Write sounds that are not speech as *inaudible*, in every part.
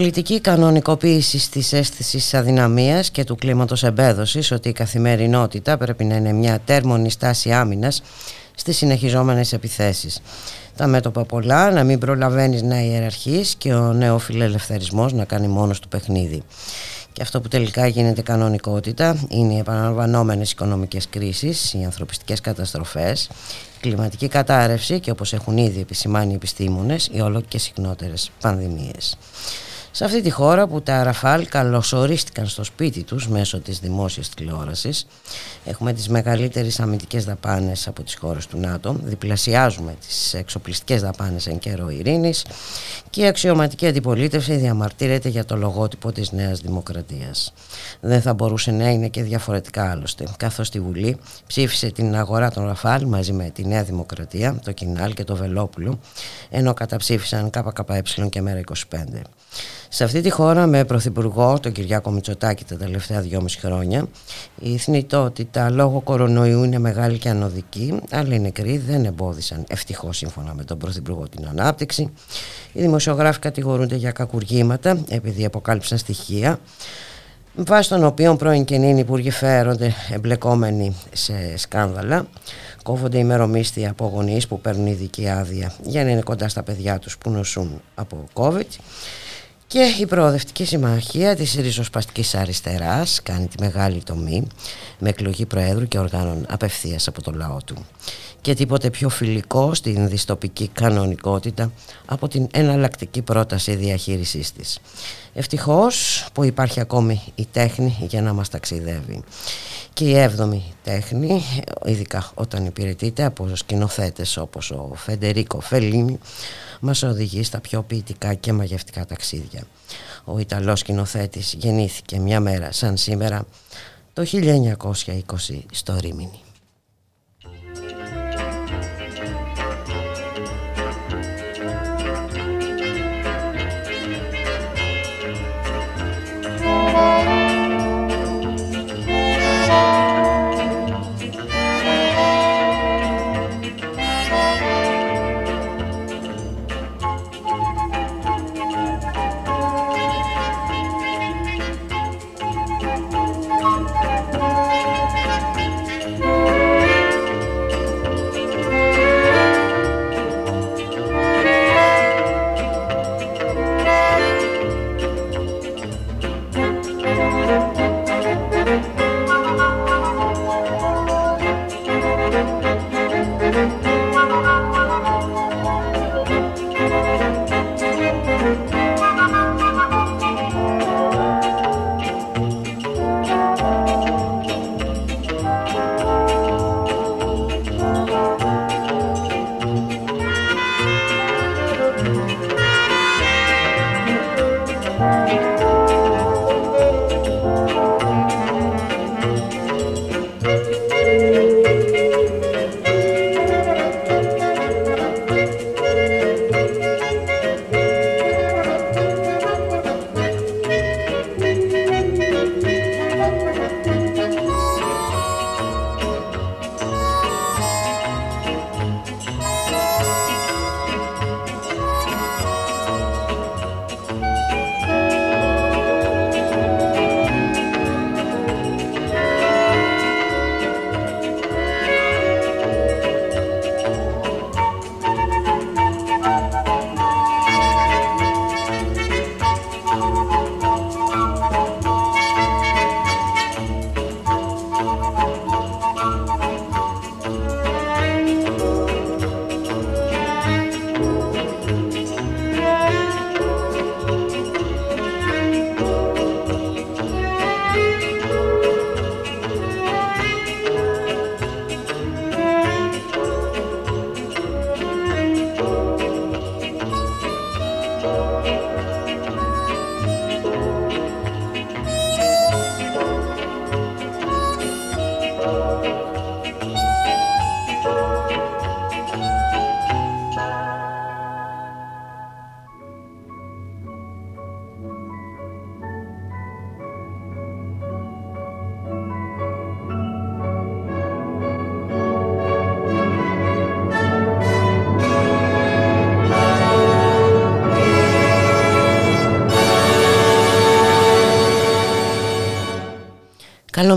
Πολιτική κανονικοποίησης της αίσθησης αδυναμίας και του κλίματος εμπέδωσης ότι η καθημερινότητα πρέπει να είναι μια τέρμονη στάση άμυνας στις συνεχιζόμενες επιθέσεις. Τα μέτωπα πολλά, να μην προλαβαίνεις να ιεραρχείς και ο νεοφιλελευθερισμός να κάνει μόνος του παιχνίδι. Και αυτό που τελικά γίνεται κανονικότητα είναι οι επαναλαμβανόμενες οικονομικές κρίσεις, οι ανθρωπιστικές καταστροφές, η κλιματική κατάρρευση και όπως έχουν ήδη επισημάνει οι επιστήμονες, οι όλο και συχνότερες πανδημίες. Σε αυτή τη χώρα που τα Ραφάλ καλωσορίστηκαν στο σπίτι τους μέσω της δημόσιας τηλεόρασης έχουμε τις μεγαλύτερες αμυντικές δαπάνες από τις χώρες του ΝΑΤΟ διπλασιάζουμε τις εξοπλιστικές δαπάνες εν καιρό ειρήνης και η αξιωματική αντιπολίτευση διαμαρτύρεται για το λογότυπο της Νέας Δημοκρατίας. Δεν θα μπορούσε να είναι και διαφορετικά άλλωστε καθώς στη Βουλή ψήφισε την αγορά των Ραφάλ μαζί με τη Νέα Δημοκρατία, το Κινάλ και το Βελόπουλο ενώ καταψήφισαν ΚΚΕ και Μέρα 25. Σε αυτή τη χώρα με πρωθυπουργό τον Κυριάκο Μητσοτάκη τα τελευταία δυόμιση χρόνια η θνητότητα λόγω κορονοϊού είναι μεγάλη και ανωδική αλλά οι νεκροί δεν εμπόδισαν ευτυχώς σύμφωνα με τον πρωθυπουργό την ανάπτυξη. Οι δημοσιογράφοι κατηγορούνται για κακουργήματα επειδή αποκάλυψαν στοιχεία βάσει των οποίων πρώην και νυν υπουργοί φέρονται εμπλεκόμενοι σε σκάνδαλα κόβονται ημερομίσθια από γονείς που παίρνουν ειδική άδεια για να είναι κοντά στα παιδιά τους που νοσούν από COVID και η Προοδευτική Συμμαχία της Ριζοσπαστικής Αριστεράς κάνει τη μεγάλη τομή με εκλογή Προέδρου και οργάνων απευθείας από το λαό του. Και τίποτε πιο φιλικό στην διστοπική κανονικότητα από την εναλλακτική πρόταση διαχείρισής της. Ευτυχώς που υπάρχει ακόμη η τέχνη για να μας ταξιδεύει. Και η έβδομη τέχνη, ειδικά όταν υπηρετείται από σκηνοθέτες όπως ο Φεντερίκο Φελίνη, μας οδηγεί στα πιο ποιητικά και μαγευτικά ταξίδια. Ο Ιταλός σκηνοθέτης γεννήθηκε μια μέρα σαν σήμερα το 1920 στο Ρίμινι.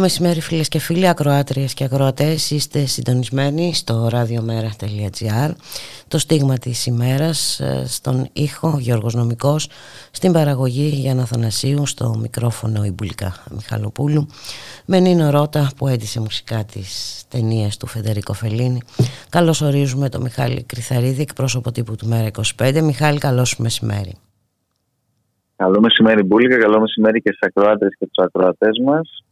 Μεσημέρι φίλες και φίλοι, ακροάτριες και ακροατές. Είστε συντονισμένοι στο radiomera.gr Το στίγμα της ημέρας ε, στον ήχο Γιώργος Νομικός Στην παραγωγή Γιάννα Θανασίου Στο μικρόφωνο Ιμπουλικά Μιχαλοπούλου. Με Νίνο Ρώτα που έντυσε μουσικά της ταινία του Φεντερίκο Φελίνη. Καλώς ορίζουμε τον Μιχάλη Κρυθαρίδη Εκπρόσωπο τύπου του Μέρα 25 Μιχάλη καλώς μεσημέρι. Καλό μεσημέρι Μπούλικα, καλό μεσημέρι και στους ακροάτες και τους ακροατές μας.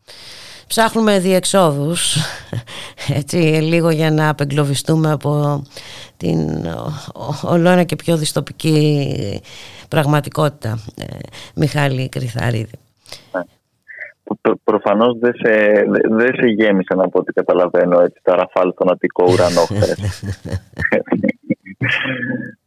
Ψάχνουμε διεξόδους, *laughs* έτσι, λίγο για να απεγκλωβιστούμε από την ολόνα και πιο δυστοπική πραγματικότητα, ε, Μιχάλη Κρυθαρίδη. Ναι. Προ, προφανώς δεν σε, δεν σε γέμισε να πω ότι καταλαβαίνω έτσι τα ραφάλ στον Αττικό ουρανό *laughs*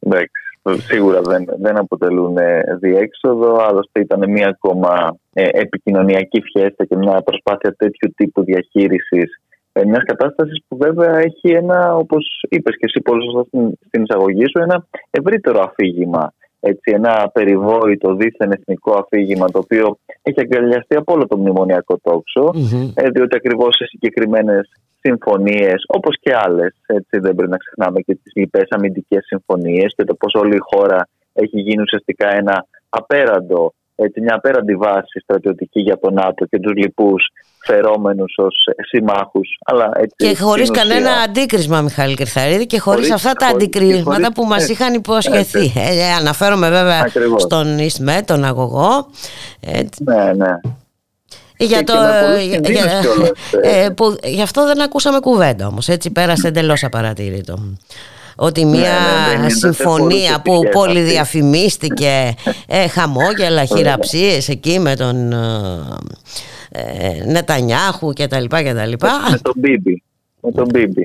Εντάξει σίγουρα δεν, δεν αποτελούν ε, διέξοδο. Άλλωστε ήταν μια ακόμα ε, επικοινωνιακή φιέστα και μια προσπάθεια τέτοιου τύπου διαχείρισης ε, μιας κατάστασης που βέβαια έχει ένα, όπως είπες και εσύ πολύ σωστά στην, εισαγωγή σου, ένα ευρύτερο αφήγημα. Έτσι, ένα περιβόητο δίθεν εθνικό αφήγημα το οποίο έχει αγκαλιαστεί από όλο το μνημονιακό τόξο, mm-hmm. διότι ακριβώς σε συγκεκριμένες συμφωνίες, όπως και άλλες. Δεν πρέπει να ξεχνάμε και τις λοιπές αμυντικές συμφωνίες και το πώ όλη η χώρα έχει γίνει ουσιαστικά ένα απέραντο, έτσι, μια απέραντη βάση στρατιωτική για τον ΝΑΤΟ και τους λοιπούς φερόμενους ως συμμάχους. Και χωρίς κανένα αντίκρισμα, Μιχάλη Κρυθαρίδη, και χωρίς αυτά τα αντικρίσματα που μας είχαν υποσχεθεί. Ε, ε, αναφέρομαι βέβαια Ακριβώς. στον ΙΣΜΕ, τον αγωγό. Έτσι. Ναι, ναι. Για, το, για, ε, που, γι' αυτό δεν ακούσαμε κουβέντα όμως, έτσι πέρασε εντελώς απαρατήρητο. Ότι μια ναι, ναι, ναι, συμφωνία που πολύ διαφημίστηκε, ε, χαμόγελα, χειραψίες εκεί με τον ε, Νετανιάχου και τα λοιπά και τα λοιπά. Με τον Μπίμπι. Με τον Μπίμπι.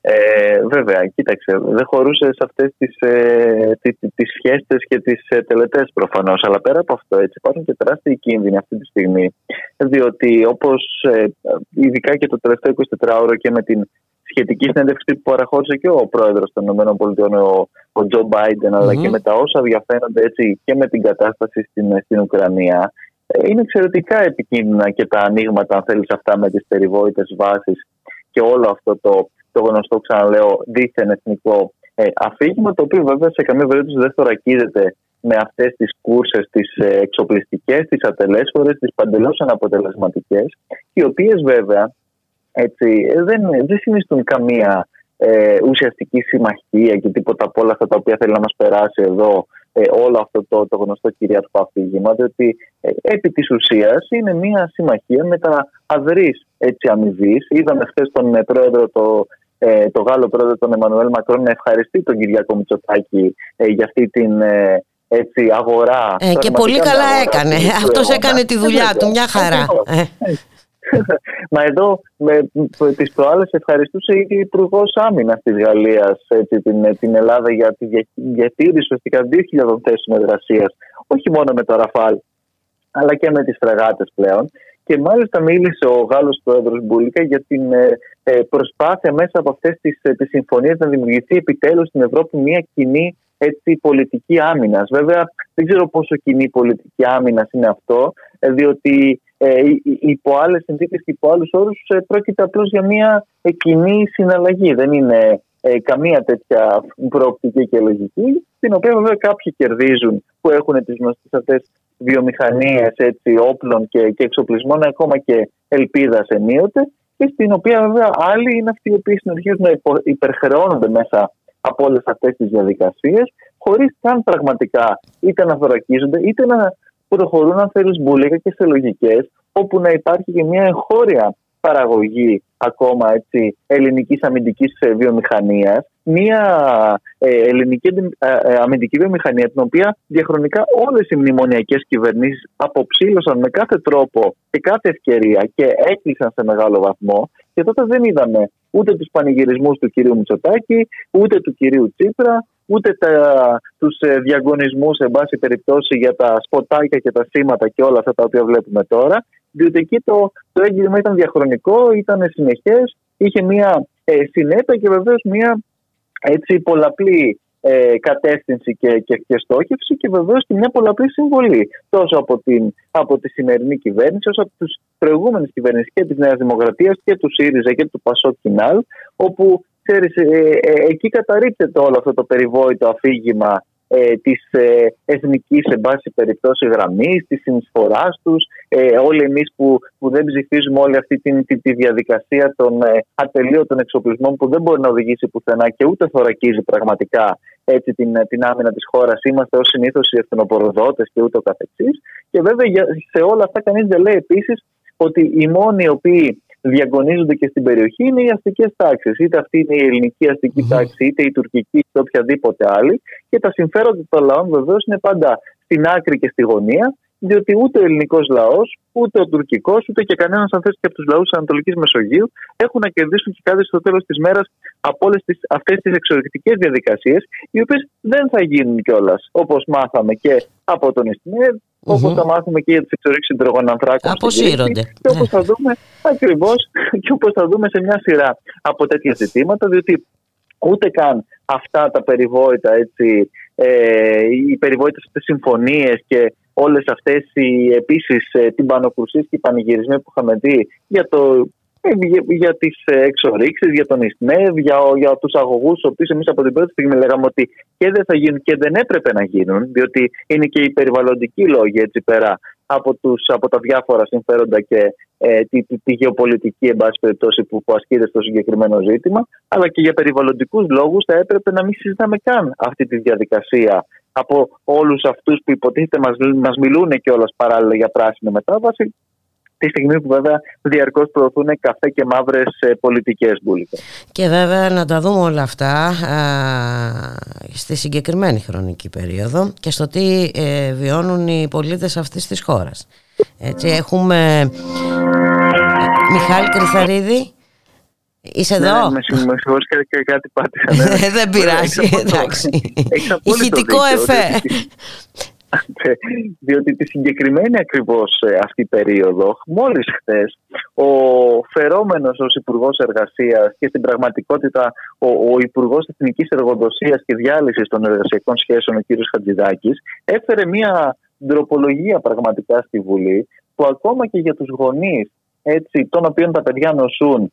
Ε, βέβαια, κοίταξε, δεν χωρούσε σε αυτές τις, ε, τις, φιέστες και τις ε, τελετές προφανώς, αλλά πέρα από αυτό έτσι, υπάρχουν και τεράστιοι κίνδυνοι αυτή τη στιγμή, διότι όπως ε, ειδικά και το τελευταίο 24ωρο και με την σχετική συνέντευξη που παραχώρησε και ο πρόεδρος των ΗΠΑ, ο, ο Τζο Μπάιντεν, αλλά και με τα όσα διαφαίνονται έτσι και με την κατάσταση στην, στην Ουκρανία, ε, είναι εξαιρετικά επικίνδυνα και τα ανοίγματα, αν θέλεις, αυτά με τις περιβόητες βάσεις και όλο αυτό το το γνωστό, ξαναλέω, δίθεν εθνικό ε, αφήγημα, το οποίο βέβαια σε καμία περίπτωση δεν θωρακίζεται με αυτές τις κούρσες, τις ε, εξοπλιστικές, τις ατελέσφορες, τις παντελώς αναποτελεσματικές, οι οποίες βέβαια έτσι, δεν, δεν συνιστούν καμία ε, ουσιαστική συμμαχία και τίποτα από όλα αυτά τα οποία θέλει να μας περάσει εδώ ε, όλο αυτό το, το γνωστό κυρίαρχο αφήγημα, διότι ε, επί της ουσίας είναι μια συμμαχία με τα αδρή αμοιβή. Είδαμε χθες τον ε, πρόεδρο, το, ε, το Γάλλο πρόεδρο τον Εμμανουέλ Μακρόν να ευχαριστεί τον Κυριακό Μητσοτάκη ε, για αυτή την ε, έτσι, αγορά. Ε, και πολύ καλά έκανε. Αυτός έκανε τη δουλειά του, μια χαρά. *laughs* Μα εδώ με τις προάλλες ευχαριστούσε η Υπουργός Άμυνας της Γαλλίας την, την Ελλάδα για τη διατήρηση ουσιαστικά 2.000 θέσεων εργασίας, όχι μόνο με το Ραφάλ, αλλά και με τις φρεγάτες πλέον. Και μάλιστα μίλησε ο Γάλλος πρόεδρος Μπούλικα για την ε, ε, προσπάθεια μέσα από αυτές τις, ε, τις συμφωνίες να δημιουργηθεί επιτέλους στην Ευρώπη μια κοινή έτσι, πολιτική άμυνας. Βέβαια, δεν ξέρω πόσο κοινή πολιτική άμυνας είναι αυτό, διότι ε, υπό άλλες συνθήκες και υπό άλλους όρους πρόκειται απλώς για μια κοινή συναλλαγή. Δεν είναι καμία τέτοια προοπτική και λογική, την οποία βέβαια κάποιοι κερδίζουν που έχουν τις γνωστές αυτές βιομηχανίες όπλων και, και εξοπλισμών, ακόμα και ελπίδας ενίοτε, και στην οποία βέβαια άλλοι είναι αυτοί οι οποίοι συνεχίζουν να υπερχρεώνονται μέσα από όλες αυτές τις διαδικασίες, χωρίς καν πραγματικά είτε να θωρακίζονται είτε να προχωρούν, αν θέλεις, μπουλίκα και σε λογικέ, όπου να υπάρχει και μια εγχώρια παραγωγή ακόμα έτσι, ελληνικής αμυντικής ε, βιομηχανίας. Μια ε, ελληνική ε, αμυντική βιομηχανία την οποία διαχρονικά όλες οι μνημονιακές κυβερνήσεις αποψήλωσαν με κάθε τρόπο και κάθε ευκαιρία και έκλεισαν σε μεγάλο βαθμό και τότε δεν είδαμε ούτε τους πανηγυρισμούς του κυρίου Μητσοτάκη ούτε του κυρίου Τσίπρα ούτε τα, τους διαγωνισμούς εν πάση περιπτώσει για τα σποτάκια και τα σήματα και όλα αυτά τα οποία βλέπουμε τώρα. Διότι εκεί το, το έγκλημα ήταν διαχρονικό, ήταν συνεχές, είχε μια ε, συνέπεια και βεβαίως μια έτσι πολλαπλή ε, κατεύθυνση και, και, και στόχευση και βεβαίως και μια πολλαπλή συμβολή τόσο από, την, από τη σημερινή κυβέρνηση όσο από τις προηγούμενες κυβέρνησεις και της Νέας Δημοκρατίας και του ΣΥΡΙΖΑ και του Πασό Κινάλ όπου ξέρεις, ε, ε, εκεί καταρρύπτεται όλο αυτό το περιβόητο αφήγημα ε, της ε, εθνικής σε βάση περιπτώσει γραμμής, της συνεισφοράς τους, ε, όλοι εμείς που, που δεν ψηφίζουμε όλη αυτή τη, τη, τη διαδικασία των ε, ατελείωτων εξοπλισμών που δεν μπορεί να οδηγήσει πουθενά και ούτε θωρακίζει πραγματικά έτσι, την, την άμυνα της χώρας. Είμαστε ως συνήθως οι ευθυνοποροδότες και ούτω καθεξής. Και βέβαια σε όλα αυτά κανείς δεν λέει επίσης ότι οι μόνοι οι οποίοι διαγωνίζονται και στην περιοχή είναι οι αστικές τάξεις. Είτε αυτή είναι η ελληνική αστική τάξη, είτε η τουρκική, είτε οποιαδήποτε άλλη. Και τα συμφέροντα των λαών βεβαίως είναι πάντα στην άκρη και στη γωνία, διότι ούτε ο ελληνικός λαός, ούτε ο τουρκικός, ούτε και κανένας αν θέσει και από τους λαούς της Ανατολικής Μεσογείου έχουν να κερδίσουν και κάτι στο τέλος της μέρας από όλες αυτές τις εξορρυκτικές διαδικασίες, οι οποίες δεν θα γίνουν κιόλας όπως μάθαμε και από τον Ιστινεύ, mm-hmm. Όπως θα μάθουμε και για τις εξορίξεις υδρογονανθράκων. Αποσύρονται. Και όπως ναι. θα δούμε ακριβώς *laughs* και όπως θα δούμε σε μια σειρά από τέτοια ζητήματα, διότι ούτε καν αυτά τα περιβόητα, έτσι, ε, οι περιβόητες αυτές συμφωνίες και όλες αυτές οι επίσης ε, την πανοκρουσίες και οι πανηγυρισμοί που είχαμε δει για το ε, για, για τις ε, εξορίξεις, για τον ΙΣΝΕΒ, για, για τους αγωγούς, του οποίου εμείς από την πρώτη στιγμή λέγαμε ότι και δεν θα γίνουν και δεν έπρεπε να γίνουν, διότι είναι και οι περιβαλλοντικοί λόγοι έτσι πέρα από, τους, από τα διάφορα συμφέροντα και ε, τη, τη, τη, γεωπολιτική εν περιπτώσει που, που ασκείται στο συγκεκριμένο ζήτημα, αλλά και για περιβαλλοντικούς λόγους θα έπρεπε να μην συζητάμε καν αυτή τη διαδικασία από όλους αυτούς που υποτίθεται μας μιλούν και όλα παράλληλα για πράσινη μετάβαση τη στιγμή που βέβαια διαρκώς προωθούν καφέ και μαύρες πολιτικές μπουλικα. Και βέβαια να τα δούμε όλα αυτά α, στη συγκεκριμένη χρονική περίοδο και στο τι ε, βιώνουν οι πολίτες αυτής της χώρας. Έτσι έχουμε Μιχάλη Κρυθαρίδη Είσαι εδώ; Ναι, με συγχωρείς και κάτι πάτησα. *laughs* Ναι. Δεν πειράζει, εντάξει. Ηχητικό εφέ. Διότι τη συγκεκριμένη ακριβώς ε, αυτή περίοδο, μόλις χθες, ο φερόμενος ως Υπουργός Εργασίας και στην πραγματικότητα ο, ο Υπουργός Εθνικής Εργοδοσίας και Διάλυσης των Εργασιακών Σχέσεων, ο κ. Χατζηδάκης, έφερε μια ντροπολογία πραγματικά στη Βουλή, που ακόμα και για τους γονείς, έτσι, των οποίων τα παιδιά νοσούν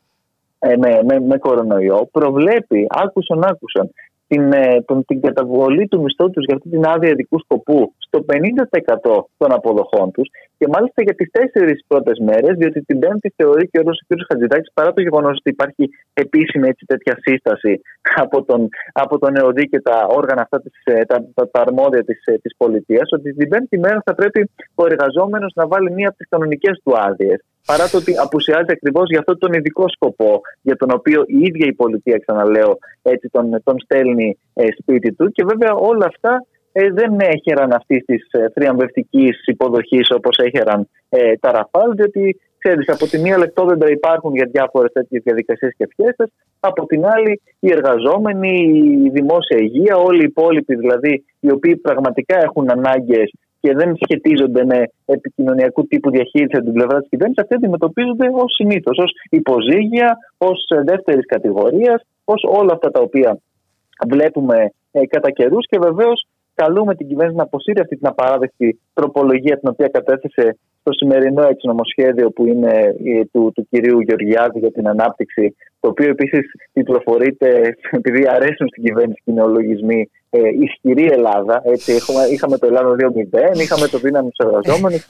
ε, με, με, με κορονοϊό, προβλέπει, άκουσαν, άκουσαν, την, ε, τον, την καταβολή του μισθού τους για αυτή την άδεια ειδικού σκοπού στο 50% των αποδοχών τους και μάλιστα για τις τέσσερις πρώτες μέρες, διότι την Πέμπτη θεωρεί και ο κ. Χατζηδάκης, παρά το γεγονός ότι υπάρχει επίσημη έτσι, τέτοια σύσταση από τον, από τον ΕΟΔΗ και τα όργανα αυτά, της, ε, τα, τα, τα αρμόδια της της ε, πολιτείας, ότι την Πέμπτη μέρα θα πρέπει ο εργαζόμενος να βάλει μία από τις κανονικές του άδειες παρά το ότι απουσιάζει ακριβώς για αυτόν τον ειδικό σκοπό, για τον οποίο η ίδια η πολιτεία, ξαναλέω, έτσι τον, τον στέλνει ε, σπίτι του. Και βέβαια όλα αυτά ε, δεν έχεραν αυτής της ε, θριαμβευτικής υποδοχής όπως έχεραν ε, τα Ραφάλ, διότι ξέρεις, από τη μία λεπτόδεντρα υπάρχουν για διάφορες τέτοιες διαδικασίες και φιέστε, από την άλλη οι εργαζόμενοι, η δημόσια υγεία, όλοι οι υπόλοιποι δηλαδή, οι οποίοι πραγματικά έχουν ανάγκες και δεν σχετίζονται με επικοινωνιακού τύπου διαχείριση από την πλευρά της κυβέρνησης, αυτοί αντιμετωπίζονται ως συνήθως, ως υποζύγια, ως δεύτερης κατηγορίας, ως όλα αυτά τα οποία βλέπουμε ε, κατά καιρούς. Και βεβαίως καλούμε την κυβέρνηση να αποσύρει αυτή την απαράδεκτη τροπολογία την οποία κατέθεσε στο σημερινό έτσι νομοσχέδιο που είναι ε, του, του κυρίου Γεωργιάδη για την ανάπτυξη, το οποίο επίσης τυπλοφορείται *laughs* επειδή αρέσουν στην κυβέρνηση και οι νεολογισμοί ε, ισχυρή Ελλάδα. Έτσι, έχουμε, είχαμε το Ελλάδα 2.0, είχαμε το δύναμη του εργαζόμενους,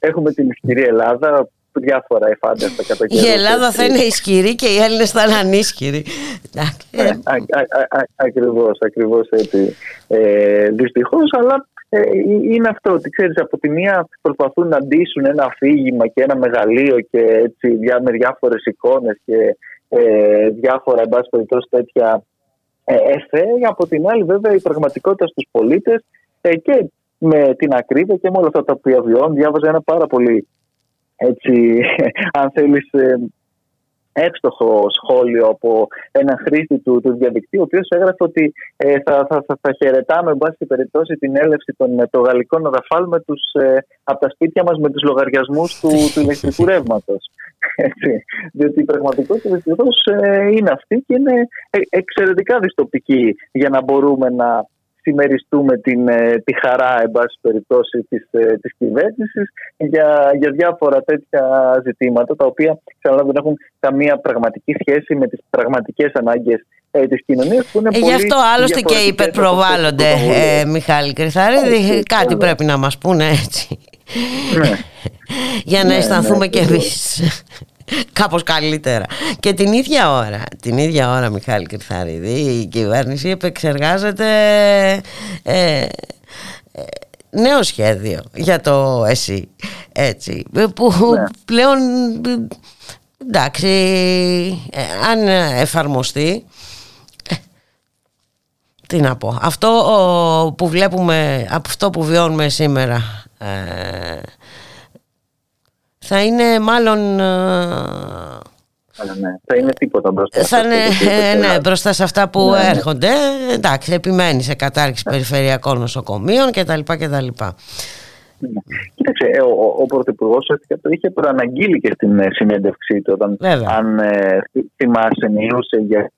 έχουμε την ισχυρή Ελλάδα διάφορα εφάνταστα κατά Η Ελλάδα θα είναι ισχυρή και οι Έλληνες θα είναι ανίσχυροι. Ε, ακριβώς, ακριβώς έτσι. Ε, δυστυχώς, αλλά ε, είναι αυτό ότι ξέρεις από τη μία προσπαθούν να ντύσουν ένα αφήγημα και ένα μεγαλείο και έτσι με διάφορες εικόνες και ε, διάφορα εν πάση περιπτώσει τέτοια ε, εφέ από την άλλη βέβαια η πραγματικότητα στους πολίτες ε, και με την ακρίβεια και με όλα αυτά τα οποία βιώνουν διάβαζα ένα πάρα πολύ έτσι, *laughs* αν θέλεις, ε, εύστοχο σχόλιο από ένα χρήστη του, του διαδικτύου, ο οποίος έγραφε ότι ε, θα, θα, θα, θα χαιρετάμε, εν πάση περιπτώσει, την έλευση των, των γαλλικών ραφάλ με τους, ε, από τα σπίτια μας με τους λογαριασμούς του, του ηλεκτρικού *laughs* ρεύματος. Διότι η πραγματικότητα δυστυχώς ε, είναι αυτή και είναι ε, εξαιρετικά δυστοπική για να μπορούμε να συμμεριστούμε την, ε, τη χαρά, εν πάση περιπτώσει, της, ε, της κυβέρνησης για, για διάφορα τέτοια ζητήματα, τα οποία ξαναλάβω δεν έχουν καμία πραγματική σχέση με τις πραγματικές ανάγκες ε, της κοινωνίας που είναι ε, Γι' αυτό άλλωστε και υπερπροβάλλονται, ε, Μιχάλη Κρυθάρη, κάτι πρέπει να μας πούνε έτσι. Ναι. για να ναι, αισθανθούμε ναι, κι εμείς κάπως καλύτερα. Και την ίδια ώρα, την ίδια ώρα Μιχάλη Κρυθαρίδη, η κυβέρνηση επεξεργάζεται ε, ε, νέο σχέδιο για το ΕΣΥ, έτσι, που ναι. πλέον εντάξει, ε, αν εφαρμοστεί τι να πω, αυτό που βλέπουμε, από αυτό που βιώνουμε σήμερα θα είναι μάλλον... Ναι, θα είναι τίποτα μπροστά. Θα είναι, ε, ναι, μπροστά σε αυτά που ναι, ναι. έρχονται. Εντάξει, επιμένει σε κατάρριξη περιφερειακών νοσοκομείων κτλ. κτλ. Ναι. Κοίταξε, ε, ο, ο, ο Πρωθυπουργό το είχε προαναγγείλει και στην ε, συνέντευξή του. Όταν, αν ε, θυμάσαι, μιλούσε για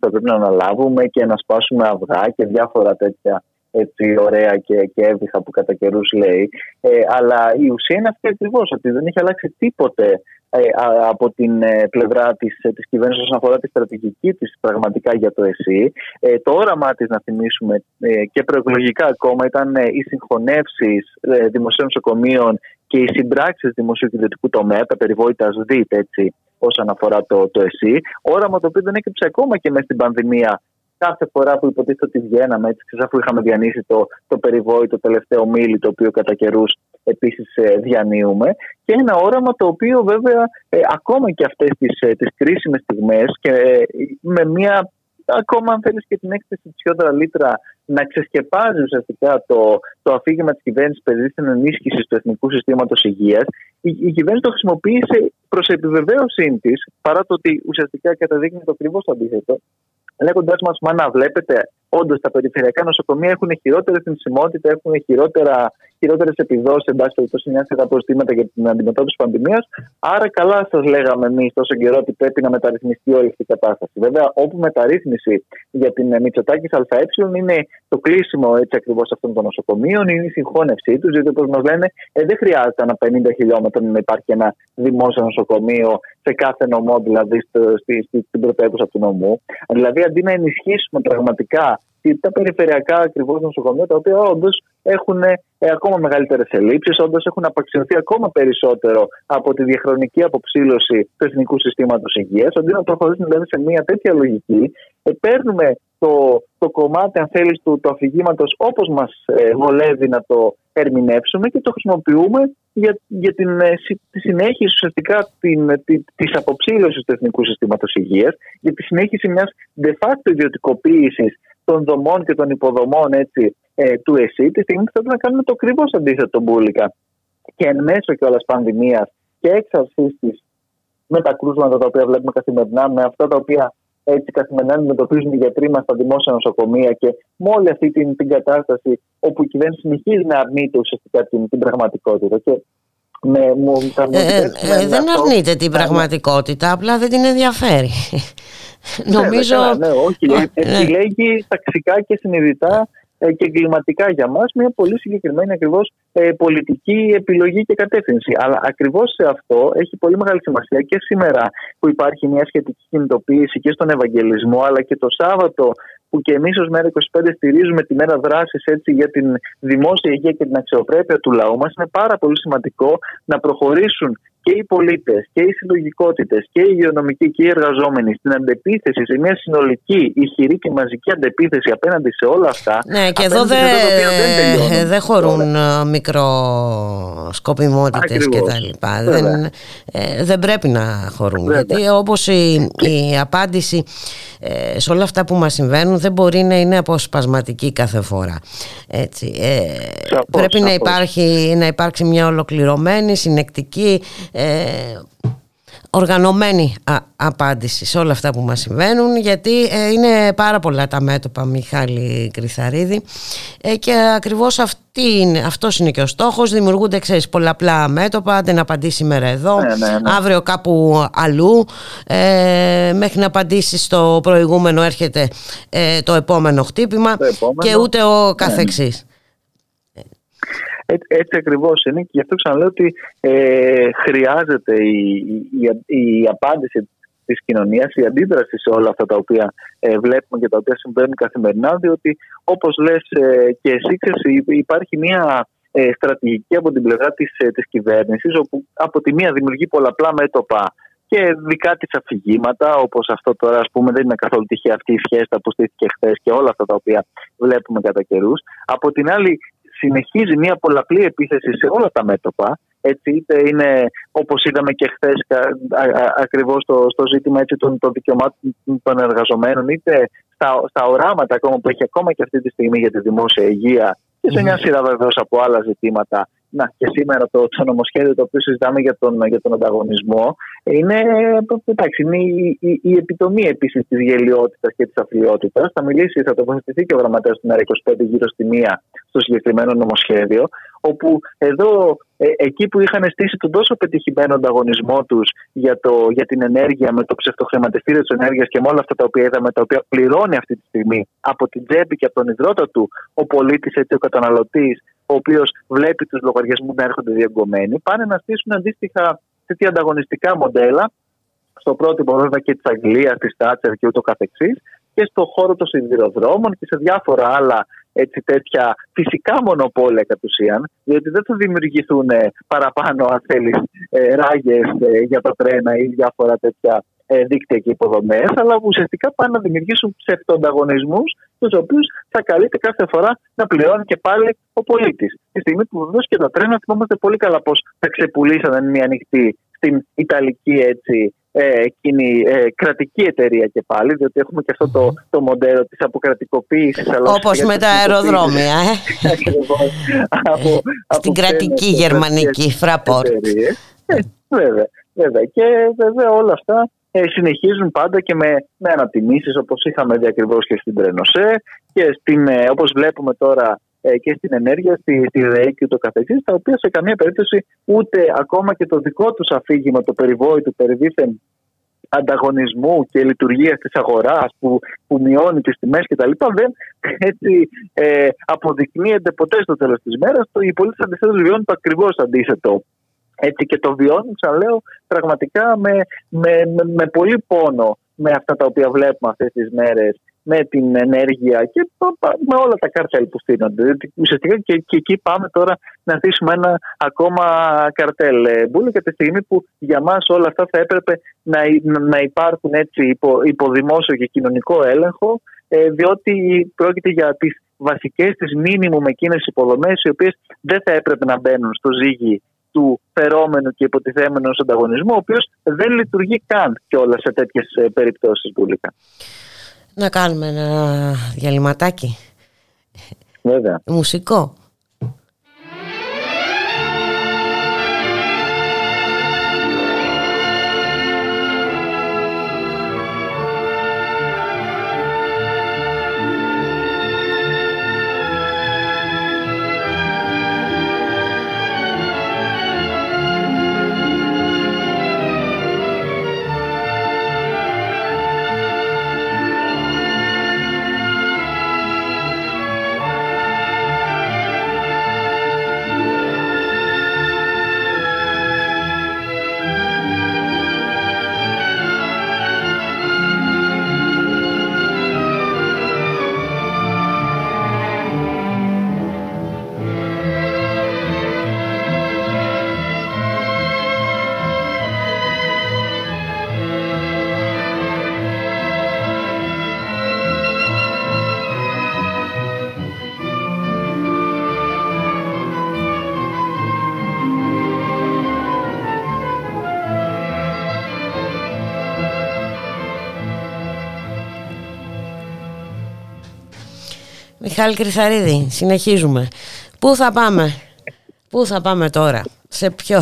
θα πρέπει να αναλάβουμε και να σπάσουμε αυγά και διάφορα τέτοια έτσι ωραία και, και έβριχα που κατά καιρούς λέει. Ε, αλλά η ουσία είναι αυτή ακριβώς, ότι δεν έχει αλλάξει τίποτε ε, από την ε, πλευρά της, ε, της κυβέρνησης όσον αφορά τη στρατηγική της πραγματικά για το ΕΣΥ. Ε, το όραμά της, να θυμίσουμε, και προεκλογικά ακόμα ήταν οι συγχωνεύσεις δημοσίων νοσοκομείων και οι συμπράξεις δημοσίου και ιδιωτικού τομέα, τα περιβόητας ΣΔΙΤ, έτσι, όσον αφορά το, το ΕΣΥ. Όραμα το οποίο δεν έκυψε ακόμα και μέσα στην πανδημία κάθε φορά που υποτίθεται ότι βγαίναμε, έτσι, αφού είχαμε διανύσει το, το περιβόητο τελευταίο μήλι, το οποίο κατά καιρούς επίσης ε, διανύουμε. Και ένα όραμα το οποίο βέβαια ε, ακόμα και αυτές τις ε, τις κρίσιμες στιγμές και ε, με μια ακόμα αν θέλεις και την έκθεση της Ιόδρα Λίτρα να ξεσκεπάζει ουσιαστικά το, το αφήγημα της κυβέρνησης παιδί στην ενίσχυσης του εθνικού συστήματος υγείας, η, η κυβέρνηση το χρησιμοποίησε προς επιβεβαίωσή της, παρά το ότι ουσιαστικά καταδείκνει το ακριβώ αντίθετο, λέγοντάς μας, μα να βλέπετε, όντως τα περιφερειακά νοσοκομεία έχουν χειρότερη θνησιμότητα, έχουν χειρότερες επιδόσεις, εν πάση περιπτώσει, μια σειρά προστήματα για την αντιμετώπιση της πανδημίας. Άρα, καλά σας λέγαμε εμείς τόσο καιρό ότι πρέπει να μεταρρυθμιστεί όλη αυτή η κατάσταση. Βέβαια, όπου μεταρρύθμιση για την Μητσοτάκης ΑΕ είναι το κλείσιμο έτσι ακριβώς αυτών των νοσοκομείων, είναι η συγχώνευσή τους, γιατί όπως μας λένε, ε, δεν χρειάζεται ένα 50 χιλιόμετρο να υπάρχει ένα δημόσιο νοσοκομείο σε κάθε νομό, δηλαδή στην πρωτεύουσα του νομού. Δηλαδή, αντί να ενισχύσουμε πραγματικά τα περιφερειακά ακριβώς νοσοκομεία, τα οποία όντως έχουν ε, ακόμα μεγαλύτερες ελλείψεις, όντως έχουν απαξιωθεί ακόμα περισσότερο από τη διαχρονική αποψήλωση του εθνικού συστήματος υγείας. Αντί να προχωρήσουμε δηλαδή σε μια τέτοια λογική, ε, παίρνουμε το, το κομμάτι, αν θέλεις, του, του αφηγήματος όπως μας ε, βολεύει να το ερμηνεύσουμε και το χρησιμοποιούμε για, για την, ε, τη συνέχιση ουσιαστικά τη αποψήλωσης του εθνικού συστήματος υγείας, για τη συνέχιση μιας de facto ιδιωτικοποίησης των δομών και των υποδομών έτσι, ε, του ΕΣΥ, τη στιγμή που θέλουμε να κάνουμε το ακριβώς αντίθετο μπουλικα. Και εν μέσω κιόλας πανδημίας και έξαρσής της με τα κρούσματα τα οποία βλέπουμε καθημερινά, με αυτά τα οποία έτσι καθημερινά αντιμετωπίζουν οι γιατροί μας στα δημόσια νοσοκομεία και με όλη αυτή την, την κατάσταση όπου η κυβέρνηση συνεχίζει να αρνείται ουσιαστικά την, την πραγματικότητα. Και με, μου, ε, ε, δεν αρνείται την πραγματικότητα, απλά δεν την ενδιαφέρει. Ναι, Νομίζω. Ναι, ναι, όχι. Ναι. Επιλέγει ταξικά και συνειδητά ε, και εγκληματικά για μας μια πολύ συγκεκριμένη ακριβώς ε, πολιτική επιλογή και κατεύθυνση. Αλλά ακριβώς σε αυτό έχει πολύ μεγάλη σημασία και σήμερα που υπάρχει μια σχετική κινητοποίηση και στον Ευαγγελισμό, αλλά και το Σάββατο που και εμείς ως ΜΕΡΑ25 στηρίζουμε τη μέρα δράσης για την δημόσια υγεία και την αξιοπρέπεια του λαού μας, είναι πάρα πολύ σημαντικό να προχωρήσουν και οι πολίτες και οι συλλογικότητες και οι υγειονομικοί και οι εργαζόμενοι στην αντεπίθεση, σε μια συνολική, ισχυρή και μαζική αντεπίθεση απέναντι σε όλα αυτά. Ναι, και εδώ δεν δε χωρούν ε, μικροσκοπιμότητες κτλ. Δεν, ε, δεν πρέπει να χωρούν. Βέβαια. Γιατί όπως η, η απάντηση ε, σε όλα αυτά που μας συμβαίνουν δεν μπορεί να είναι αποσπασματική κάθε φορά. Έτσι, ε, πρέπει Να, υπάρχει, να υπάρξει μια ολοκληρωμένη, συνεκτική ε, οργανωμένη απάντηση σε όλα αυτά που μας συμβαίνουν γιατί ε, είναι πάρα πολλά τα μέτωπα Μιχάλη Κρυθαρίδη. Ε, και ακριβώς αυτή είναι, αυτός είναι και ο στόχος. Δημιουργούνται ξέρεις πολλαπλά μέτωπα άντε να απαντήσει σήμερα εδώ ναι, ναι, ναι. αύριο κάπου αλλού. Ε, μέχρι να απαντήσει στο προηγούμενο έρχεται ε, το επόμενο χτύπημα και ούτε ο καθεξής έτσι, έτσι ακριβώς είναι και γι' αυτό ξαναλέω ότι ε, χρειάζεται η, η, η, απάντηση της κοινωνίας, η αντίδραση σε όλα αυτά τα οποία ε, βλέπουμε και τα οποία συμβαίνουν καθημερινά, διότι όπως λες ε, και εσύ, ξέρεις, υπάρχει μια ε, στρατηγική από την πλευρά της της ε, κυβέρνησης, όπου από τη μία δημιουργεί πολλαπλά μέτωπα και δικά της αφηγήματα, όπως αυτό τώρα, ας πούμε, δεν είναι καθόλου τυχαία αυτή η σχέση που στήθηκε χθες και όλα αυτά τα οποία βλέπουμε κατά καιρούς. Από την άλλη, συνεχίζει μια πολλαπλή επίθεση σε όλα τα μέτωπα. Έτσι, είτε είναι όπως είδαμε και χθες, ακριβώς στο, στο ζήτημα έτσι, των, των δικαιωμάτων των εργαζομένων, είτε στα, στα οράματα ακόμα που έχει ακόμα και αυτή τη στιγμή για τη δημόσια υγεία και σε μια σειρά βεβαίως από άλλα ζητήματα να, και σήμερα το, το νομοσχέδιο το οποίο συζητάμε για τον, για τον ανταγωνισμό είναι, εντάξει, είναι η, η, η επιτομή επίσης της γελιότητας και της αφιλιότητα. Θα μιλήσει, θα τοποθετηθεί και ο γραμματέας του ΜΕΡΑ25 γύρω στη μία στο συγκεκριμένο νομοσχέδιο, όπου εδώ ε, εκεί που είχαν στήσει τον τόσο πετυχημένο ανταγωνισμό τους για, για την ενέργεια με το ψευτοχρηματιστήριο της ενέργειας και με όλα αυτά τα οποία είδαμε, τα οποία πληρώνει αυτή τη στιγμή από την τσέπη και από τον υδρότα του ο πολίτης, ο καταναλωτής, ο οποίος βλέπει τους λογαριασμούς να έρχονται διαγκωμένοι, πάνε να στήσουν αντίστοιχα τέτοια ανταγωνιστικά μοντέλα στο πρότυπο βέβαια και της Αγγλίας, της Τάτσερ και ούτω καθεξής και στο χώρο των σιδηροδρόμων και σε διάφορα άλλα έτσι, τέτοια φυσικά μονοπόλια κατ' ουσίαν, διότι δεν θα δημιουργηθούν παραπάνω, αν θέλεις, ε, ράγες ε, για τα τρένα ή διάφορα τέτοια ε, δίκτυα και υποδομές, αλλά ουσιαστικά πάνε να δημιουργήσουν ψευτοανταγωνισμού, τους οποίους θα καλείται κάθε φορά να πληρώνει και πάλι ο πολίτης. Τη στιγμή που βεβαίως και τα τρένα θυμόμαστε πολύ καλά πώς τα ξεπουλήσαν μια ανοιχτή στην Ιταλική έτσι, ε, εκείνη, ε, κρατική εταιρεία και πάλι, διότι έχουμε και αυτό το, το μοντέλο της αποκρατικοποίησης. Όπως με τα αεροδρόμια, *laughs* ε. από, Στην κρατική γερμανική φραπόρτ. Ε, βέβαια, βέβαια. Και βέβαια όλα αυτά ε, συνεχίζουν πάντα και με, με ανατιμήσεις όπως είχαμε δει ακριβώς και στην Τρενοσέ και στην, ε, όπως βλέπουμε τώρα ε, και στην ενέργεια, στη, στη ΔΕΗ και ούτω καθεξής, τα οποία σε καμία περίπτωση ούτε ακόμα και το δικό τους αφήγημα, το περιβόητο, περιδίθεν ανταγωνισμού και λειτουργίας της αγοράς που, που μειώνει τις τιμές κτλ. δεν έτσι, ε, αποδεικνύεται ποτέ στο τέλος της μέρας. Οι πολίτες αντιθέτως βιώνουν το ακριβώς αντίθετο έτσι και το βιώνουν, ξαναλέω, πραγματικά με, με, με, με πολύ πόνο με αυτά τα οποία βλέπουμε αυτές τις μέρες με την ενέργεια και με όλα τα καρτέλ που στείνονται. Ουσιαστικά και, και εκεί πάμε τώρα να στήσουμε ένα ακόμα καρτέλ. Ε, Μπούλε και τη στιγμή που για μας όλα αυτά θα έπρεπε να, να υπάρχουν έτσι υπό, υπό δημόσιο και κοινωνικό έλεγχο ε, διότι πρόκειται για τις βασικές τις μήνυμου με εκείνες υποδομές οι οποίες δεν θα έπρεπε να μπαίνουν στο ζύγι του φερόμενου και υποτιθέμενου ανταγωνισμού, ο οποίος δεν λειτουργεί καν όλα σε τέτοιες ε, περιπτώσεις Μπούλικα. Να κάνουμε ένα διαλυματάκι. Βέβαια. Μουσικό. Μιχάλη Κρυθαρίδη, συνεχίζουμε. Πού θα πάμε, πού θα πάμε τώρα, σε ποιο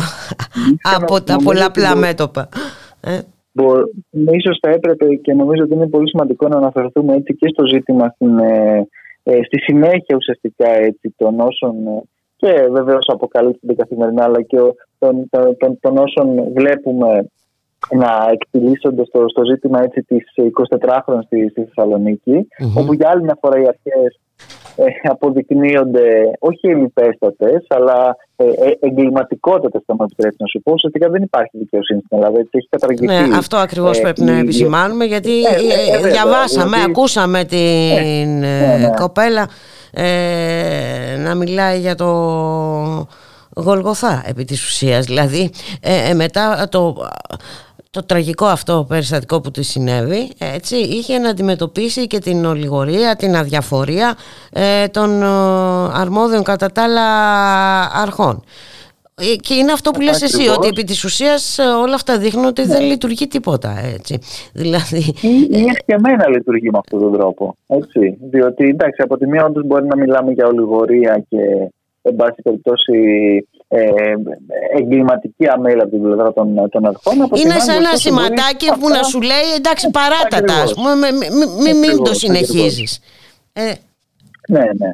από τα πολλαπλά μέτωπα. Ε; Ίσως θα έπρεπε και νομίζω ότι είναι πολύ σημαντικό να αναφερθούμε έτσι και στο ζήτημα στην, ε, ε, στη συνέχεια ουσιαστικά έτσι, των όσων και βεβαίως αποκαλύπτονται καθημερινά αλλά και των, των, των, των όσων βλέπουμε να εκτιλήσονται στο, στο ζήτημα έτσι της 24χρονης στη, στη θεσσαλονικη όπου για άλλη μια φορά οι αρχές ε, αποδεικνύονται όχι ελληπέστατες, αλλά ε, ε, εγκληματικότατες, θα μου επιτρέψει να σου πω. Ουσιαστικά δεν υπάρχει δικαιοσύνη στην Ελλάδα. Έτσι, έχει καταργηθεί. Ναι, αυτό ακριβώς ε, πρέπει να επισημάνουμε, γιατί διαβάσαμε, ακούσαμε την ναι, ναι. κοπέλα να μιλάει για το Γολγοθά επί της ουσίας δηλαδή μετά το το τραγικό αυτό περιστατικό που της συνέβη έτσι, είχε να αντιμετωπίσει και την ολιγορία, την αδιαφορία ε, των ε, αρμόδιων κατά τα άλλα αρχών. Ε, και είναι αυτό που λες εσύ, ότι επί της ουσίας ε, όλα αυτά δείχνουν ότι δεν ναι. λειτουργεί τίποτα. Έτσι. Δηλαδή... Είναι μένα λειτουργεί με αυτόν τον τρόπο. Έτσι. Διότι εντάξει, από τη μία όντως μπορεί να μιλάμε για ολιγορία και εν πάση περιπτώσει ε, εγκληματική αμέλεια από την πλευρά των, των αρχών. Είναι σαν ένα σηματάκι που να σου λέει εντάξει παράτατα, ας πούμε, μην μη, μη το συνεχίζεις. Ε. Ναι, ναι.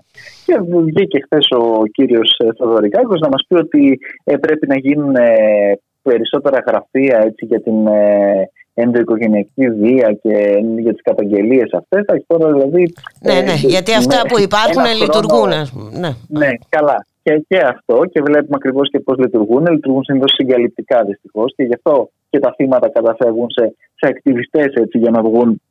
Και βγήκε χθες ο κύριος Θοδωρικάκος να μας πει ότι ε, πρέπει να γίνουν ε, περισσότερα γραφεία έτσι, για την ε, ενδοοικογενειακή βία και για τις καταγγελίες αυτές. Τώρα, δηλαδή, ναι, ναι, γιατί αυτά που υπάρχουν λειτουργούν. ναι. ναι, καλά και, και αυτό και βλέπουμε ακριβώς και πώς λειτουργούν. Λειτουργούν συνήθως συγκαλυπτικά δυστυχώς και γι' αυτό και τα θύματα καταφεύγουν σε, σε ακτιβιστές για να βγουν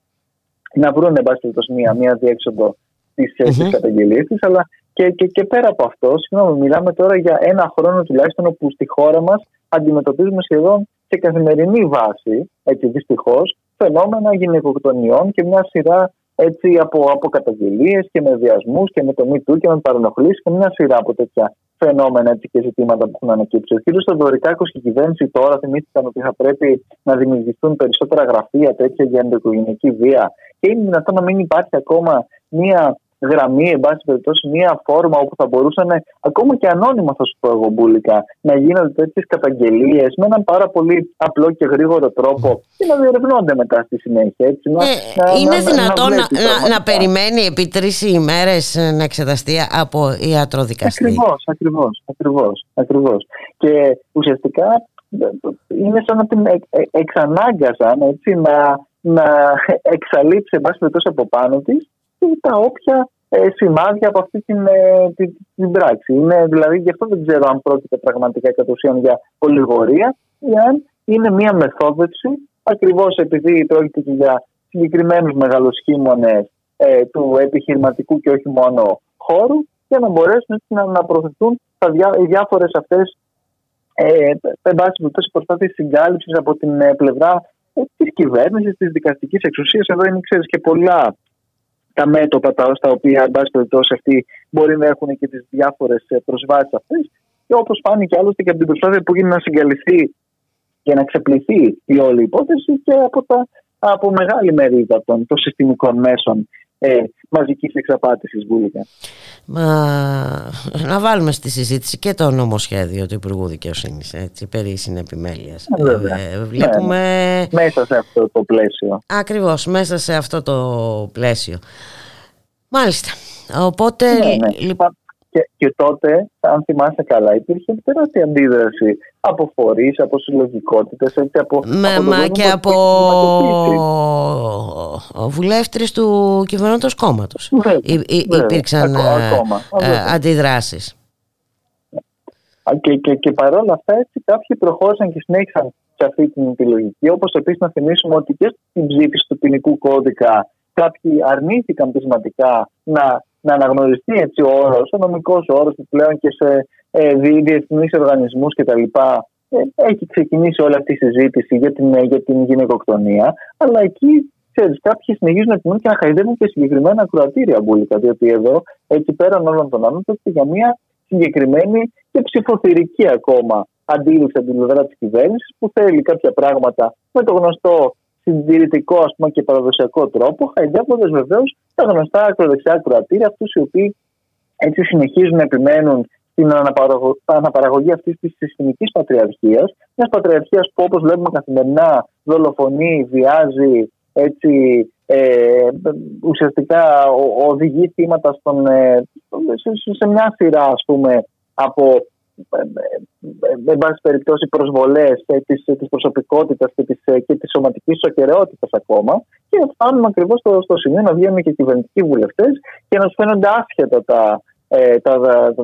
να βρουν εν πάση μία, μία διέξοδο στις mm-hmm. καταγγελίες τη. Αλλά και, και, και πέρα από αυτό, συγγνώμη, μιλάμε τώρα για ένα χρόνο τουλάχιστον όπου στη χώρα μας αντιμετωπίζουμε σχεδόν σε καθημερινή βάση, έτσι δυστυχώς, φαινόμενα γυναικοκτονιών και μια σειρά έτσι από, από καταγγελίες και με βιασμούς και με το MeToo και με παρενοχλήσεις και μια σειρά από τέτοια φαινόμενα έτσι, και ζητήματα που έχουν ανακύψει. Ο κ. Στοδωρικάκο και η κυβέρνηση τώρα θυμήθηκαν ότι θα πρέπει να δημιουργηθούν περισσότερα γραφεία τέτοια για ενδοοικογενειακή βία. Και είναι δυνατόν να μην υπάρχει ακόμα μια γραμμή, εν πάση περιπτώσει, μία φόρμα όπου θα μπορούσαν ακόμα και ανώνυμα, θα σου πω εγώ, μπουλικά, να γίνονται τέτοιες καταγγελίες με έναν πάρα πολύ απλό και γρήγορο τρόπο και να διερευνώνται μετά στη συνέχεια. Έτσι, να, ε, είναι να, δυνατόν να, να, να, περιμένει επί τρεις ημέρες να εξεταστεί από ιατροδικαστή; Ακριβώς, ακριβώς. Ακριβώς, ακριβώς. Και ουσιαστικά είναι σαν να την εξανάγκασαν έτσι, να, να εξαλείψει εν πάση από πάνω της τα όποια ε, σημάδια από αυτή την, ε, την, την, πράξη. Είναι, δηλαδή, γι' αυτό δεν ξέρω αν πρόκειται πραγματικά κατ' ουσίαν για ολιγορία ή αν είναι μια μεθόδευση, ακριβώς επειδή πρόκειται και για συγκεκριμένους μεγαλοσχήμονες ε, του επιχειρηματικού και όχι μόνο χώρου, για να μπορέσουν να, να προωθηθούν τα διά, οι διάφορες αυτές ε, εν πάση περιπτώσει προσπάθειες συγκάλυψης από την ε, πλευρά ε, της κυβέρνησης, της δικαστικής εξουσίας. Εδώ είναι, ξέρεις, και πολλά τα μέτωπα τα, στα οποία, εν πάση περιπτώσει, αυτοί μπορεί να έχουν και τις διάφορες προσβάσεις αυτές. Και όπως φάνηκε άλλωστε και από την προσπάθεια που γίνεται να συγκαλυφθεί και να ξεπληθεί η όλη υπόθεση και από, τα, από μεγάλη μερίδα των, των συστημικών μέσων ε, μαζικής εξαπάτησης βούλικα. Μα να βάλουμε στη συζήτηση και το νομοσχέδιο του Υπουργού Δικαιοσύνης περί συνεπιμέλειας. Ε, ε, βλέπουμε. Ναι, μέσα σε αυτό το πλαίσιο. Ακριβώς, μέσα σε αυτό το πλαίσιο. Μάλιστα. Οπότε. Ναι, ναι. Λοιπόν... Και, και τότε, αν θυμάσαι καλά, υπήρχε τεράστια αντίδραση από φορείς, από συλλογικότητες, από. Με, από μα και από βουλεύτρες του κυβερνώντος κόμματος. Υπήρξαν ε, αντιδράσεις. Και, και, και παρόλα αυτά, έτσι κάποιοι προχώρησαν και συνέχισαν σε αυτή την τη λογική. Όπως επίσης να θυμίσουμε ότι και στην ψήφιση του ποινικού κώδικα κάποιοι αρνήθηκαν πεισματικά να να αναγνωριστεί έτσι ο όρος, ο νομικός όρος που πλέον και σε ε, διεθνείς οργανισμούς κτλ. Ε, έχει ξεκινήσει όλη αυτή η συζήτηση για την, για την γυναικοκτονία. Αλλά εκεί ξέρεις, κάποιοι συνεχίζουν να τιμούν και να χαϊδεύουν και συγκεκριμένα ακροατήρια μπουλικα. Διότι εδώ, έτσι πέραν όλων των άλλων, πρόκειται για μια συγκεκριμένη και ψηφοθυρική ακόμα αντίληψη από την πλευρά της κυβέρνησης που θέλει κάποια πράγματα με το γνωστό συντηρητικό ας πούμε, και παραδοσιακό τρόπο, χαϊδεύοντα βεβαίως τα γνωστά ακροδεξιά κροατήρια, αυτούς οι οποίοι έτσι συνεχίζουν να επιμένουν την αναπαραγωγή αυτής της συστημικής πατριαρχίας. Μιας πατριαρχίας που όπως βλέπουμε καθημερινά δολοφονεί, βιάζει, έτσι, ε, ουσιαστικά οδηγεί θύματα στον, ε, σε, μια σειρά ας πούμε, από εν πάση περιπτώσει προσβολές της, της προσωπικότητας και της, και της σωματικής σοκεραιότητας ακόμα και φτάνουμε ακριβώς στο, στο σημείο να βγαίνουν και κυβερνητικοί βουλευτές και να σου φαίνονται άσχετα τα, ε, τα,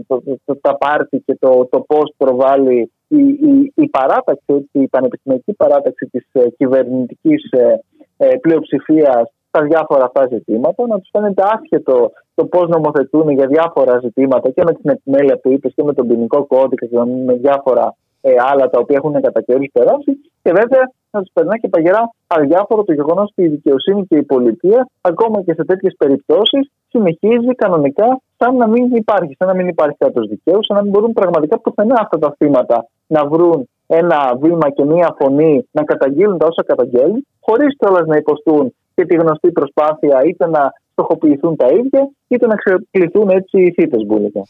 τα, τα, πάρτι και το, το πώς προβάλλει η, η, η παράταξη, η πανεπιστημιακή παράταξη της ε, κυβερνητικής ε, ε, πλειοψηφίας στα διάφορα αυτά ζητήματα, να τους φαίνεται άσχετο το πώς νομοθετούν για διάφορα ζητήματα και με την επιμέλεια που είπες και με τον ποινικό κώδικα και με διάφορα ε, άλλα τα οποία έχουν κατά καιρούς περάσει. Και βέβαια να τους περνά και παγερά αδιάφορο το γεγονός ότι η δικαιοσύνη και η πολιτεία, ακόμα και σε τέτοιες περιπτώσεις, συνεχίζει κανονικά σαν να μην υπάρχει, σαν να μην υπάρχει κράτος δικαίου, σαν να μην μπορούν πραγματικά πουθενά αυτά τα θύματα να βρουν ένα βήμα και μία φωνή να καταγγείλουν τα όσα καταγγέλνουν, χωρίς κιόλας να υποστούν και τη γνωστή προσπάθεια είτε να στοχοποιηθούν τα ίδια είτε να ξεκληθούν έτσι οι θύτες μπουλικά.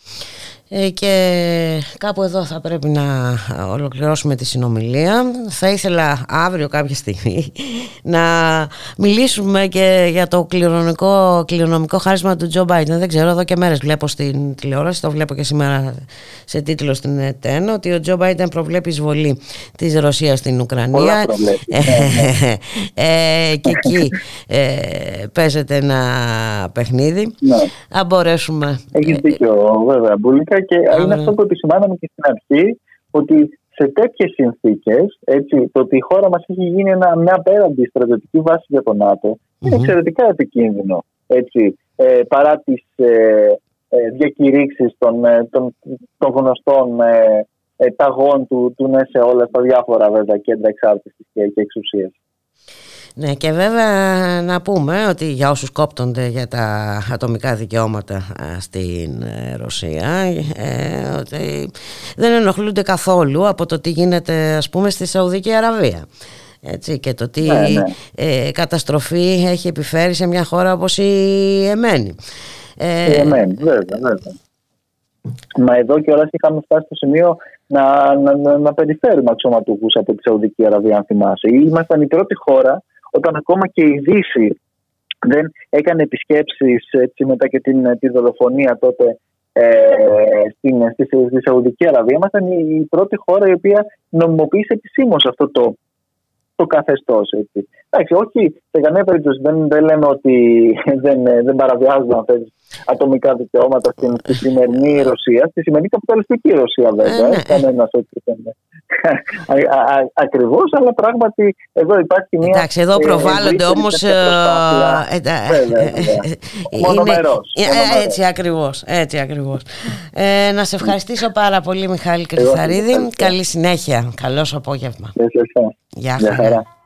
Ε, και κάπου εδώ θα πρέπει να ολοκληρώσουμε τη συνομιλία. Θα ήθελα αύριο κάποια στιγμή *laughs* να μιλήσουμε και για το κληρονομικό, κληρονομικό χάρισμα του Τζο Μπάιντεν. Δεν ξέρω, εδώ και μέρες βλέπω στην τηλεόραση, το βλέπω και σήμερα σε τίτλο στην ΕΤΕΝ, ότι ο Τζο Μπάιντεν προβλέπει εισβολή της Ρωσίας στην Ουκρανία. *laughs* ε, και εκεί ε, παίζεται ένα παιχνίδι. Ναι. Αν μπορέσουμε... Έχεις δίκιο βέβαια, Μπουλίκα και είναι αυτό που επισημάναμε και στην αρχή, ότι σε τέτοιες συνθήκες, το ότι η χώρα μας έχει γίνει ένα, μια απέραντη στρατιωτική βάση για το ΝΑΤΟ, είναι εξαιρετικά επικίνδυνο. Έτσι, ε, παρά τις ε, ε, διακηρύξεις των, ε, των, των γνωστών ε, ε, ταγών του, του ναι σε όλα τα διάφορα βέβαια κέντρα εξάρτησης και, και εξουσίας. Ναι και βέβαια να πούμε ότι για όσους κόπτονται για τα ατομικά δικαιώματα στην ε, Ρωσία ε, ότι δεν ενοχλούνται καθόλου από το τι γίνεται ας πούμε στη Σαουδική Αραβία. Έτσι, και το τι ναι, ναι. Ε, καταστροφή έχει επιφέρει σε μια χώρα όπως η Εμένη. Ε, η Εμένη, βέβαια, βέβαια. Μα εδώ και όλα είχαμε φτάσει στο σημείο να, να, να, να περιφέρουμε αξιωματούχους από τη Σαουδική Αραβία, αν θυμάσαι. Ήμασταν η πρώτη χώρα όταν ακόμα και η Δύση δεν έκανε επισκέψεις έτσι, μετά και την, τη δολοφονία τότε ε, στην, στη, στη Σαουδική Αραβία. Ήμασταν η, πρώτη χώρα η οποία νομιμοποίησε επισήμως αυτό το, το καθεστώς. Εντάξει, όχι σε καμία περίπτωση δεν, δεν λέμε ότι *laughs* δεν, δεν παραβιάζουν αυτέ ατομικά δικαιώματα στην, στη σημερινή Ρωσία, στη σημερινή καπιταλιστική Ρωσία βέβαια. Ε, ναι. Κανένας έτσι δεν *laughs* ακριβώς, αλλά πράγματι εδώ υπάρχει μια. Εντάξει, εδώ προβάλλονται όμως. Μονομερός. Έτσι ακριβώς. Έτσι ακριβώς. Ε, να σε ευχαριστήσω πάρα πολύ, Μιχάλη Κρυθαρίδη. Καλή συνέχεια. Καλό απόγευμα. Γεια χαρά.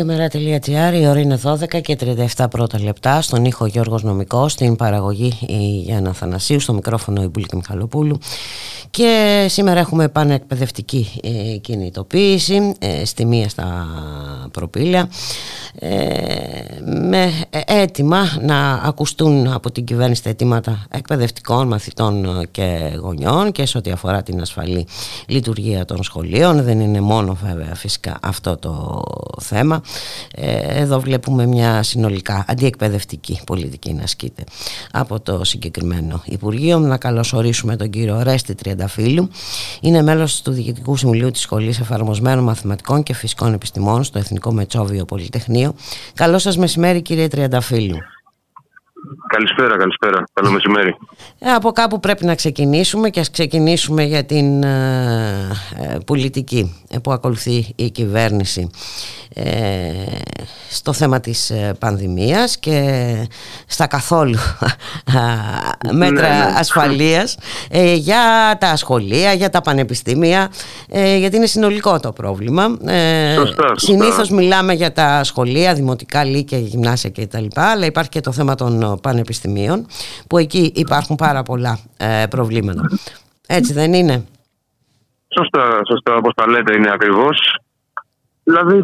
Ραδιομέρα.gr, η ώρα είναι 12 και 37 πρώτα λεπτά. Στον ήχο Γιώργος Νομικός, στην παραγωγή η Γιάννα Θανασίου, στο μικρόφωνο η Μπουλίκη Μιχαλοπούλου. Και σήμερα έχουμε πανεκπαιδευτική ε, κινητοποίηση ε, στη μία στα προπήλαια ε, με έτοιμα να ακουστούν από την κυβέρνηση τα αιτήματα εκπαιδευτικών μαθητών και γονιών και σε ό,τι αφορά την ασφαλή λειτουργία των σχολείων. Δεν είναι μόνο βέβαια φυσικά αυτό το θέμα. Εδώ βλέπουμε μια συνολικά αντιεκπαιδευτική πολιτική να ασκείται από το συγκεκριμένο Υπουργείο. Να καλωσορίσουμε τον κύριο Ρέστη Τριανταφύλου. Είναι μέλος του Διοικητικού Συμβουλίου της Σχολής Εφαρμοσμένων Μαθηματικών και Φυσικών Επιστημών στο Εθνικό Μετσόβιο Πολυτεχνείο. Καλό σας μεσημέρι κύριε Τριανταφύλου. Καλησπέρα, καλησπέρα. Καλό μεσημέρι. Ε, από κάπου πρέπει να ξεκινήσουμε και ας ξεκινήσουμε για την ε, ε, πολιτική που ακολουθεί η κυβέρνηση στο θέμα της πανδημίας και στα καθόλου *laughs* μέτρα ναι, ναι. ασφαλείας για τα σχολεία, για τα πανεπιστήμια γιατί είναι συνολικό το πρόβλημα. Σωστά, Συνήθως μιλάμε για τα σχολεία, δημοτικά, λύκεια, γυμνάσια κτλ. Αλλά υπάρχει και το θέμα των πανεπιστημίων που εκεί υπάρχουν πάρα πολλά ε, προβλήματα. Έτσι δεν είναι; Σωστά, σωστά όπως τα λέτε είναι ακριβώς. Δηλαδή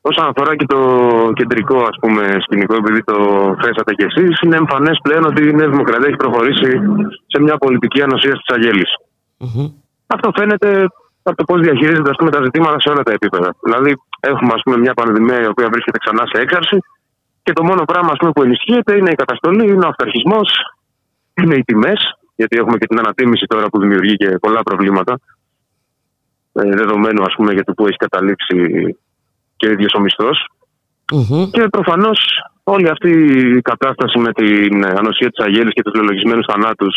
όσον αφορά και το κεντρικό ας πούμε σκηνικό επειδή το θέσατε κι εσείς είναι εμφανές πλέον ότι η Νέα Δημοκρατία έχει προχωρήσει σε μια πολιτική ανοσία της αγελης Αυτό φαίνεται από το πώς διαχειρίζεται ας πούμε, τα ζητήματα σε όλα τα επίπεδα. Δηλαδή, έχουμε ας πούμε, μια πανδημία η οποία βρίσκεται ξανά σε έξαρση και το μόνο πράγμα πούμε, που ενισχύεται είναι η καταστολή, είναι ο αυταρχισμός, είναι οι τιμές. Γιατί έχουμε και την ανατίμηση τώρα που δημιουργεί και πολλά προβλήματα. Ε, δεδομένου, ας πούμε, για το που έχει καταλήξει και ο ίδιος ο μισθο Και προφανώς όλη αυτή η κατάσταση με την ανοσία της Αγέλης και τους λεωλογισμένου θανάτους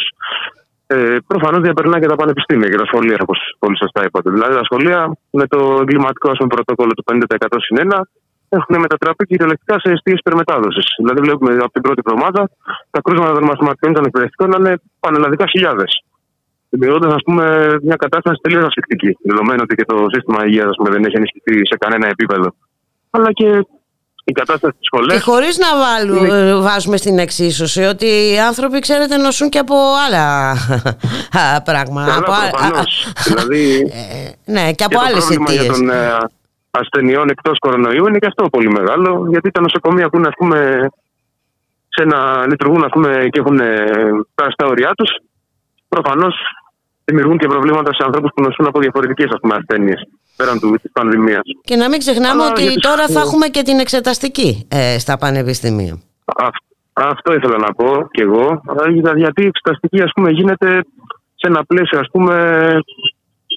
ε, προφανώς διαπερνά και τα πανεπιστήμια και τα σχολεία, όπως πολύ σωστά είπατε. Δηλαδή, τα σχολεία με το εγκληματικό πούμε, πρωτόκολλο του 50% συν 1 έχουν μετατραπεί κυριολεκτικά σε αιστείες υπερμετάδοσης. Δηλαδή, βλέπουμε από την πρώτη εβδομάδα τα κρούσματα των μαθηματικών και των εκπαιδευτικών να είναι πανελλαδικά χιλιάδες. Δημιουργώντας, ας πούμε, μια κατάσταση τελείως ασφικτική. Δεδομένου ότι και το σύστημα υγείας δεν έχει ενισχυθεί σε κανένα επίπεδο. Αλλά και η κατάσταση στις σχολές. Και χωρίς να βάλουμε, είναι... βάζουμε στην εξίσωση ότι οι άνθρωποι, ξέρετε, νοσούν και από άλλα *laughs* πράγματα. από... *laughs* δηλαδή, ε, ναι, και από άλλες αιτίες ασθενειών εκτός κορονοϊού είναι και αυτό πολύ μεγάλο. Γιατί τα νοσοκομεία που είναι, ας πούμε, σε να λειτουργούν ας πούμε, και έχουν φτάσει στα όρια τους, προφανώς δημιουργούν και προβλήματα σε ανθρώπους που νοσούν από διαφορετικές ασθένειες πέραν της πανδημίας. Και να μην ξεχνάμε ότι τώρα θα έχουμε και την εξεταστική ε, στα πανεπιστήμια. αυτό ήθελα να πω κι εγώ. Γιατί η εξεταστική ας πούμε, γίνεται σε ένα πλαίσιο ας πούμε,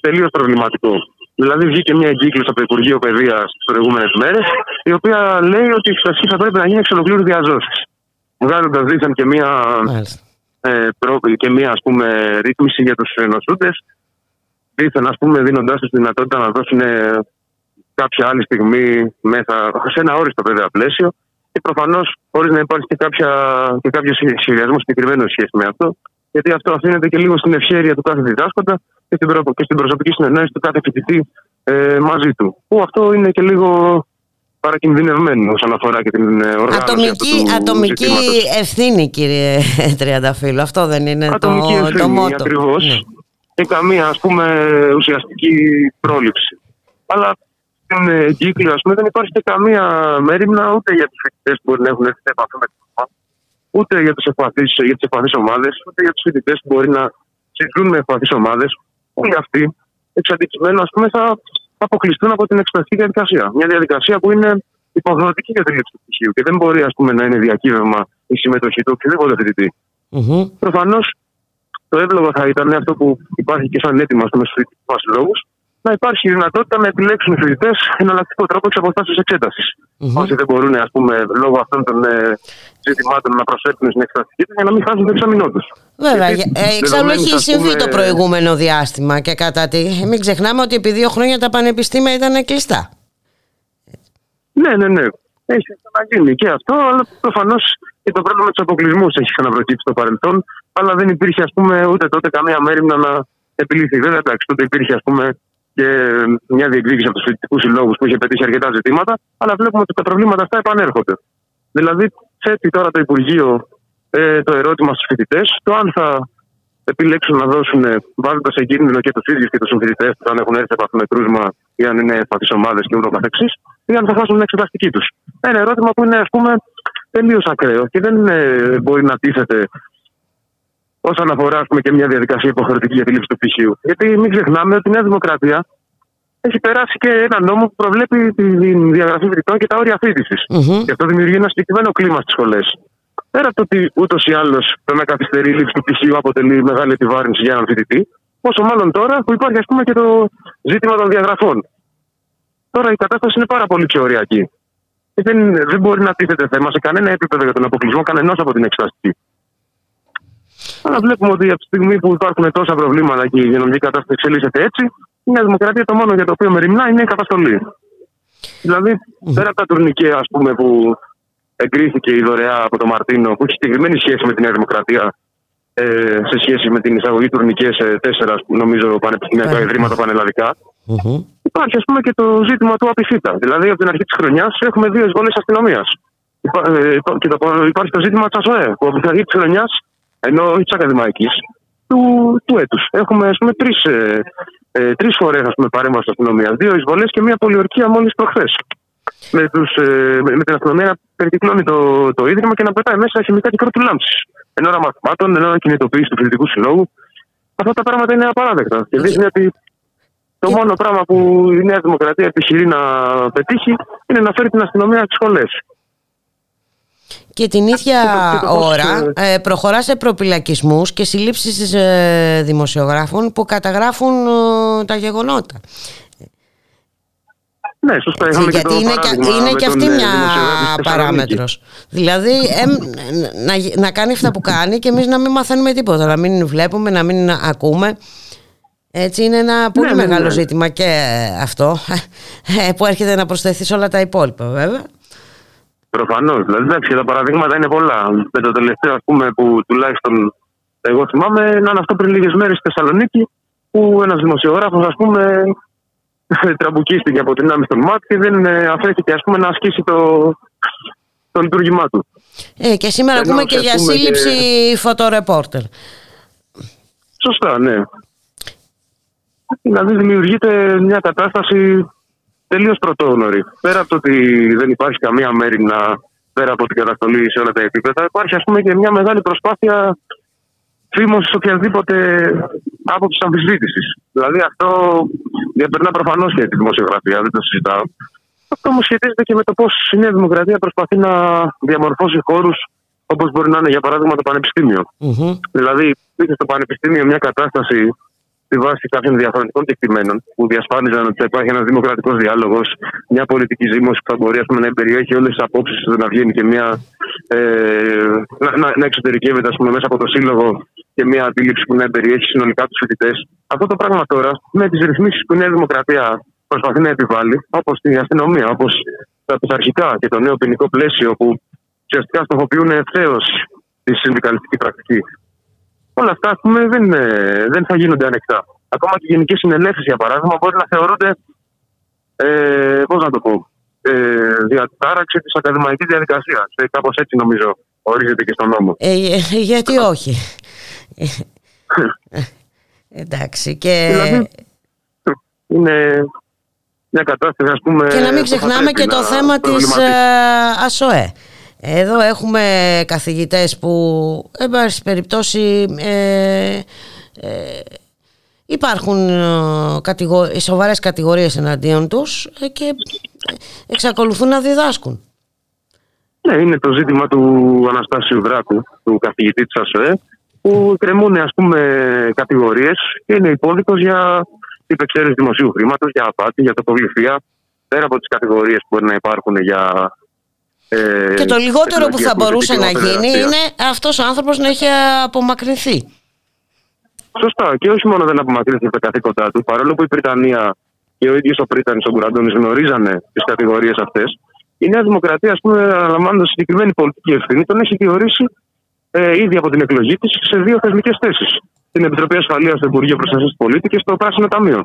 τελείως προβληματικό. Δηλαδή, βγήκε μια εγκύκλωση από το Υπουργείο Παιδείας τις προηγούμενες μέρες, η οποία λέει ότι η εξεταστική θα πρέπει να γίνει εξ ολοκλήρου διαζώσης. Βγάζοντας δίθεν και μια, ε, και μια ας πούμε, ρύθμιση για τους νοσούντε, δίθεν ας πούμε, δίνοντάς τους τη δυνατότητα να δώσουν κάποια άλλη στιγμή μέσα, σε ένα όριστο βέβαια πλαίσιο και προφανώς χωρίς να υπάρχει και, κάποια, και κάποιο σχεδιασμό συγκεκριμένο σχέση με αυτό, γιατί αυτό αφήνεται και λίγο στην ευχέρεια του κάθε διδάσκοντα και στην, και στην προσωπική συνεννόηση του κάθε φοιτητή ε, μαζί του. Που αυτό είναι και λίγο παρακινδυνευμένο όσον αφορά και την ε, οργάνωση Ατομική, του ατομική ευθύνη κύριε *laughs* Τριανταφύλλου, αυτό δεν είναι ατομική το, ευθύνη, το μότο. Ακριβώς. Ναι. Και καμία ας πούμε ουσιαστική πρόληψη. Αλλά στην κύκλη ας πούμε δεν υπάρχει και καμία μέρημνα ούτε για τους φοιτητές που μπορεί να έχουν έρθει σε επαφή με το ούτε για, τους ευπαθείς, για τις ευπαθείς ομάδες, ούτε για τους φοιτητές που μπορεί να συγκρούν με ευπαθείς ομάδες, όλοι αυτοί εξ ας πούμε, θα αποκλειστούν από την εξεταστική διαδικασία. Μια διαδικασία που είναι υποδοτική για την λήψη του πτυχίου και δεν μπορεί ας πούμε, να είναι διακύβευμα η συμμετοχή του οποιοδήποτε φοιτητή. Mm-hmm. Προφανώς το εύλογο θα ήταν αυτό που υπάρχει και σαν έτοιμο στους φοιτητικού μας λόγους, να υπάρχει η δυνατότητα να επιλέξουν οι φοιτητές εναλλακτικό τρόπο της αποστάσεως εξέτασης. Mm-hmm. Όσοι δεν μπορούν, ας πούμε, λόγω αυτών των ε, ζητημάτων να προσφέρουν στην εξεταστική τους για να μην χάσουν το εξαμεινό του. Βέβαια. Ε, εξάλλου έχει συμβεί το προηγούμενο διάστημα και κατά τη. Μην ξεχνάμε ότι επί δύο χρόνια τα πανεπιστήμια ήταν κλειστά. Ναι, ναι, ναι. Έχει ξαναγίνει και αυτό, αλλά προφανώς και το πρόβλημα του αποκλεισμού έχει ξαναπροκύψει στο παρελθόν. Αλλά δεν υπήρχε, ας πούμε, ούτε τότε καμία μέρημνα να επιλύθει. Βέβαια, εντάξει, τότε υπήρχε, ας πούμε, και μια διεκδίκηση από τους φοιτητικούς συλλόγους που είχε πετύχει αρκετά ζητήματα, αλλά βλέπουμε ότι τα προβλήματα αυτά επανέρχονται. Δηλαδή, θέτει τώρα το Υπουργείο ε, το ερώτημα στους φοιτητές, το αν θα επιλέξουν να δώσουν, βάζοντας σε κίνδυνο και τους ίδιους και τους συμφοιτητές τους, αν έχουν έρθει σε επαφή με κρούσμα ή αν είναι ευπαθεί ομάδες και ούτω καθεξής, ή αν θα χάσουν την εξεταστική τους. Ένα ερώτημα που είναι, ας πούμε, τελείως ακραίο και δεν ε, μπορεί να τίθεται όσον αφορά πούμε, και μια διαδικασία υποχρεωτική για τη λήψη του πτυχίου. Γιατί μην ξεχνάμε ότι η Νέα Δημοκρατία έχει περάσει και ένα νόμο που προβλέπει τη διαγραφή φοιτητών και τα όρια φοιτησης. Mm-hmm. Και αυτό δημιουργεί ένα συγκεκριμένο κλίμα στις σχολές. Πέρα από το ότι ούτως ή άλλως το να καθυστερεί η λήψη του πτυχίου αποτελεί μεγάλη επιβάρυνση για έναν φοιτητή, πόσο μάλλον τώρα που υπάρχει ας πούμε, και το ζήτημα των διαγραφών. Τώρα η κατάσταση είναι πάρα πολύ πιο ωριακή. Δεν, δεν μπορεί να τίθεται θέμα σε κανένα επίπεδο για τον αποκλεισμό κανενός από την εξεταστική. Αλλά βλέπουμε ότι από τη στιγμή που υπάρχουν τόσα προβλήματα και η υγειονομική κατάσταση εξελίσσεται έτσι, η Νέα Δημοκρατία το μόνο για το οποίο μεριμνά είναι η καταστολή. Δηλαδή, πέρα από τα τουρνικέ ας πούμε, που εγκρίθηκε η δωρεά από τον Μαρτίνο, που έχει συγκεκριμένη σχέση με τη Νέα Δημοκρατία ε, σε σχέση με την εισαγωγή τουρνικέ σε τέσσερα, νομίζω, πανεπιστημιακά ναι. ιδρύματα πανελλαδικά. Mm-hmm. Υπάρχει, ας πούμε, και το ζήτημα του απειθήτα. Δηλαδή, από την αρχή της χρονιάς έχουμε δύο εισβολές αστυνομίας. Ε, και το, υπάρχει το ζήτημα τη ΑΣΟΕ, που από την αρχή της χρονιάς ενώ όχι τη ακαδημαϊκής, του, του έτους. Έχουμε ας πούμε, τρεις ε, ε, τρεις φορές παρέμβαση αστυνομία. Δύο εισβολές και μία πολιορκία μόλις προχθές. Με, τους, ε, με, την αστυνομία να περικυκλώνει το, το ίδρυμα και να πετάει μέσα χημικά και κρότου λάμψης. Εν ώρα μαθημάτων, εν ώρα κινητοποίηση του φοιτητικού συλλόγου. Αυτά τα πράγματα είναι απαράδεκτα. Και δείχνει ότι το μόνο πράγμα που η Νέα Δημοκρατία επιχειρεί να πετύχει είναι να φέρει την αστυνομία στις σχολές. Και την ίδια ώρα ε, προχωρά σε προπυλακισμούς και συλλήψεις ε, δημοσιογράφων που καταγράφουν ε, τα γεγονότα. Ναι, σωστά. Είχαμε Γιατί και είναι, και, είναι και αυτή μια παράμετρος. Δηλαδή να, να κάνει αυτά που κάνει και εμείς να μην μαθαίνουμε τίποτα, να μην βλέπουμε, να μην ακούμε. Έτσι είναι ένα πολύ ναι, ναι μεγάλο ναι. ζήτημα και αυτό που έρχεται να προσθεθεί σε όλα τα υπόλοιπα βέβαια. Προφανώς. Δηλαδή, εντάξει, τα παραδείγματα είναι πολλά. Με το τελευταίο, ας πούμε, που τουλάχιστον εγώ θυμάμαι, να είναι αυτό πριν λίγες μέρες στη Θεσσαλονίκη, που ένας δημοσιογράφος, ας πούμε, *laughs* τραμπουκίστηκε από την άμυση των ΜΑΤ και δεν ε, αφέθηκε ας πούμε, να ασκήσει το, το λειτουργήμά του. Ε, και σήμερα Ενώ, ακούμε και για σύλληψη και... φωτορεπόρτερ. Σωστά, ναι. Δηλαδή δημιουργείται μια κατάσταση τελείως πρωτόγνωρη. Πέρα από το ότι δεν υπάρχει καμία μέρημνα πέρα από την καταστολή σε όλα τα επίπεδα, υπάρχει ας πούμε και μια μεγάλη προσπάθεια φήμωσης οποιασδήποτε άποψης αμφισβήτησης. Δηλαδή αυτό διαπερνά προφανώς και τη δημοσιογραφία, δεν το συζητάω. Αυτό όμως σχετίζεται και με το πώς η Νέα Δημοκρατία προσπαθεί να διαμορφώσει χώρους όπως μπορεί να είναι για παράδειγμα το πανεπιστήμιο. Mm-hmm. Δηλαδή, στο πανεπιστήμιο μια κατάσταση στη βάση κάποιων διαφορετικών κεκτημένων που διασφάλιζαν ότι θα υπάρχει ένας δημοκρατικός διάλογος, μια πολιτική ζήμωση που θα μπορεί πούμε, να περιέχει όλες τις απόψεις να βγαίνει και μια. Ε, να, να, να εξωτερικεύεται πούμε, μέσα από το σύλλογο και μια αντίληψη που να περιέχει συνολικά τους φοιτητές. Αυτό το πράγμα τώρα με τις ρυθμίσεις που η Νέα Δημοκρατία προσπαθεί να επιβάλλει, όπως την αστυνομία, όπως τα πειθαρχικά και το νέο ποινικό πλαίσιο που ουσιαστικά στοχοποιούν ευθέως τη συνδικαλιστική πρακτική όλα αυτά πούμε, δεν, δεν θα γίνονται ανεκτά. Ακόμα και οι γενικέ συνελεύσει, για παράδειγμα, μπορεί να θεωρούνται. Ε, Πώς να το πω. Ε, διατάραξη της ακαδημαϊκής διαδικασίας. Ε, Κάπως έτσι νομίζω ορίζεται και στον νόμο. Ε, ε γιατί όχι; Εντάξει. Και... Δηλαδή, είναι μια κατάσταση, ας πούμε... Και να μην ξεχνάμε και το θέμα της ε, ΑΣΟΕ. Εδώ έχουμε καθηγητές που, εν πάση περιπτώσει, ε, ε, υπάρχουν ε, κατηγο... σοβαρές κατηγορίες εναντίον τους ε, και εξακολουθούν να διδάσκουν. Ναι, είναι το ζήτημα του Αναστάσιου Δράκου, του καθηγητή της ΑΣΟΕ, που κρεμούν ας πούμε κατηγορίες και είναι υπόδεικος για υπεξαίρεση δημοσίου χρήματος, για απάτη, για τοπογλυφία, πέρα από τις κατηγορίες που μπορεί να υπάρχουν για ε, και το λιγότερο που θα μπορούσε να γίνει είναι αυτός ο άνθρωπος να έχει απομακρυνθεί. Σωστά. Και όχι μόνο δεν απομακρύνθηκε από τα καθήκοντά του, παρόλο που η Βρυτανία και ο ίδιος ο Πρίτανης, ο Κουραντώνη γνωρίζανε τις κατηγορίες αυτές, η Νέα Δημοκρατία, ας πούμε, αναλαμβάνοντας συγκεκριμένη πολιτική ευθύνη, τον έχει διορίσει ε, ήδη από την εκλογή της σε δύο θεσμικές θέσεις. Στην Επιτροπή Ασφαλείας του Υπουργείου Προστασίας του Πολίτη και στο Πράσινο Ταμείο.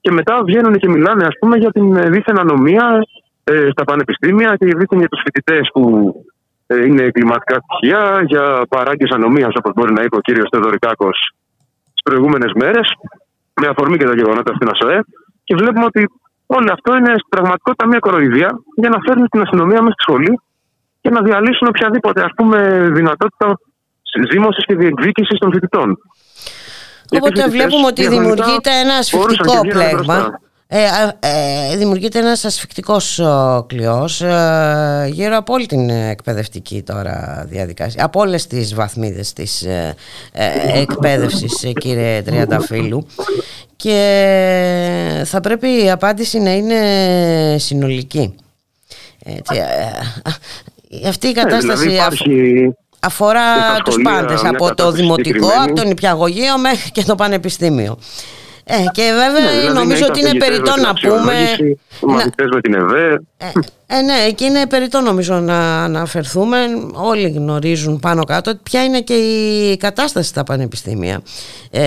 και μετά βγαίνουν και μιλάνε ας πούμε, για την ε, δίθεν ανομία ε, στα πανεπιστήμια και δίθεν για τους φοιτητές που ε, είναι κλιματικά στοιχεία, για παράγκες ανομίας, όπως μπορεί να είπε ο κύριος Θεοδωρικάκος τι προηγούμενες μέρες, με αφορμή και τα γεγονότα στην ΑΣΟΕ. Και βλέπουμε ότι όλο αυτό είναι στην πραγματικότητα μια κοροϊδία για να φέρουν την αστυνομία μέσα στη σχολή και να διαλύσουν οποιαδήποτε ας πούμε, δυνατότητα ζήμωση και διεκδίκησης των φοιτητών. Οπότε βλέπουμε ότι δημιουργείται ένας ασφυκτικό πλέγμα. Ε, ε, δημιουργείται ένας ασφυκτικός κλειός ε, γύρω από όλη την εκπαιδευτική τώρα διαδικασία από όλες τις βαθμίδες της ε, ε εκπαίδευσης κύριε Τριανταφύλου και θα πρέπει η απάντηση να είναι συνολική. Έτσι, αυτή η ναι, κατάσταση δηλαδή αφορά τους πάντες από το δημοτικό, από τον υπηαγωγείο μέχρι και το πανεπιστήμιο ε, και βέβαια ναι, δηλαδή νομίζω ότι είναι περιττό να πούμε. Μαθητές με την ΕΒΕ. Ε, ε, ναι, και είναι περιττό νομίζω να αναφερθούμε. Όλοι γνωρίζουν πάνω κάτω ποια είναι και η κατάσταση στα πανεπιστήμια. Ε,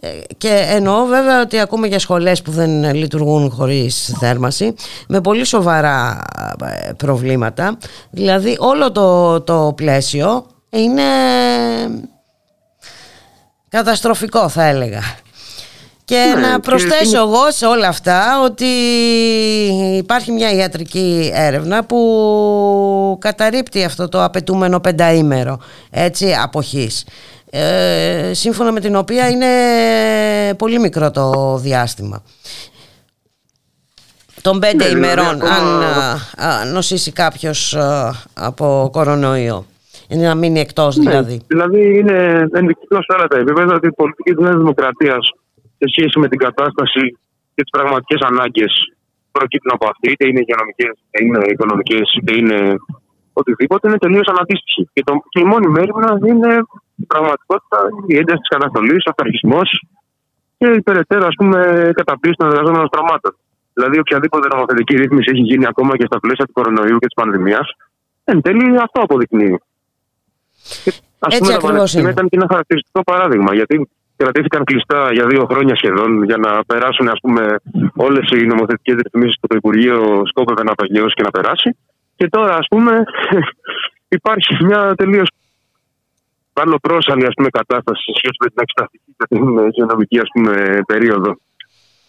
ε, και εννοώ βέβαια ότι ακούμε για σχολές που δεν λειτουργούν χωρίς θέρμαση με πολύ σοβαρά ε, προβλήματα. Δηλαδή όλο το, το πλαίσιο είναι καταστροφικό θα έλεγα. Και ναι, να προσθέσω εγώ σε όλα αυτά ότι υπάρχει μια ιατρική έρευνα που καταρρύπτει αυτό το απαιτούμενο πενταήμερο έτσι, αποχής. Ε, σύμφωνα με την οποία είναι πολύ μικρό το διάστημα των πέντε ναι, δηλαδή ημερών αν νοσήσει κάποιος από κορονοϊό. Είναι να μείνει εκτός ναι, δηλαδή. Δηλαδή είναι ενδεικτικό σε όλα τα επίπεδα ότι η πολιτική της Νέας Δημοκρατίας σε σχέση με την κατάσταση και τις πραγματικές ανάγκες προκύπτουν από αυτή, είτε είναι υγειονομικές, είτε είναι οικονομικές, είτε είναι οτιδήποτε, είναι τελείως αναντίστοιχη. Και, το, και η μόνη μέρημνα είναι η πραγματικότητα, η ένταση της καταστολής, ο αυταρχισμός και η περαιτέρω ας πούμε, καταπίεση των εργαζόμενων στραμμάτων. Δηλαδή, οποιαδήποτε νομοθετική ρύθμιση έχει γίνει ακόμα και στα πλαίσια του κορονοϊού και της πανδημίας, εν τέλει αυτό αποδεικνύει. Α πούμε, τα πανεπιστήμια ήταν και ένα χαρακτηριστικό παράδειγμα. Γιατί κρατήθηκαν κλειστά για δύο χρόνια σχεδόν για να περάσουν ας πούμε, όλες οι νομοθετικές ρυθμίσεις που το Υπουργείο σκόπευε να παγιώσει και να περάσει. Και τώρα ας πούμε *laughs* υπάρχει μια τελείως πάνω πρόσαλη ας πούμε, κατάσταση σε σχέση με την εξεταστική και την υγειονομική περίοδο.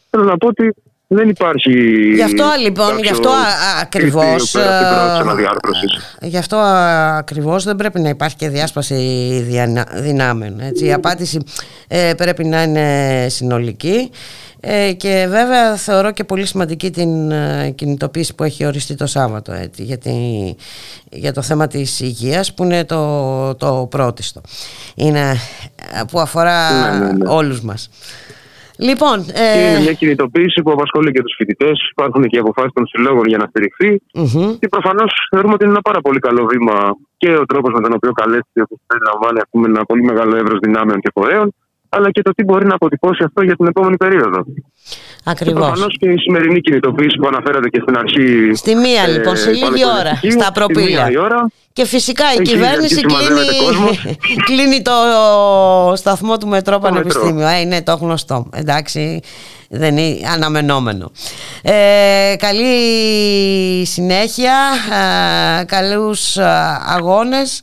Θέλω να πω ότι δεν υπάρχει. Γι' αυτό λοιπόν, γι' αυτό ακριβώς, ε, γι' αυτό ακριβώς δεν πρέπει να υπάρχει και διάσπαση δυνάμεων. Έτσι. Η απάντηση ε, πρέπει να είναι συνολική ε, και βέβαια θεωρώ και πολύ σημαντική την κινητοποίηση που έχει οριστεί το Σάββατο έτσι, για, για το θέμα της υγείας που είναι το, το πρώτιστο. Είναι, που αφορά ναι, ναι, ναι. όλους μας. Λοιπόν, ε... Είναι μια κινητοποίηση που απασχολεί και τους φοιτητές. Υπάρχουν και αποφάσεις των συλλόγων για να στηριχθεί. Mm-hmm. Και προφανώς θεωρούμε ότι είναι ένα πάρα πολύ καλό βήμα και ο τρόπος με τον οποίο καλέσει που περιλαμβάνει ένα πολύ μεγάλο εύρος δυνάμεων και φορέων, αλλά και το τι μπορεί να αποτυπώσει αυτό για την επόμενη περίοδο. Ακριβώς. Προφανώς και η σημερινή κινητοποίηση που αναφέρατε και στην αρχή. Στη μία ε, λοιπόν, σε λίγη ώρα, στα προπήλαια. Και φυσικά η κυβέρνηση κλείνει, *laughs* κλείνει το σταθμό του Μετρό Πανεπιστήμιο. Ε, είναι το γνωστό. Εντάξει, δεν είναι αναμενόμενο. Ε, καλή συνέχεια, ε, καλούς ε, αγώνες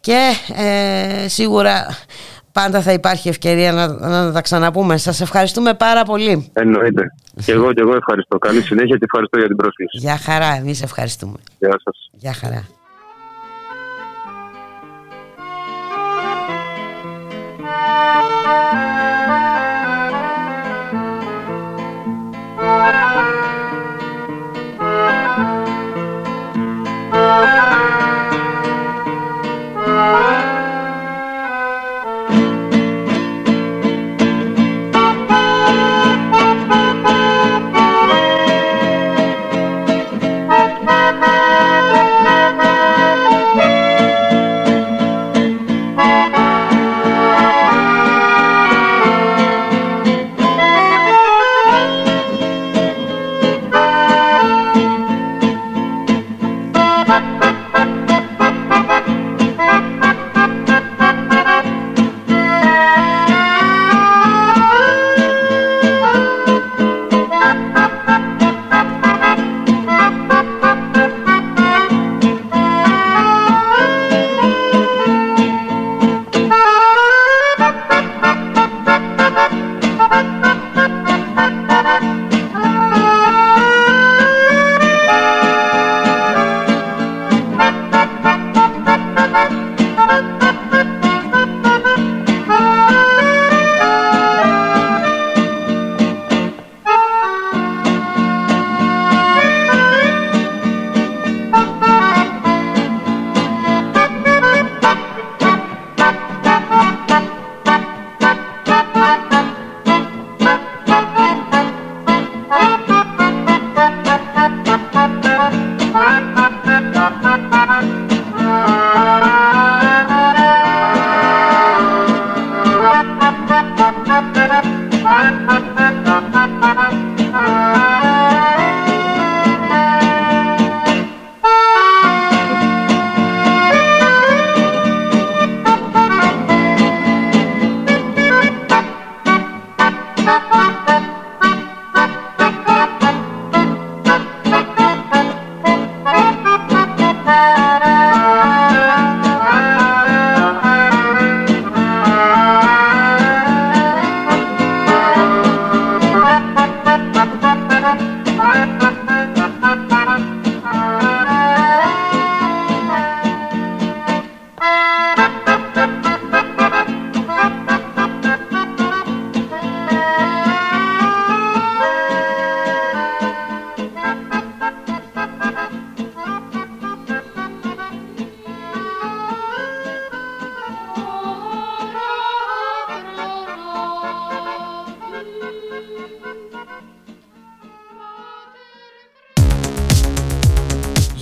και ε, σίγουρα Πάντα θα υπάρχει ευκαιρία να, να τα ξαναπούμε. Σας ευχαριστούμε πάρα πολύ. Εννοείται. Και εγώ και εγώ ευχαριστώ. Καλή συνέχεια και ευχαριστώ για την πρόσκληση. για χαρά. Εμείς ευχαριστούμε. Γεια σας. Γεια χαρά.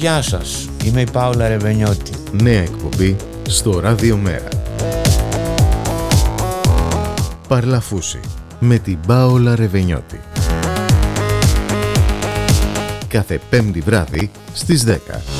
Γεια σας, είμαι η Πάολα Ρεβενιώτη. Νέα εκπομπή στο Ράδιο Μέρα. Παρλαφούση με την Πάολα Ρεβενιώτη. Κάθε πέμπτη βράδυ στις 10.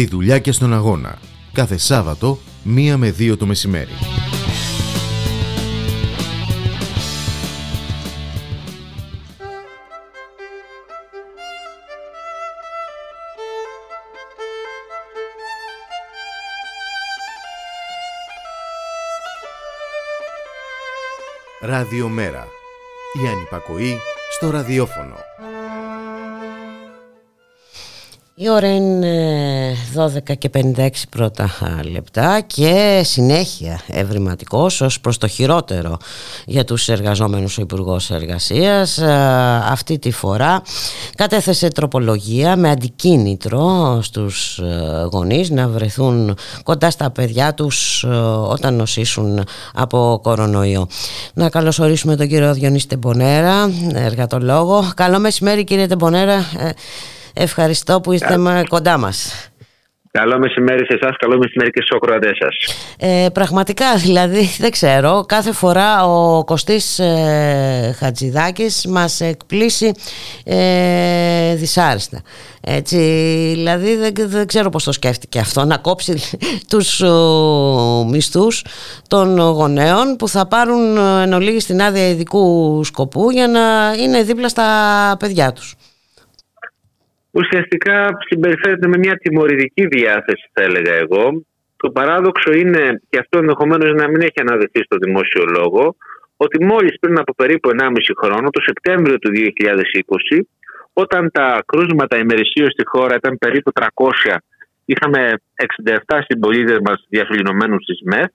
Στη δουλειά και στον αγώνα. Κάθε Σάββατο, μία με δύο το μεσημέρι. Ραδιομέρα. Η ανυπακοή στο ραδιόφωνο. Η ώρα είναι 12 και 56 πρώτα λεπτά και συνέχεια ευρηματικός ως προς το χειρότερο για τους εργαζόμενους ο Υπουργός Εργασίας. Αυτή τη φορά κατέθεσε τροπολογία με αντικίνητρο στους γονείς να βρεθούν κοντά στα παιδιά τους όταν νοσήσουν από κορονοϊό. Να καλωσορίσουμε τον κύριο Διονύση Τεμπονέρα, εργατολόγο. Καλό μεσημέρι κύριε Τεμπονέρα. Ε, Ευχαριστώ που είστε Κα... κοντά μας. Καλό μεσημέρι σε εσάς, καλό μεσημέρι και στους ακροατές σας. Ε, πραγματικά, δηλαδή, *laughs* δεν ξέρω. Κάθε φορά ο Κωστής ε, Χατζηδάκης μας εκπλήσει ε, δυσάρεστα. Έτσι, δηλαδή δεν, δεν ξέρω πώς το σκέφτηκε αυτό να κόψει *laughs* τους ο, μισθούς των γονέων που θα πάρουν εν ολίγη στην άδεια ειδικού σκοπού για να είναι δίπλα στα παιδιά τους ουσιαστικά συμπεριφέρεται με μια τιμωρητική διάθεση, θα έλεγα εγώ. Το παράδοξο είναι, και αυτό ενδεχομένως να μην έχει αναδειχθεί στο δημόσιο λόγο, ότι μόλις πριν από περίπου 1,5 χρόνο, το Σεπτέμβριο του 2020, όταν τα κρούσματα ημερησίως στη χώρα ήταν περίπου 300, είχαμε 67 συμπολίτες μας διαφιλινωμένου στις ΜΕΘ,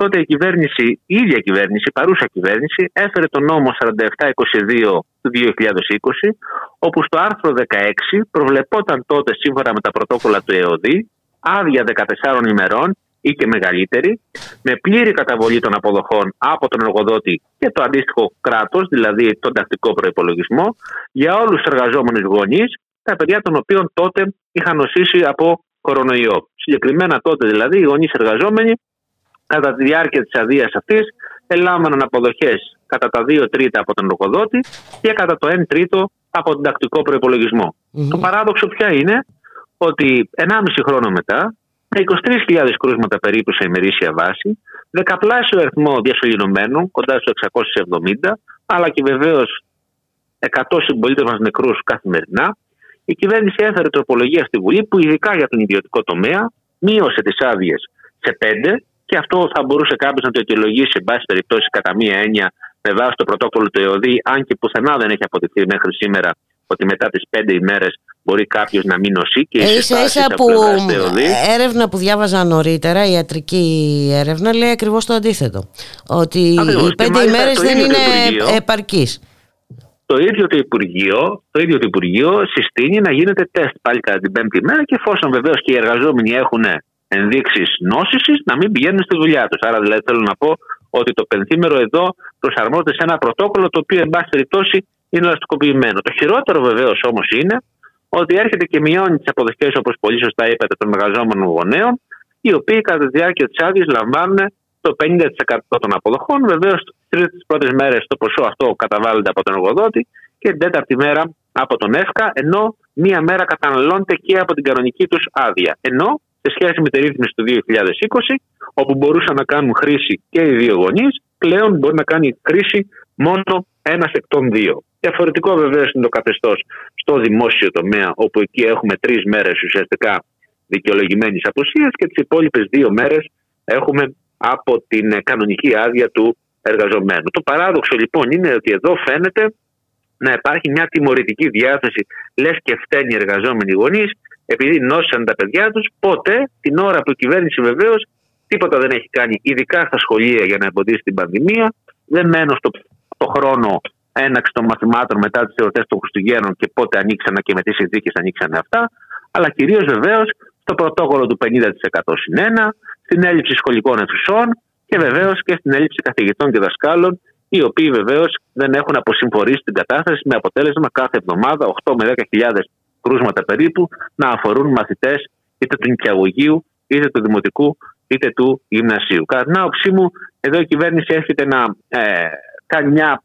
τότε η κυβέρνηση, η ίδια κυβέρνηση, η παρούσα κυβέρνηση, έφερε τον νόμο 4722 του 2020, όπου στο άρθρο 16 προβλεπόταν τότε σύμφωνα με τα πρωτόκολλα του ΕΟΔΗ άδεια 14 ημερών ή και μεγαλύτερη, με πλήρη καταβολή των αποδοχών από τον εργοδότη και το αντίστοιχο κράτος, δηλαδή τον τακτικό προπολογισμό, για όλους τους εργαζόμενους γονείς, τα παιδιά των οποίων τότε είχαν νοσήσει από κορονοϊό. Συγκεκριμένα τότε δηλαδή οι γονείς εργαζόμενοι κατά τη διάρκεια της αδείας αυτής ελάμβαναν αποδοχές κατά τα 2 τρίτα από τον εργοδότη και κατά το 1 τρίτο από τον τακτικό Το παράδοξο πια είναι ότι 1,5 χρόνο μετά, με 23.000 κρούσματα περίπου σε ημερήσια βάση, δεκαπλάσιο αριθμό διασωληνωμένων, κοντά στου 670, αλλά και βεβαίως 100 συμπολίτε μας νεκρούς καθημερινά, η κυβέρνηση έφερε τροπολογία στη Βουλή που ειδικά για τον ιδιωτικό τομέα μείωσε τις άδειες σε 5 και αυτό θα μπορούσε κάποιος να το αιτιολογήσει, σε πάση περιπτώσει, κατά μία έννοια με βάση το πρωτόκολλο του ΕΟΔΗ, αν και πουθενά δεν έχει αποδειχθεί μέχρι σήμερα ότι μετά τις πέντε ημέρες μπορεί κάποιος να μην νοσεί και ε, ίσα ίσα που έρευνα που διάβαζα νωρίτερα, η ιατρική έρευνα λέει ακριβώς το αντίθετο. Ότι οι πέντε ημέρες δεν είναι επαρκείς. Το ίδιο το Υπουργείο, το ίδιο το Υπουργείο συστήνει να γίνεται τεστ πάλι κατά την πέμπτη μέρα και εφόσον βεβαίως και οι εργαζόμενοι έχουν ενδείξεις νόσησης, να μην πηγαίνουν στη δουλειά τους. Άρα, δηλαδή, θέλω να πω ότι το πενθήμερο εδώ προσαρμόζεται σε ένα πρωτόκολλο το οποίο, εν πάση περιπτώσει, είναι ελαστικοποιημένο. Το χειρότερο βεβαίως όμως είναι ότι έρχεται και μειώνει τις αποδοχές, όπως πολύ σωστά είπατε, των εργαζόμενων γονέων, οι οποίοι κατά τη διάρκεια της άδειας λαμβάνουν το 50% των αποδοχών. Βεβαίως, τις πρώτες μέρες το ποσό αυτό καταβάλλεται από τον εργοδότη και την τέταρτη μέρα από τον ΕΦΚΑ, ενώ μία μέρα καταναλώνεται και από την κανονική τους άδεια. Ενώ σε σχέση με τη ρύθμιση του 2020, όπου μπορούσαν να κάνουν χρήση και οι δύο γονείς, πλέον μπορεί να κάνει χρήση μόνο ένας εκ των δύο. Διαφορετικό βεβαίως είναι το καθεστώς στο δημόσιο τομέα, όπου εκεί έχουμε τρεις μέρες ουσιαστικά δικαιολογημένης απουσίας και τις υπόλοιπες δύο μέρες έχουμε από την κανονική άδεια του εργαζομένου. Το παράδοξο λοιπόν είναι ότι εδώ φαίνεται να υπάρχει μια τιμωρητική διάθεση, λες και φταίνει οι εργαζόμενοι γονείς, επειδή νόσησαν τα παιδιά τους, πότε την ώρα που η κυβέρνηση βεβαίως τίποτα δεν έχει κάνει, ειδικά στα σχολεία για να εμποδίσει την πανδημία. Δεν μένω στο το χρόνο έναξη των μαθημάτων μετά τις εορτές των Χριστουγέννων και πότε ανοίξαν και με τι συνθήκες ανοίξαν αυτά, αλλά κυρίως βεβαίως στο πρωτόκολλο του 50% συν 1, στην έλλειψη σχολικών αιθουσών και βεβαίως και στην έλλειψη καθηγητών και δασκάλων, οι οποίοι βεβαίως δεν έχουν αποσυμφορήσει την κατάσταση με αποτέλεσμα κάθε εβδομάδα 8 με 10.000 κρούσματα περίπου να αφορούν μαθητές είτε του νηπιαγωγείου, είτε του δημοτικού, είτε του γυμνασίου. Κατά την άποψή μου, εδώ η κυβέρνηση έρχεται να ε, κάνει μια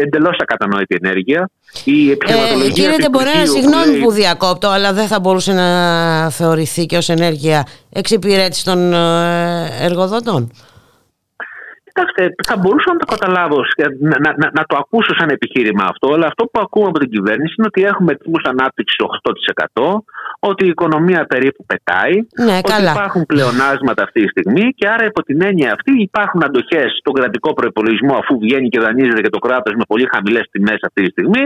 εντελώς ακατανόητη ενέργεια. Η επιχειρηματολογία. Ε, κύριε Τεμπορέα, συγγνώμη που διακόπτω, αλλά δεν θα μπορούσε να θεωρηθεί και ως ενέργεια εξυπηρέτηση των ε, εργοδοτών. Κοιτάξτε, θα μπορούσα να το καταλάβω, να, να, να, το ακούσω σαν επιχείρημα αυτό, αλλά αυτό που ακούμε από την κυβέρνηση είναι ότι έχουμε τύπους ανάπτυξης 8%, ότι η οικονομία περίπου πετάει, ναι, ότι υπάρχουν πλεονάσματα αυτή τη στιγμή και άρα υπό την έννοια αυτή υπάρχουν αντοχές στον κρατικό προπολογισμό αφού βγαίνει και δανείζεται και το κράτος με πολύ χαμηλές τιμές αυτή τη στιγμή,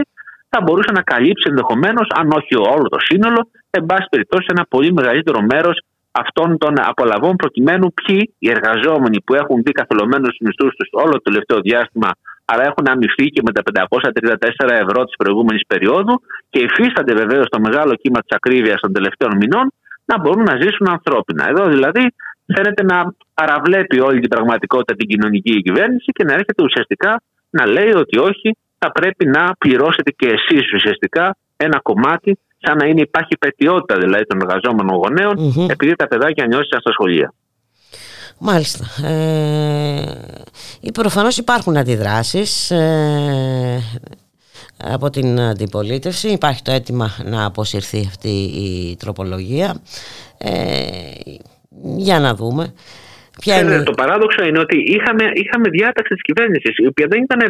θα μπορούσε να καλύψει ενδεχομένως, αν όχι όλο το σύνολο, εν πάση περιπτώσει ένα πολύ μεγαλύτερο μέρος αυτών των απολαβών προκειμένου ποιοι οι εργαζόμενοι που έχουν δει καθολωμένου του μισθούς τους όλο το τελευταίο διάστημα αλλά έχουν αμυφθεί και με τα 534 ευρώ της προηγούμενης περίοδου και υφίστανται βεβαίως το μεγάλο κύμα της ακρίβειας των τελευταίων μηνών να μπορούν να ζήσουν ανθρώπινα. Εδώ δηλαδή φαίνεται να παραβλέπει όλη την πραγματικότητα την κοινωνική κυβέρνηση και να έρχεται ουσιαστικά να λέει ότι όχι, θα πρέπει να πληρώσετε και εσείς ουσιαστικά ένα κομμάτι σαν να είναι υπάρχει πετιότητα δηλαδή των εργαζόμενων επειδή τα παιδάκια νιώθησαν στα σχολεία. Μάλιστα. Ε, προφανώς υπάρχουν αντιδράσεις ε, από την αντιπολίτευση. Υπάρχει το αίτημα να αποσυρθεί αυτή η τροπολογία. Ε, για να δούμε. Είναι... Το παράδοξο είναι ότι είχαμε, είχαμε διάταξη της κυβέρνησης, η οποία δεν ήταν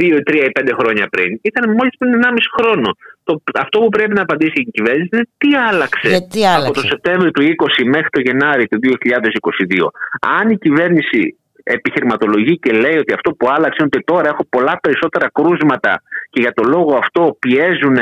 2, 3 ή 5 χρόνια πριν. Ήταν μόλις πριν 1,5 χρόνο. Το, αυτό που πρέπει να απαντήσει η κυβέρνηση είναι τι άλλαξε, άλλαξε; από το Σεπτέμβριο του 20 μέχρι το Γενάρη του 2022. Αν η κυβέρνηση επιχειρηματολογεί και λέει ότι αυτό που άλλαξε είναι ότι τώρα έχω πολλά περισσότερα κρούσματα και για το λόγο αυτό πιέζουν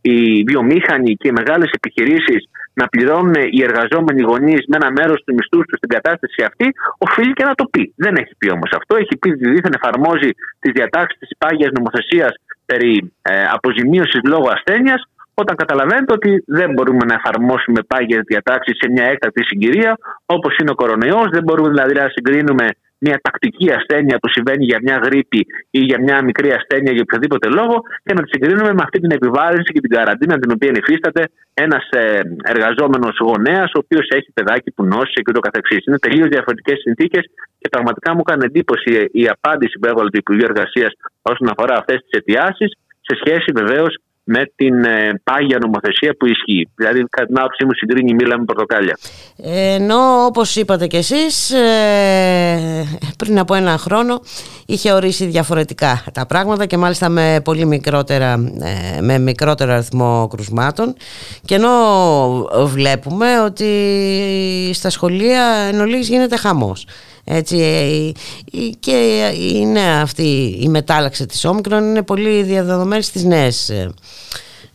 οι βιομήχανοι και οι μεγάλες επιχειρήσεις να πληρώνουν οι εργαζόμενοι γονείς με ένα μέρος του μισθού τους στην κατάσταση αυτή, οφείλει και να το πει. Δεν έχει πει όμως αυτό. Έχει πει ότι δίθεν εφαρμόζει τις διατάξεις της πάγιας νομοθεσίας περί ε, αποζημίωσης λόγω ασθένειας, όταν καταλαβαίνετε ότι δεν μπορούμε να εφαρμόσουμε πάγιες διατάξεις σε μια έκτακτη συγκυρία, όπως είναι ο κορονοϊός. Δεν μπορούμε δηλαδή να συγκρίνουμε μια τακτική ασθένεια που συμβαίνει για μια γρήπη ή για μια μικρή ασθένεια για οποιοδήποτε λόγο και να τη συγκρίνουμε με αυτή την επιβάρυνση και την καραντίνα την οποία υφίσταται ένας ε, εργαζόμενος γονέας ο οποίος έχει παιδάκι που νόσησε και ούτω καθεξής. Είναι τελείως διαφορετικές συνθήκες και πραγματικά μου έκανε εντύπωση η απάντηση που έβαλε το Υπουργείο Εργασίας όσον αφορά αυτές τις αιτιάσεις σε σχέση βεβαίως με την ε, πάγια νομοθεσία που ισχύει. Δηλαδή, κατά την άποψή μου, συγκρίνει μήλα με πορτοκάλια. Ενώ, όπως είπατε κι εσείς, ε, πριν από ένα χρόνο είχε ορίσει διαφορετικά τα πράγματα και μάλιστα με πολύ μικρότερα, ε, με μικρότερο αριθμό κρουσμάτων και ενώ βλέπουμε ότι στα σχολεία εν ολίγης γίνεται χαμός. Έτσι, και είναι αυτή η μετάλλαξη της όμικρον είναι πολύ διαδεδομένη στις νέες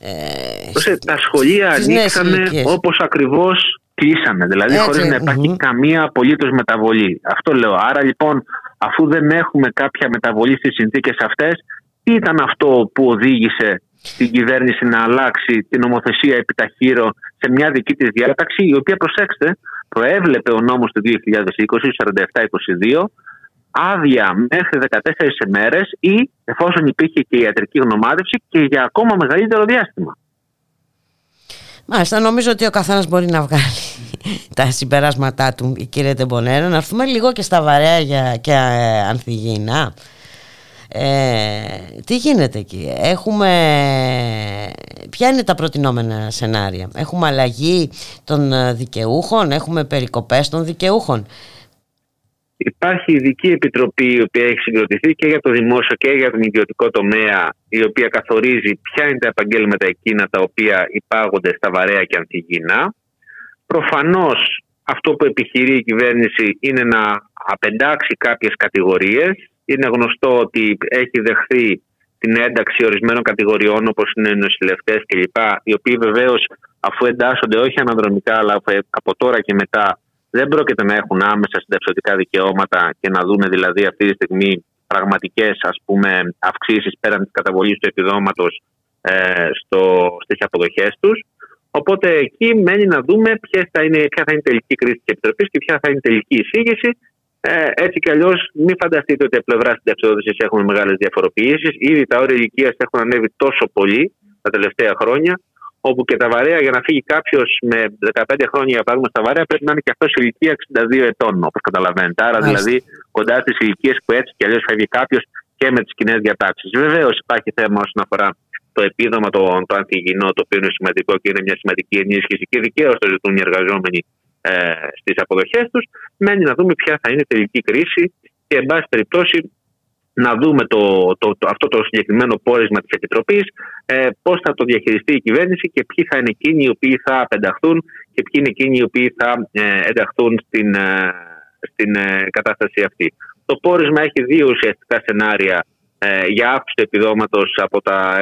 ε, τα σχολεία ανοίξανε όπως ακριβώς κλείσανε, δηλαδή Έτσι, χωρίς να υπαρχει καμία απολύτως μεταβολή. Αυτό λέω. Άρα λοιπόν αφού δεν έχουμε κάποια μεταβολή στις συνθήκες αυτές, τι ήταν αυτό που οδήγησε την κυβέρνηση να αλλάξει την νομοθεσία επιταχύρω σε μια δική της διάταξη, η οποία προσέξτε, προέβλεπε ο νόμος του 2020, 47-22, άδεια μέχρι 14 ημέρες ή εφόσον υπήρχε και ιατρική γνωμάτευση και για ακόμα μεγαλύτερο διάστημα. Μάλιστα, νομίζω ότι ο καθένας μπορεί να βγάλει *laughs* τα συμπεράσματά του, κύριε Τεμπονέρα. Να έρθουμε λίγο και στα βαρέα για, και ε, ανθυγίνα. Ε, τι γίνεται εκεί; Έχουμε Ποια είναι τα προτινόμενα σενάρια; Έχουμε αλλαγή των δικαιούχων; Έχουμε περικοπές των δικαιούχων; Υπάρχει ειδική επιτροπή η οποία έχει συγκροτηθεί και για το δημόσιο και για τον ιδιωτικό τομέα, η οποία καθορίζει ποια είναι τα επαγγέλματα εκείνα τα οποία υπάγονται στα βαρέα και ανθυγιεινά. Προφανώς αυτό που επιχειρεί η κυβέρνηση είναι να απεντάξει κάποιες κατηγορίες. Είναι γνωστό ότι έχει δεχθεί την ένταξη ορισμένων κατηγοριών όπως είναι οι νοσηλευτές κλπ. Οι οποίοι βεβαίως αφού εντάσσονται όχι αναδρομικά αλλά από τώρα και μετά δεν πρόκειται να έχουν άμεσα συνταξιωτικά δικαιώματα και να δουν δηλαδή αυτή τη στιγμή πραγματικές αυξήσεις πέραν της καταβολής του επιδόματος ε, στις αποδοχές τους. Οπότε εκεί μένει να δούμε ποια θα είναι, ποια θα είναι η τελική κρίση της Επιτροπής και ποια θα είναι η τελική εισήγηση. Ε, έτσι κι αλλιώς, μην φανταστείτε ότι από πλευράς συνταξιοδότηση έχουμε μεγάλες διαφοροποιήσεις. Ήδη τα όρια ηλικίας έχουν ανέβει τόσο πολύ τα τελευταία χρόνια, όπου και τα βαρέα για να φύγει κάποιος με 15 χρόνια για παράδειγμα στα βαρέα πρέπει να είναι και αυτός σε ηλικία 62 ετών, όπως καταλαβαίνετε. Άρα δηλαδή κοντά στις ηλικίες που έτσι κι αλλιώς φεύγει κάποιος και με τις κοινές διατάξεις. Βεβαίως υπάρχει θέμα όσον αφορά το επίδομα, το, το αντιγυνό, το οποίο είναι σημαντικό και είναι μια σημαντική ενίσχυση και δικαίως το ζητούν οι εργαζόμενοι ε, στις αποδοχές τους. Μένει να δούμε ποια θα είναι η τελική κρίση και, εν πάση περιπτώσει, να δούμε το, το, το, αυτό το συγκεκριμένο πόρισμα της Επιτροπής, ε, πώς θα το διαχειριστεί η κυβέρνηση και ποιοι θα είναι εκείνοι οι οποίοι θα απενταχθούν και ποιοι είναι εκείνοι οι οποίοι θα ε, ενταχθούν στην, ε, στην ε, κατάσταση αυτή. Το πόρισμα έχει δύο ουσιαστικά σενάρια ε, για αύξηση του επιδόματος από τα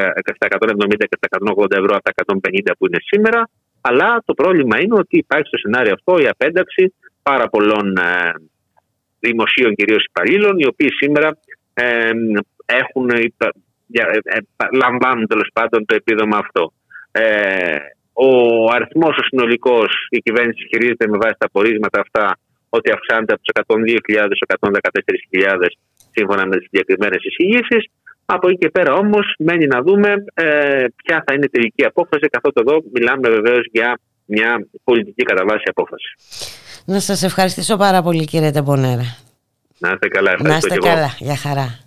170 και τα 180 ευρώ από τα 150 που είναι σήμερα, αλλά το πρόβλημα είναι ότι υπάρχει στο σενάριο αυτό η απένταξη πάρα πολλών δημοσίων κυρίως υπαλλήλων, οι οποίοι σήμερα έχουν, ε, ε, λαμβάνουν τέλος πάντων το επίδομα αυτό. Ε, ο αριθμός ο συνολικός, η κυβέρνηση χειρίζεται με βάση τα πορίσματα αυτά ότι αυξάνεται από τους 102.000 στου 114.000 σύμφωνα με τις συγκεκριμένες εισηγήσεις. Από εκεί και πέρα όμως μένει να δούμε ε, ποια θα είναι η τελική απόφαση, καθότι εδώ μιλάμε βεβαίως για μια πολιτική κατά βάση απόφαση. Να σας ευχαριστήσω πάρα πολύ κύριε Τεμπονέρα. Να είστε καλά. Να είστε καλά. Για χαρά.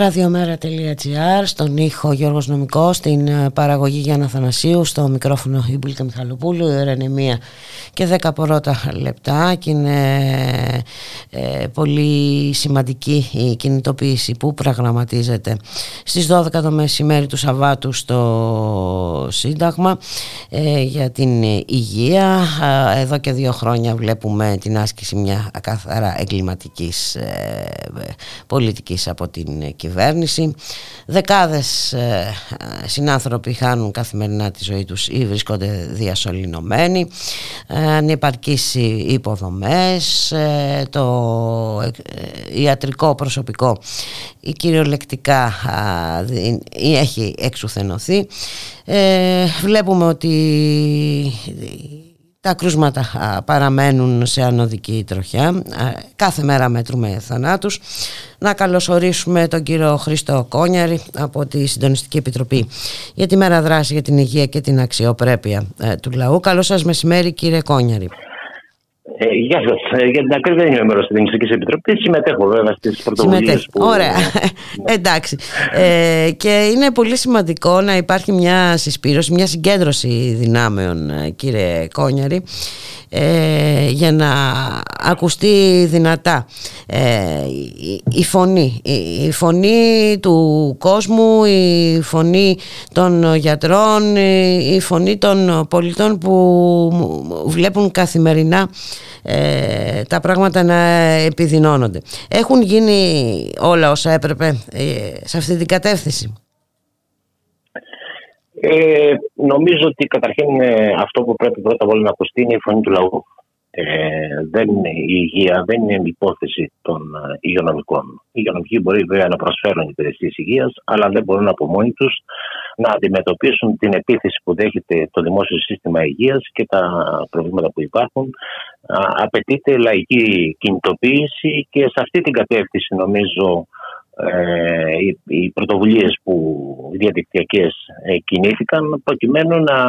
Ραδιομέρα.gr Στον ήχο Γιώργος Νομικός Στην ε, παραγωγή Γιάννα Θανασίου Στο μικρόφωνο η Μπουλίκα Μιχαλοπούλου Η ώρα είναι μία και δέκα πρώτα λεπτά Και είναι ε, πολύ σημαντική η κινητοποίηση Που πραγματίζεται Στις 12 το μεσημέρι του Σαββάτου Στο Σύνταγμα ε, Για την υγεία Εδώ και δύο χρόνια βλέπουμε Την άσκηση μια καθαρά εγκληματικής Πολιτικής από την κυβέρνηση. Δεκάδες ε, συνάνθρωποι χάνουν καθημερινά τη ζωή τους ή βρίσκονται διασωληνωμένοι. Ε, ανυπαρκείς υποδομές, ε, το ε, ιατρικό προσωπικό ή κυριολεκτικά έχει εξουθενωθεί. Ε, βλέπουμε ότι τα κρούσματα παραμένουν σε ανωδική τροχιά. Κάθε μέρα μέτρουμε θανάτους. Να καλωσορίσουμε τον κύριο Χρήστο Κόνιαρη από τη Συντονιστική Επιτροπή για τη Μέρα Δράση για την Υγεία και την Αξιοπρέπεια ε, του Λαού. Καλό σας μεσημέρι κύριε Κόνιαρη. Ε, γεια σα. Ε, για την ακρίβεια δεν είμαι μέρος της Ελληνικής Επιτροπής. Συμμετέχω βέβαια στις πρωτοβουλίες που. Ωραία. Εντάξει. Ε, και είναι πολύ σημαντικό να υπάρχει μια συσπήρωση, μια συγκέντρωση δυνάμεων, ε, κύριε Κόνιαρη, ε, για να ακουστεί δυνατά ε, η, φωνή. Η, φωνή του κόσμου η φωνή των γιατρών η, φωνή των πολιτών που βλέπουν καθημερινά ε, τα πράγματα να επιδεινώνονται. Έχουν γίνει όλα όσα έπρεπε σε αυτή την κατεύθυνση ε, νομίζω ότι καταρχήν ε, αυτό που πρέπει πρώτα απ' όλα να ακουστεί είναι η φωνή του λαού. Ε, δεν είναι η υγεία, δεν είναι η υπόθεση των ε, υγειονομικών. Οι υγειονομικοί μπορεί βέβαια να προσφέρουν υπηρεσίες υγείας, αλλά δεν μπορούν από μόνοι τους να αντιμετωπίσουν την επίθεση που δέχεται το δημόσιο σύστημα υγείας και τα προβλήματα που υπάρχουν. απαιτείται λαϊκή κινητοποίηση και σε αυτή την κατεύθυνση νομίζω ε, οι, οι πρωτοβουλίες που οι διαδικτυακές ε, κινήθηκαν προκειμένου να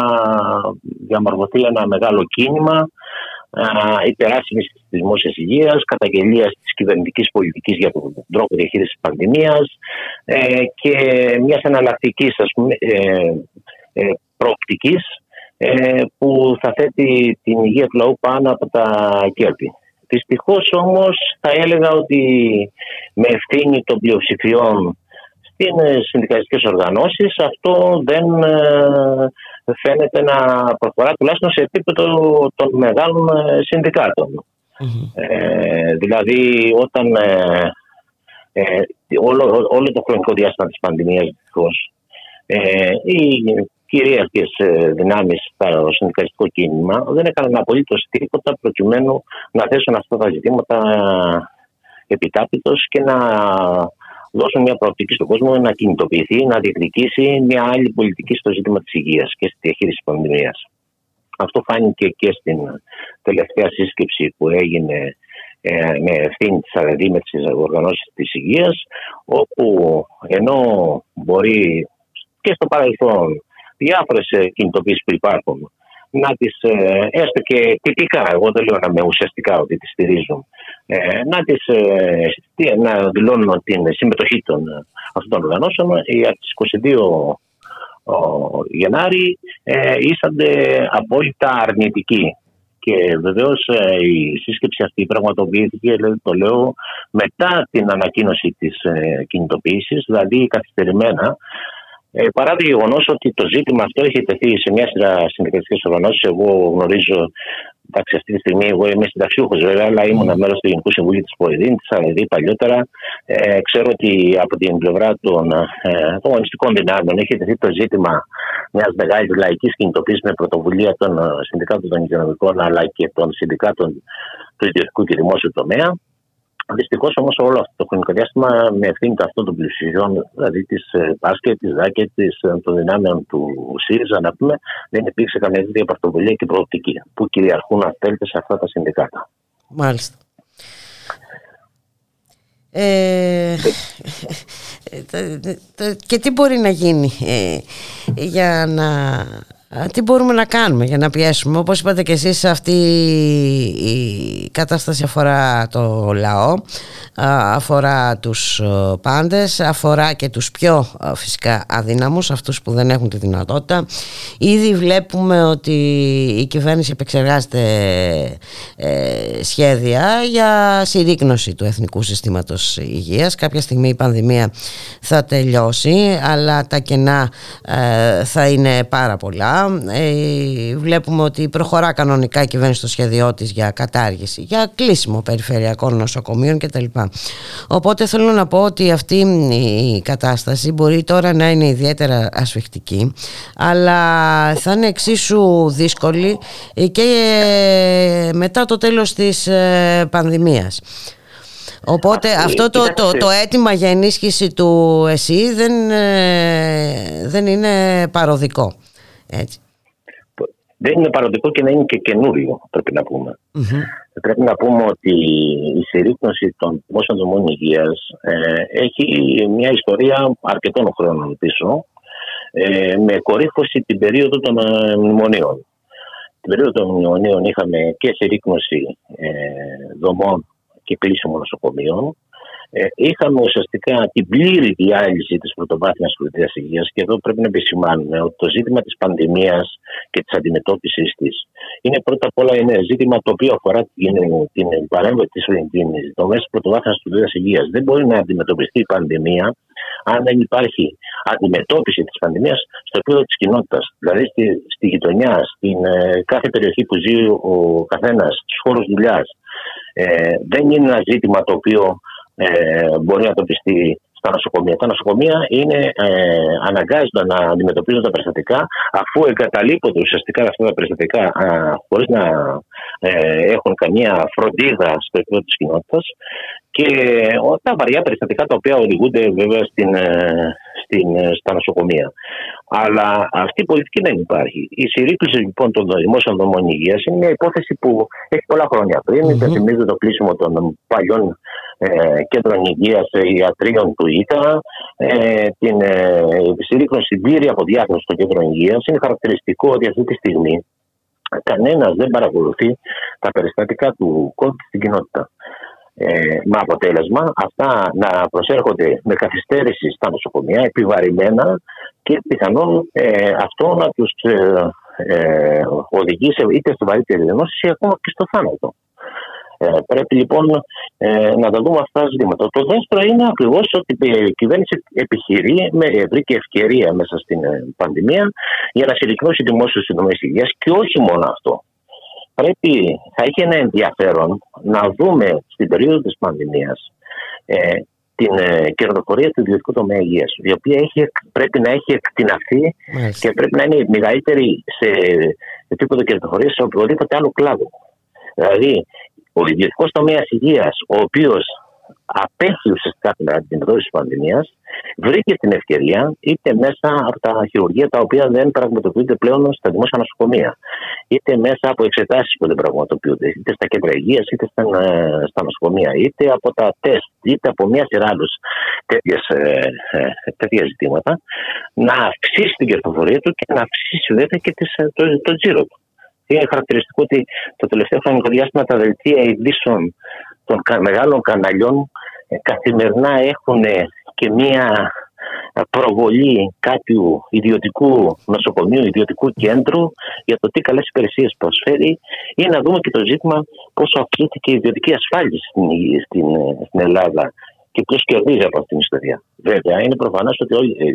διαμορφωθεί ένα μεγάλο κίνημα υπεράσπιση της δημόσιας υγείας, καταγγελίας της κυβερνητικής πολιτικής για τον τρόπο διαχείρισης της πανδημίας ε, και μιας εναλλακτικής προοπτικής που θα θέτει την υγεία του λαού πάνω από τα κέρδη. Δυστυχώς όμως θα έλεγα ότι με ευθύνη των πλειοψηφιών στι συνδικαλιστικές οργανώσεις αυτό δεν ε, φαίνεται να προχωρά τουλάχιστον σε επίπεδο των μεγάλων ε, Ε, δηλαδή όταν ε, ε, όλο, όλο το χρονικό διάστημα της πανδημίας δυστυχώς ε, κυρίαρχες δυνάμεις στο συνδικαλιστικό κίνημα δεν έκαναν απολύτως τίποτα προκειμένου να θέσουν αυτά τα ζητήματα επιτάπητος και να δώσουν μια προοπτική στον κόσμο να κινητοποιηθεί, να διεκδικήσει μια άλλη πολιτική στο ζήτημα της υγείας και στη διαχείριση της πανδημίας. Αυτό φάνηκε και στην τελευταία σύσκεψη που έγινε ε, με ευθύνη της ΑΡΕΔΗ με τις οργανώσεις της υγείας, όπου ενώ μπορεί και στο παρελθόν διάφορε κινητοποιήσει που υπάρχουν να τις ε, έστω και τυπικά, εγώ δεν λέω να είμαι ουσιαστικά ότι τις στηρίζουν, ε, να τις ε, να δηλώνουν την συμμετοχή των αυτών των οργανώσεων. Από τι 22 Γενάρη ε, ήσανται απόλυτα αρνητικοί. Και βεβαίως η σύσκεψη αυτή πραγματοποιήθηκε, το λέω, μετά την ανακοίνωση της κινητοποίησης, δηλαδή καθυστερημένα, ε, παρά το γεγονός ότι το ζήτημα αυτό έχει τεθεί σε μια σειρά συνδικαλιστικές οργανώσεις, εγώ γνωρίζω, εντάξει, αυτή τη στιγμή εγώ είμαι συνταξιούχος βέβαια, αλλά ήμουν mm. μέρος του Γενικού Συμβουλίου της Ποεδίν, της ΑΕΔ παλιότερα. Ε, ξέρω ότι από την πλευρά των ε, αγωνιστικών δυνάμεων έχει τεθεί το ζήτημα μιας μεγάλης λαϊκής κινητοποίησης με πρωτοβουλία των ε, συνδικάτων των υγειονομικών αλλά και των συνδικάτων του ιδιωτικού και δημόσιου τομέα. Δυστυχώ όμω όλο αυτό το χρονικό διάστημα με ευθύνη αυτών των πλησιών, δηλαδή τη ε, Πάσκε, τη ΔΑΚΕ, ε, των δυνάμεων του ΣΥΡΙΖΑ, να πούμε, δεν υπήρξε καμία τέτοια πρωτοβουλία και προοπτική που κυριαρχούν, αν θέλετε, σε αυτά τα συνδικάτα. Μάλιστα. Ε, και τι μπορεί να γίνει για να τι μπορούμε να κάνουμε για να πιέσουμε; Όπως είπατε και εσείς αυτή η κατάσταση αφορά το λαό, αφορά τους πάντες, αφορά και τους πιο φυσικά αδύναμους, αυτούς που δεν έχουν τη δυνατότητα. Ήδη βλέπουμε ότι η κυβέρνηση επεξεργάζεται ε, σχέδια για συρρήκνωση του Εθνικού Συστήματος Υγείας. Κάποια στιγμή η πανδημία θα τελειώσει, αλλά τα κενά ε, θα είναι πάρα πολλά ε, βλέπουμε ότι προχωρά κανονικά η κυβέρνηση στο σχέδιό της για κατάργηση, για κλείσιμο περιφερειακών νοσοκομείων κτλ. Οπότε θέλω να πω ότι αυτή η κατάσταση μπορεί τώρα να είναι ιδιαίτερα ασφιχτική, αλλά θα είναι εξίσου δύσκολη και μετά το τέλος της ε, πανδημίας. Οπότε αυτό το, το, το αίτημα για ενίσχυση του ΕΣΥ δεν, ε, δεν είναι παροδικό. Έτσι. Δεν είναι παροδικό και να είναι και καινούριο, πρέπει να πούμε. Πρέπει να πούμε ότι η συρρήκνωση των δημόσιων δομών υγείας ε, έχει μια ιστορία αρκετών χρόνων πίσω, ε, με κορύφωση την περίοδο των ε, μνημονίων. Την περίοδο των μνημονίων είχαμε και συρρήκνωση ε, δομών και κλείσιμο νοσοκομείων ε, είχαμε ουσιαστικά την πλήρη διάλυση της πρωτοβάθμιας φροντίδα υγείας και εδώ πρέπει να επισημάνουμε ότι το ζήτημα της πανδημίας και της αντιμετώπισης της είναι πρώτα απ' όλα ένα ζήτημα το οποίο αφορά την, την παρέμβαση της δομέ της πρωτοβάθμιας φροντίδα υγείας. Δεν μπορεί να αντιμετωπιστεί η πανδημία αν δεν υπάρχει αντιμετώπιση της πανδημίας στο επίπεδο της κοινότητας. Δηλαδή στη, στη γειτονιά, στην ε, κάθε περιοχή που ζει ο καθένας, στους χώρους δουλειάς. Ε, δεν είναι ένα ζήτημα το οποίο ε, μπορεί να το πιστεί στα νοσοκομεία. Τα νοσοκομεία είναι, ε, αναγκάζονται να αντιμετωπίζουν τα περιστατικά αφού εγκαταλείπονται ουσιαστικά αυτά τα περιστατικά χωρίς να ε, έχουν καμία φροντίδα στο επίπεδο της κοινότητας και τα βαριά περιστατικά τα οποία οδηγούνται βέβαια στην, ε, στην, ε, στα νοσοκομεία. Αλλά αυτή η πολιτική δεν υπάρχει. Η συρρήκνωση λοιπόν των δημόσιων δομών υγείας είναι μια υπόθεση που έχει πολλά χρόνια πριν. Mm-hmm. το κλείσιμο των παλιών ε, κέντρων υγεία ε, ιατρίων του ΙΤΑ, ε, την ε, συρρήκνωση, την πλήρη αποδιάγνωση των κέντρων υγεία. Είναι χαρακτηριστικό ότι αυτή τη στιγμή κανένας δεν παρακολουθεί τα περιστατικά του COVID στην κοινότητα. Ε, με αποτέλεσμα αυτά να προσέρχονται με καθυστέρηση στα νοσοκομεία, επιβαρημένα και πιθανόν ε, αυτό να τους ε, ε, οδηγεί σε, είτε σε βαρύτερη ή ακόμα και στο θάνατο. Ε, πρέπει λοιπόν ε, να τα δούμε αυτά τα ζητήματα. Το δεύτερο είναι ακριβώς ότι η κυβέρνηση επιχειρεί, με, βρήκε ευκαιρία μέσα στην πανδημία για να συρρυκνώσει δημόσιε συντομέ υγείας και όχι μόνο αυτό πρέπει, θα έχει ένα ενδιαφέρον να δούμε στην περίοδο της πανδημίας ε, την ε, κερδοφορία του ιδιωτικού τομέα υγείας, η οποία έχει, πρέπει να έχει εκτιναθεί και πρέπει να είναι μεγαλύτερη σε επίπεδο κερδοφορίας σε οποιοδήποτε άλλο κλάδο. Δηλαδή, ο ιδιωτικό τομέας υγείας, ο οποίος απέχει ουσιαστικά την αντιμετώπιση της πανδημίας, βρήκε την ευκαιρία είτε μέσα από τα χειρουργεία τα οποία δεν πραγματοποιούνται πλέον στα δημόσια νοσοκομεία, είτε μέσα από εξετάσεις που δεν πραγματοποιούνται, είτε στα κέντρα υγείας, είτε στα, ε, στα νοσοκομεία, είτε από τα τεστ, είτε από μια σειρά άλλους ε, ε, τέτοια ζητήματα, να αυξήσει την κερδοφορία του και να αυξήσει βέβαια και το, το τζίρο του. Είναι χαρακτηριστικό ότι το τελευταίο χρονικό διάστημα τα δελτία ειδήσεων των μεγάλων καναλιών καθημερινά έχουν και μία προβολή κάποιου ιδιωτικού νοσοκομείου, ιδιωτικού κέντρου για το τι καλές υπηρεσίες προσφέρει ή να δούμε και το ζήτημα πόσο αυξήθηκε η ιδιωτική ασφάλιση στην, στην, στην Ελλάδα και ποιος κερδίζει από αυτήν την ιστορία. Βέβαια, είναι προφανώ ότι όλοι, ε,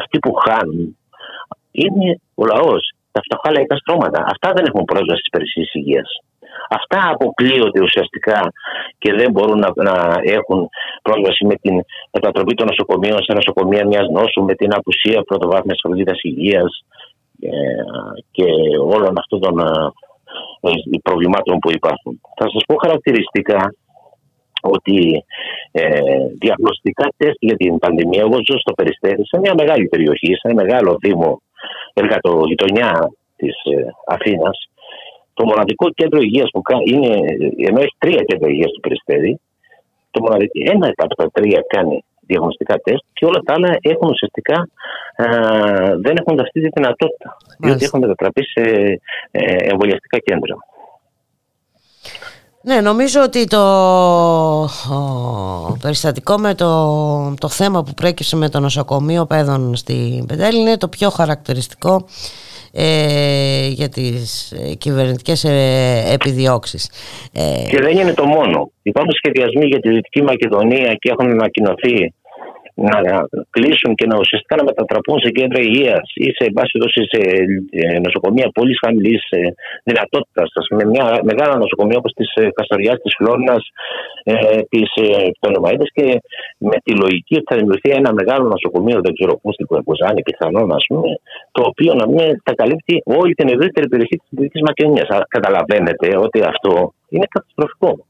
αυτοί που χάνουν είναι ο λαός, τα φτωχά λαϊκά στρώματα. Αυτά δεν έχουν πρόσβαση στις υπηρεσίες υγείας. Αυτά αποκλείονται ουσιαστικά και δεν μπορούν να, να έχουν πρόσβαση με την μετατροπή των νοσοκομείων σε νοσοκομεία μιας νόσου, με την απουσία πρωτοβάθμιας φροντίδας υγείας ε, και όλων αυτών των ε, προβλημάτων που υπάρχουν. Θα σας πω χαρακτηριστικά ότι ε, διαγνωστικά τεστ για την πανδημία, εγώ ζω στο Περιστέρι, σε μια μεγάλη περιοχή, σε ένα μεγάλο δήμο εργατογειτονιά της ε, Αθήνας, το μοναδικό κέντρο υγείας που κάνει είναι, ενώ έχει τρία κέντρα υγείας στο Περιστέρι, το μοναδικό, ένα από τα τρία κάνει διαγνωστικά τεστ και όλα τα άλλα έχουν ουσιαστικά ε, δεν έχουν αυτή τη δυνατότητα. Διότι έχουν μετατραπεί σε ε, εμβολιαστικά κέντρα. Ναι, νομίζω ότι το περιστατικό με το, το θέμα που πρέκυψε με το νοσοκομείο παιδών στην Πεντέλη είναι το πιο χαρακτηριστικό ε, για τις ε, κυβερνητικές ε, επιδιώξεις. Ε, και δεν είναι το μόνο. Υπάρχουν σχεδιασμοί για τη Δυτική Μακεδονία και έχουν ανακοινωθεί να κλείσουν και να ουσιαστικά να μετατραπούν σε κέντρα υγείας ή σε βάση δόση σε ε, νοσοκομεία πολύ χαμηλής ε, δυνατότητας. Με μια μεγάλα νοσοκομεία όπως της ε, Καστοριάς, της Φλόρινας, της Πτωνομαίδα και με τη λογική ότι θα δημιουργηθεί ένα μεγάλο νοσοκομείο, δεν ξέρω πού, στην Κουεμπουζάνη, πιθανόν, ας πούμε, το οποίο να μην θα καλύπτει όλη την ευρύτερη περιοχή της Δυτικής Μακεδονίας. Καταλαβαίνετε ότι αυτό είναι καταστροφικό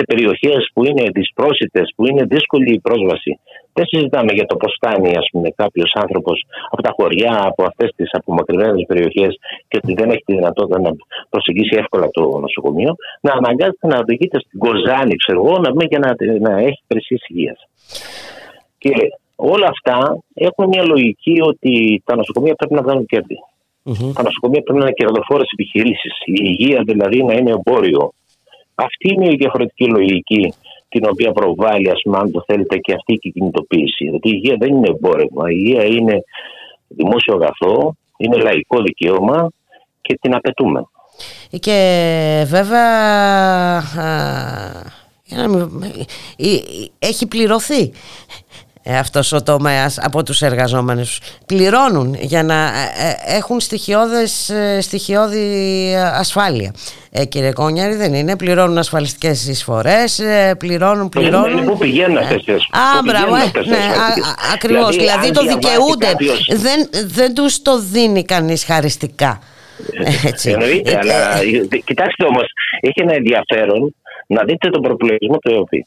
σε περιοχές που είναι δυσπρόσιτες, που είναι δύσκολη η πρόσβαση. Δεν συζητάμε για το πώς φτάνει κάποιος άνθρωπος από τα χωριά, από αυτές τις απομακρυνμένε περιοχές και ότι δεν έχει τη δυνατότητα να προσεγγίσει εύκολα το νοσοκομείο, να αναγκάζεται να οδηγείται στην Κοζάνη, ξέρω εγώ, να, για να, να έχει υπηρεσίες υγείας. Και όλα αυτά έχουν μια λογική ότι τα νοσοκομεία πρέπει να βγάλουν κέρδη. Mm-hmm. Τα νοσοκομεία πρέπει να είναι κερδοφόρες επιχειρήσεις. Η υγεία δηλαδή να είναι εμπόριο. Αυτή είναι η διαφορετική λογική την οποία προβάλλει, ας πούμε, αν το θέλετε, και αυτή η κινητοποίηση. Γιατί η υγεία δεν είναι εμπόρευμα. Η υγεία είναι δημόσιο αγαθό, είναι λαϊκό δικαίωμα και την απαιτούμε. Και βέβαια έχει πληρωθεί ε, αυτός ο τομέας από τους εργαζόμενους. Πληρώνουν για να ε, ε, έχουν στοιχειώδες, στοιχειώδη ασφάλεια. Ε, κύριε Κόνιαρη δεν είναι. Πληρώνουν ασφαλιστικές εισφορές πληρώνουν, πληρώνουν. είναι πού πηγαίνουν αυτές τις Α, μπράβο, ναι, ακριβώς. δηλαδή, δηλαδή το δικαιούνται. δεν, δεν τους το δίνει κανείς χαριστικά. Έτσι. Εννοείται, αλλά κοιτάξτε όμως έχει ένα ενδιαφέρον να δείτε τον προπολογισμό του ΕΟΠΗ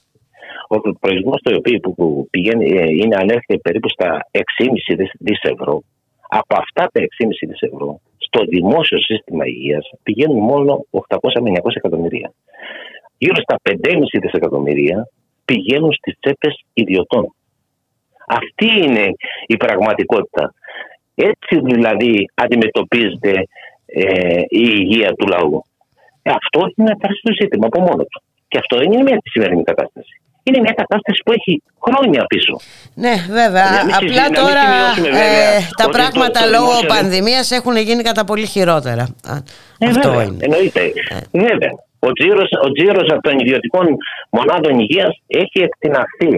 ο προορισμό του οποίο που πηγαίνει, ε, είναι ανέρχεται περίπου στα 6,5 δις ευρώ. Από αυτά τα 6,5 δις ευρώ στο δημόσιο σύστημα υγείας πηγαίνουν μόνο 800 με 900 εκατομμυρία. Γύρω στα 5,5 δισεκατομμυρία πηγαίνουν στις τσέπες ιδιωτών. Αυτή είναι η πραγματικότητα. Έτσι δηλαδή αντιμετωπίζεται ε, η υγεία του λαού. Ε, αυτό είναι ένα τεράστιο ζήτημα από μόνο του. Και αυτό δεν είναι μια σημερινή κατάσταση είναι μια κατάσταση που έχει χρόνια πίσω. Ναι, βέβαια. Απλά τώρα ε, τα πράγματα το, το λόγω δημόσιο... πανδημίας έχουν γίνει κατά πολύ χειρότερα. Ε, Αυτό βέβαια, είναι. Εννοείται. Ε. Βέβαια. Ο τζίρος, ο τζίρος από των ιδιωτικών μονάδων υγείας έχει εκτιναχθεί.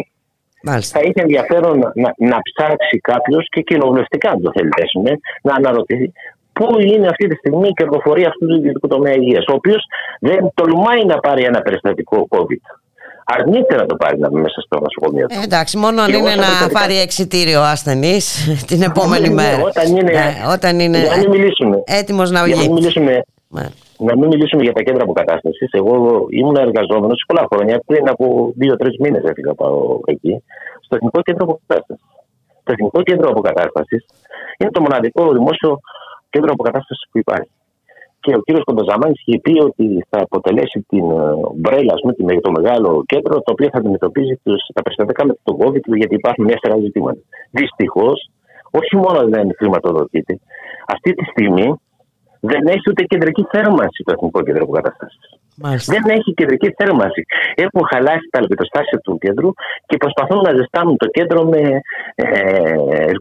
Μάλιστα. Θα είχε ενδιαφέρον να, να ψάξει κάποιος και κοινοβουλευτικά, αν το θέλετε, να αναρωτηθεί πού είναι αυτή τη στιγμή η κερδοφορία αυτού του ιδιωτικού τομέα υγείας, ο οποίος δεν τολμάει να πάρει ένα περιστατικό COVID αρνείται να το πάρει να μέσα στο νοσοκομείο του. Ε, εντάξει, μόνο αν είναι να πάρει εξητήριο ασθενής *laughs* την επόμενη ναι, μέρα. Όταν είναι, ναι, όταν είναι για να μην μιλήσουμε, έτοιμος να βγει. Για να μην μιλήσουμε, ναι. να μην μιλήσουμε για τα κέντρα αποκατάστασης. Εγώ ήμουν εργαζόμενος πολλά χρόνια. Πριν από δύο-τρεις μήνες έφυγα πάω εκεί, στο Εθνικό Κέντρο Αποκατάστασης. Το Εθνικό Κέντρο Αποκατάστασης είναι το μοναδικό δημόσιο κέντρο αποκατάστασης που υπάρχει. Και ο κύριος Κοντοζαμάνης είχε πει ότι θα αποτελέσει την ε, μπρέλα, πούμε, το μεγάλο κέντρο, το οποίο θα αντιμετωπίζει τα περιστατικά με τον COVID, γιατί υπάρχουν μια σειρά ζητήματα. Δυστυχώς, όχι μόνο δεν χρηματοδοτείται, αυτή τη στιγμή δεν έχει ούτε κεντρική θέρμανση το Εθνικό Κέντρο Αποκατάσταση. Δεν έχει κεντρική θέρμανση. Έχουν χαλάσει τα λεπτοστάσια του κέντρου και προσπαθούν να ζεστάνουν το κέντρο με ε,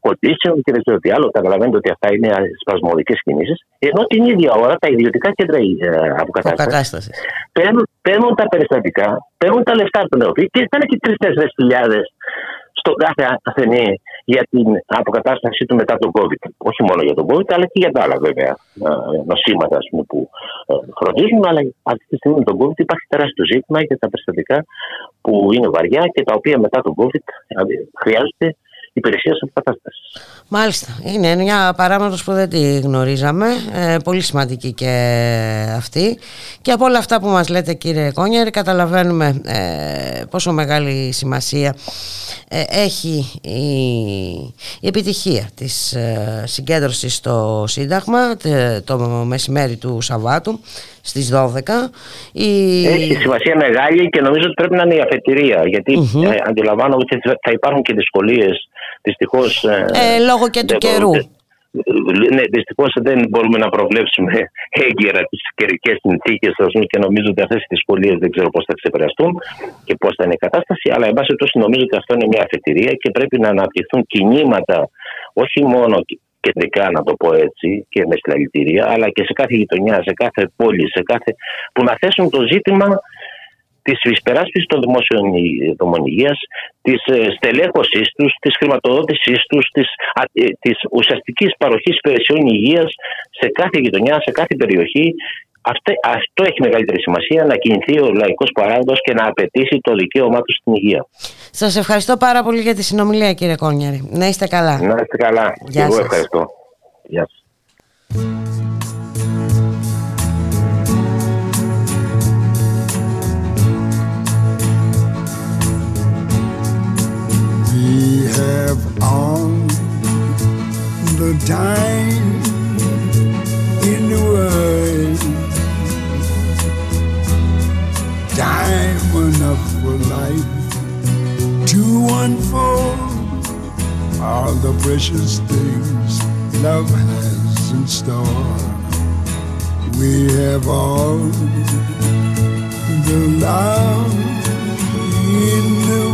και δεν ξέρω τι άλλο. Καταλαβαίνετε ότι αυτά είναι σπασμωδικές κινήσεις. Ενώ την ίδια ώρα τα ιδιωτικά κέντρα ε, αποκατάστασης παίρνουν, παίρνουν τα περιστατικά, παίρνουν τα λεφτά του νεοφύλου και ήταν και τρει-τέσσερι χιλιάδες στον κάθε ασθενή για την αποκατάστασή του μετά τον COVID. Όχι μόνο για τον COVID, αλλά και για τα άλλα βέβαια ε, νοσήματα πούμε, που ε, φροντίζουν. Αλλά αυτή τη στιγμή με τον COVID υπάρχει τεράστιο ζήτημα για τα περιστατικά που είναι βαριά και τα οποία μετά τον COVID χρειάζονται υπηρεσίας αποκατάστασης. Μάλιστα. Είναι μια παράμετρος που δεν τη γνωρίζαμε. Ε, πολύ σημαντική και αυτή. Και από όλα αυτά που μας λέτε κύριε Κόνιαρη καταλαβαίνουμε ε, πόσο μεγάλη σημασία ε, έχει η, επιτυχία της ε, συγκέντρωσης στο Σύνταγμα το μεσημέρι του Σαββάτου στις 12. Η... Έχει σημασία μεγάλη και νομίζω ότι πρέπει να είναι η αφετηρία γιατί ε, αντιλαμβάνω ότι θα υπάρχουν και δυσκολίες δυστυχώς. Ε, ε, λόγω και του καιρού. Ναι, δυστυχώς δεν μπορούμε να προβλέψουμε *laughs* έγκαιρα τις καιρικές συνθήκες και νομίζω ότι αυτές οι δυσκολίες δεν ξέρω πώς θα ξεπεραστούν και πώς θα είναι η κατάσταση. Αλλά, εν πάση περιπτώσει, νομίζω ότι αυτό είναι μια αφετηρία και πρέπει να αναπτυχθούν κινήματα όχι μόνο κεντρικά, να το πω έτσι, και με συλλαλητήρια, αλλά και σε κάθε γειτονιά, σε κάθε πόλη, σε κάθε... που να θέσουν το ζήτημα της υπεράσπιση των δημόσιων δομών υγείας, της ε, στελέχωσής τους, της χρηματοδότησής τους, της ε, ουσιαστικής παροχής υπηρεσιών υγείας σε κάθε γειτονιά, σε κάθε περιοχή. Αυτό, αυτό έχει μεγαλύτερη σημασία να κινηθεί ο λαϊκός παράγοντας και να απαιτήσει το δικαίωμά του στην υγεία. Σας ευχαριστώ πάρα πολύ για τη συνομιλία κύριε Κόνιαρη. Να είστε καλά. Να είστε καλά. Γεια Εγώ ευχαριστώ. Γεια σας. We have all the time in the world, time enough for life to unfold all the precious things love has in store. We have all the love in the world.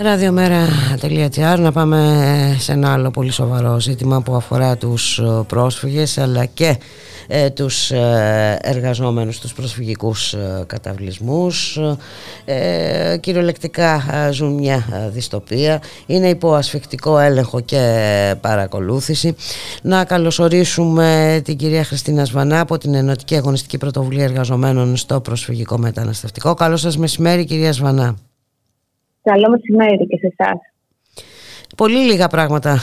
Ραδιομέρα.gr Να πάμε σε ένα άλλο πολύ σοβαρό ζήτημα που αφορά τους ε, πρόσφυγες αλλά και ε, τους ε, εργαζόμενους τους προσφυγικούς ε, καταβλισμούς. Ε, κυριολεκτικά ζουν μια δυστοπία. Είναι υπό ασφικτικό έλεγχο και παρακολούθηση. Να καλωσορίσουμε την κυρία Χριστίνα Σβανά από την Ενωτική Αγωνιστική Πρωτοβουλία Εργαζομένων στο Προσφυγικό Μεταναστευτικό. Καλό σας μεσημέρι κυρία Σβανά Καλό μεσημέρι και σε εσάς. Πολύ λίγα πράγματα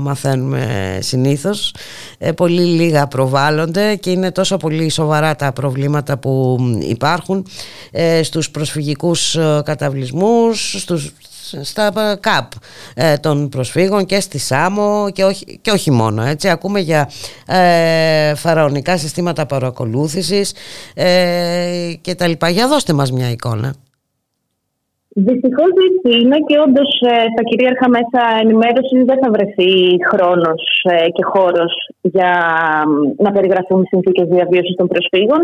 μαθαίνουμε συνήθως, ε, πολύ λίγα προβάλλονται και είναι τόσο πολύ σοβαρά τα προβλήματα που υπάρχουν ε, στους προσφυγικούς ε, καταβλισμούς, στους, στα ΚΑΠ των προσφύγων και στη ΣΑΜΟ και όχι, και όχι μόνο έτσι. Ακούμε για ε, φαραωνικά συστήματα παρακολούθησης ε, και τα λοιπά. Για δώστε μας μια εικόνα Δυστυχώς έτσι είναι και όντως ε, στα κυρίαρχα μέσα ενημέρωσης δεν θα βρεθεί χρόνος ε, και χώρος για να περιγραφούν οι συνθήκες διαβίωσης των προσφύγων.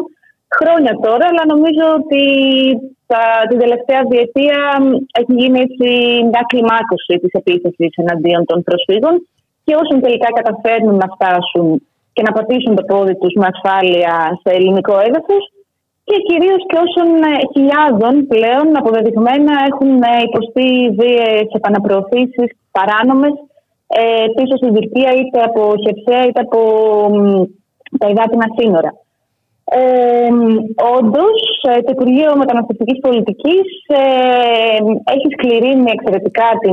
Χρόνια τώρα, αλλά νομίζω ότι τα, την τελευταία διετία έχει γίνει έτσι μια κλιμάκωση της επίθεσης εναντίον των προσφύγων και όσοι τελικά καταφέρνουν να φτάσουν και να πατήσουν το πόδι τους με ασφάλεια σε ελληνικό έδαφος, και κυρίως και όσων ε, χιλιάδων πλέον αποδεδειγμένα έχουν ε, υποστεί βίαιες επαναπροωθήσεις παράνομες ε, πίσω στην Τουρκία είτε από χερσαία είτε από τα υδάτινα σύνορα. Ε, Όντως, το Υπουργείο Μεταναστευτικής Πολιτικής ε, έχει σκληρύνει εξαιρετικά ε,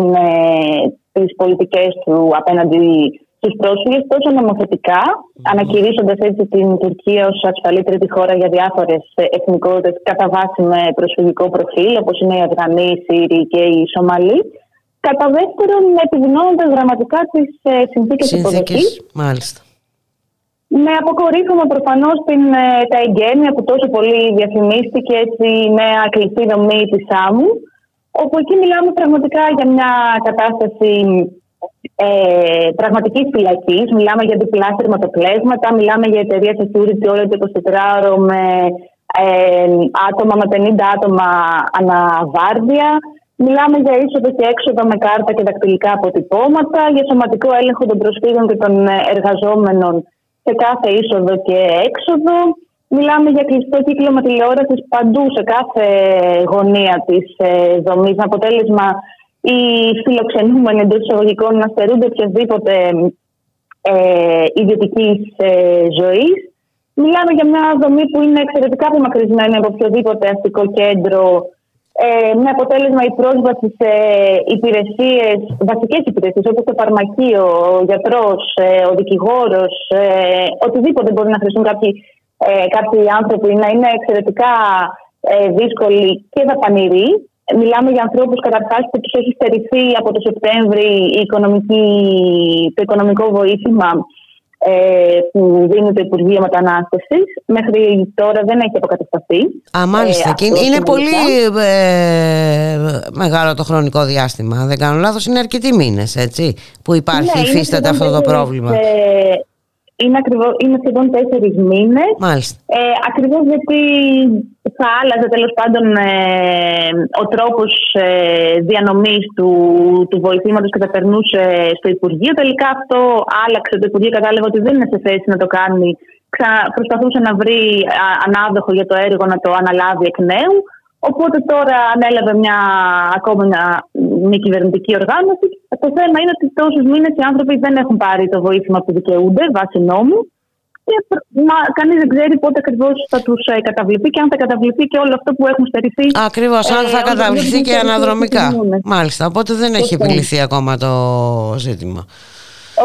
τις πολιτικές του απέναντι τους πρόσφυγες τόσο νομοθετικά, ανακηρύσσοντας έτσι την Τουρκία ως ασφαλή τρίτη χώρα για διάφορες εθνικότητες κατά βάση με προσφυγικό προφίλ, όπως είναι οι Αφγανοί, οι Σύριοι και οι Σομαλοί. Κατά δεύτερον, επιδεινώνοντας δραματικά τις ε, συνθήκες υποδοχής. Μάλιστα. Με αποκορύφωμα προφανώς ε, τα εγγένεια που τόσο πολύ διαφημίστηκε έτσι η νέα κλειστή δομή της άμμου, όπου εκεί μιλάμε πραγματικά για μια κατάσταση ε, πραγματικής φυλακής. Μιλάμε για διπλά θερματοπλέσματα, μιλάμε για εταιρεία security όλο το 24ωρο με ε, άτομα με 50 άτομα αναβάρδια. Μιλάμε για είσοδο και έξοδο με κάρτα και δακτυλικά αποτυπώματα, για σωματικό έλεγχο των προσφύγων και των εργαζόμενων σε κάθε είσοδο και έξοδο. Μιλάμε για κλειστό κύκλωμα τηλεόρασης παντού, σε κάθε γωνία της ε, δομής, με αποτέλεσμα οι φιλοξενούμενοι εντός εισαγωγικών να στερούνται οποιασδήποτε ε, ιδιωτικής ε, ζωής. Μιλάμε για μια δομή που είναι εξαιρετικά απομακρυσμένη από οποιοδήποτε αστικό κέντρο ε, με αποτέλεσμα η πρόσβαση σε υπηρεσίες, βασικές υπηρεσίες όπως το φαρμακείο, ο γιατρός, ε, ο δικηγόρος, ε, οτιδήποτε μπορεί να χρησιμοποιούν κάποιοι, ε, κάποιοι άνθρωποι να είναι εξαιρετικά ε, δύσκολοι και δαπανηροί. Μιλάμε για ανθρώπους καταρχάς που τους έχει στερηθεί από το Σεπτέμβρη η οικονομική, το οικονομικό βοήθημα ε, που δίνει το Υπουργείο Μετανάστευσης. Μέχρι τώρα δεν έχει αποκατασταθεί. Α, μάλιστα. Ε, είναι πολύ ε, μεγάλο το χρονικό διάστημα. Αν δεν κάνω λάθος, είναι αρκετοί μήνες, έτσι, που υπάρχει, ναι, υφίσταται αυτό το πρόβλημα. Ε, είναι, ακριβώς, είναι σχεδόν τέσσερις μήνες. Ε, Ακριβώς γιατί θα άλλαζε τέλος πάντων ε, ο τρόπος ε, διανομής του, του βοηθήματος και θα περνούσε στο Υπουργείο. Τελικά αυτό άλλαξε. Το Υπουργείο κατάλαβε ότι δεν είναι σε θέση να το κάνει. προσπαθούσε να βρει ανάδοχο για το έργο να το αναλάβει εκ νέου. Οπότε τώρα ανέλαβε μια ακόμα μια μη κυβερνητική οργάνωση. Το θέμα είναι ότι τόσους μήνες οι άνθρωποι δεν έχουν πάρει το βοήθημα που δικαιούνται βάσει νόμου. Και κανείς δεν ξέρει πότε ακριβώς θα τους ε, καταβληθεί και αν θα καταβληθεί και όλο αυτό που έχουν στερηθεί. Ακριβώς, αν θα ε, καταβληθεί και αναδρομικά. Μάλιστα. Οπότε δεν έχει επιληθεί ακόμα το ζήτημα.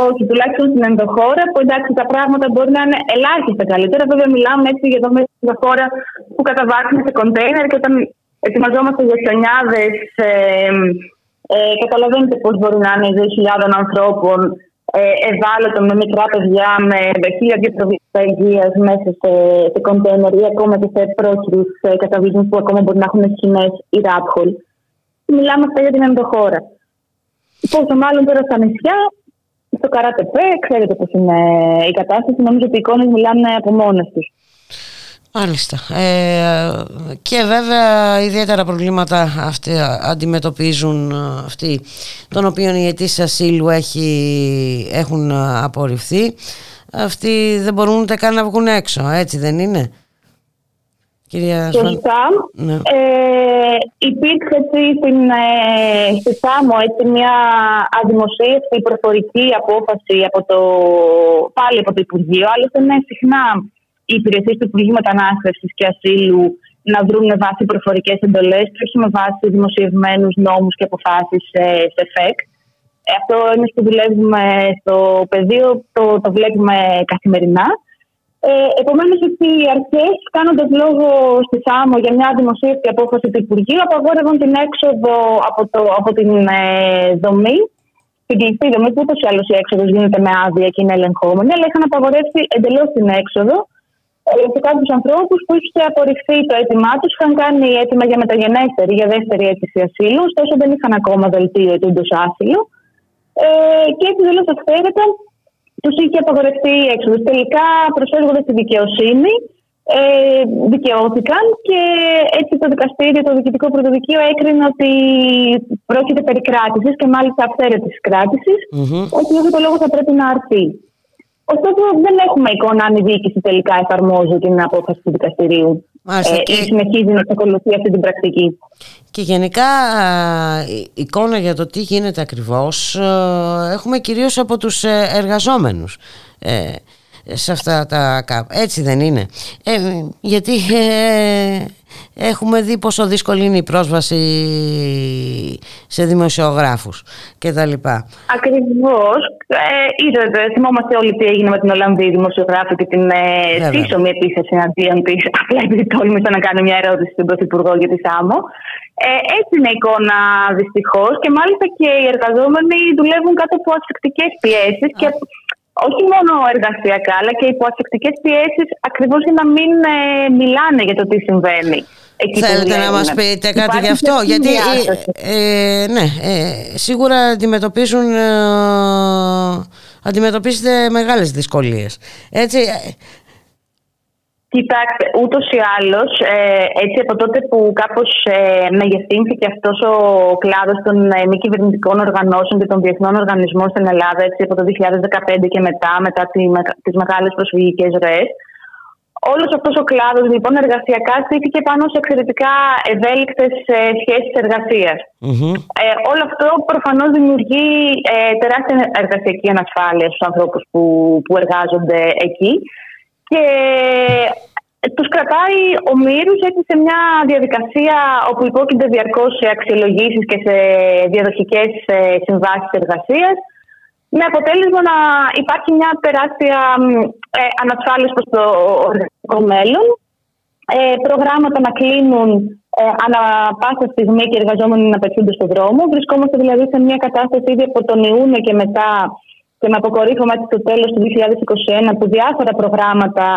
Όχι, τουλάχιστον στην ενδοχώρα, που εντάξει τα πράγματα μπορεί να είναι ελάχιστα καλύτερα. Βέβαια, μιλάμε έτσι για το μέσα χώρα που καταβάζουμε σε κοντέινερ και όταν ετοιμαζόμαστε για χιονιάδες, ε, ε, καταλαβαίνετε πώς μπορεί να είναι η ζωή χιλιάδων ανθρώπων ε, ευάλωτων με μικρά παιδιά, με χίλια δύο προβλήματα υγείας μέσα σε, σε κοντέινερ ή ακόμα και σε πρόχειρους καταβλισμούς που ακόμα μπορεί να έχουν σκηνέ ή ράπχολ. Μιλάμε αυτά για την ενδοχώρα. Πόσο μάλλον τώρα στα νησιά στο καράτεπέ, ξέρετε πώς είναι η κατάσταση. Νομίζω ότι οι εικόνες μιλάνε από μόνες τους. Μάλιστα. Ε, και βέβαια ιδιαίτερα προβλήματα αυτοί, αντιμετωπίζουν αυτοί των οποίων οι αιτήσει ασύλου έχει, έχουν απορριφθεί. Αυτοί δεν μπορούν ούτε καν να βγουν έξω, έτσι δεν είναι; Κυρία Σωστά. Ναι. Ε, υπήρξε έτσι στην, ε, στη ΣΑΜΟ έτσι, μια αδημοσίευτη προφορική απόφαση από το, πάλι από το Υπουργείο. Άλλωστε είναι συχνά οι υπηρεσίες του Υπουργείου Μετανάστευσης και Ασύλου να βρουν με βάση προφορικές εντολές και όχι με βάση δημοσιευμένους νόμους και αποφάσεις σε, σε ΦΕΚ. Ε, αυτό εμεί που δουλεύουμε στο πεδίο το, το βλέπουμε καθημερινά. Ε, Επομένως, οι αρχές, κάνοντας λόγο στη ΣΑΜΟ για μια δημοσίευτη απόφαση του Υπουργείου, απαγόρευαν την έξοδο από, το, από την ε, δομή, την κλειστή δομή, που ούτως ή άλλως η έξοδος γίνεται με άδεια και είναι ελεγχόμενη, αλλά είχαν απαγορεύσει εντελώς την έξοδο ε, σε κάποιους ανθρώπους που είχε απορριφθεί το αίτημά τους, είχαν κάνει αίτημα για μεταγενέστερη, για δεύτερη αίτηση ασύλου, ωστόσο δεν είχαν ακόμα δελτίο ετούντος άσυλο. Ε, και έτσι δεν αυθαίρετα τους είχε απαγορευτεί η έξοδο. Τελικά προσφέρονται στη δικαιοσύνη, ε, δικαιώθηκαν και έτσι το δικαστήριο, το διοικητικό πρωτοδικείο έκρινε ότι πρόκειται περί κράτησης και μάλιστα αυθαίρετης κράτησης, mm-hmm. ότι αυτό το λόγο θα πρέπει να αρθεί. Ωστόσο, δεν έχουμε εικόνα αν η διοίκηση τελικά εφαρμόζει την απόφαση του δικαστηρίου. Μάλιστα, ε, και... συνεχίζει να ακολουθεί αυτή την πρακτική. Και γενικά η εικόνα για το τι γίνεται ακριβώς έχουμε κυρίως από τους ε, εργαζόμενους ε, σε αυτά τα Έτσι δεν είναι. Ε, γιατί έχουμε δει πόσο δύσκολη είναι η πρόσβαση σε δημοσιογράφους και τα λοιπά. Ακριβώς. Ε, είδατε, θυμόμαστε όλοι τι έγινε με την Ολλανδή δημοσιογράφη και την ε, σύσσωμη επίθεση εναντίον της. *laughs* Απλά επειδή τόλμησα να κάνω μια ερώτηση στον Πρωθυπουργό για τη ΣΑΜΟ. Ε, έτσι είναι η εικόνα δυστυχώς και μάλιστα και οι εργαζόμενοι δουλεύουν κάτω από ασφικτικέ πιέσεις και όχι μόνο εργασιακά αλλά και υπό ασφικτικέ πιέσεις ακριβώς για να μην ε, μιλάνε για το τι συμβαίνει. Θέλετε να μας πείτε κάτι γι' αυτό; γιατί ε, ε, ναι, ε, σίγουρα αντιμετωπίζουν ε, αντιμετωπίζετε μεγάλες δυσκολίες. Έτσι Κοιτάξτε, ούτως ή άλλως, ε, έτσι από τότε που κάπως ε, μεγεθύνθηκε αυτός ο κλάδος των ε, μη κυβερνητικών οργανώσεων και των διεθνών οργανισμών στην Ελλάδα, έτσι από το 2015 και μετά, μετά τις μεγάλες προσφυγικές ροές, Όλος αυτός ο κλάδος λοιπόν εργασιακά στήθηκε πάνω σε εξαιρετικά ευέλικτες σχέσεις εργασίας. Ε, όλο αυτό προφανώς δημιουργεί τεράστια εργασιακή ανασφάλεια στους ανθρώπους που, που εργάζονται εκεί. Και τους κρατάει ο Μύρους έτσι σε μια διαδικασία όπου υπόκεινται διαρκώς σε αξιολογήσεις και σε διαδοχικές ε, συμβάσεις εργασίας με αποτέλεσμα να υπάρχει μια τεράστια ε, ανασφάλιση προς το εργασιακό μέλλον ε, προγράμματα να κλείνουν ε, ανά πάσα στιγμή και οι εργαζόμενοι να πετύχουν στον δρόμο. Βρισκόμαστε δηλαδή σε μια κατάσταση ήδη από τον Ιούνιο και μετά και με αποκορύφωμα στο τέλος του 2021 που διάφορα προγράμματα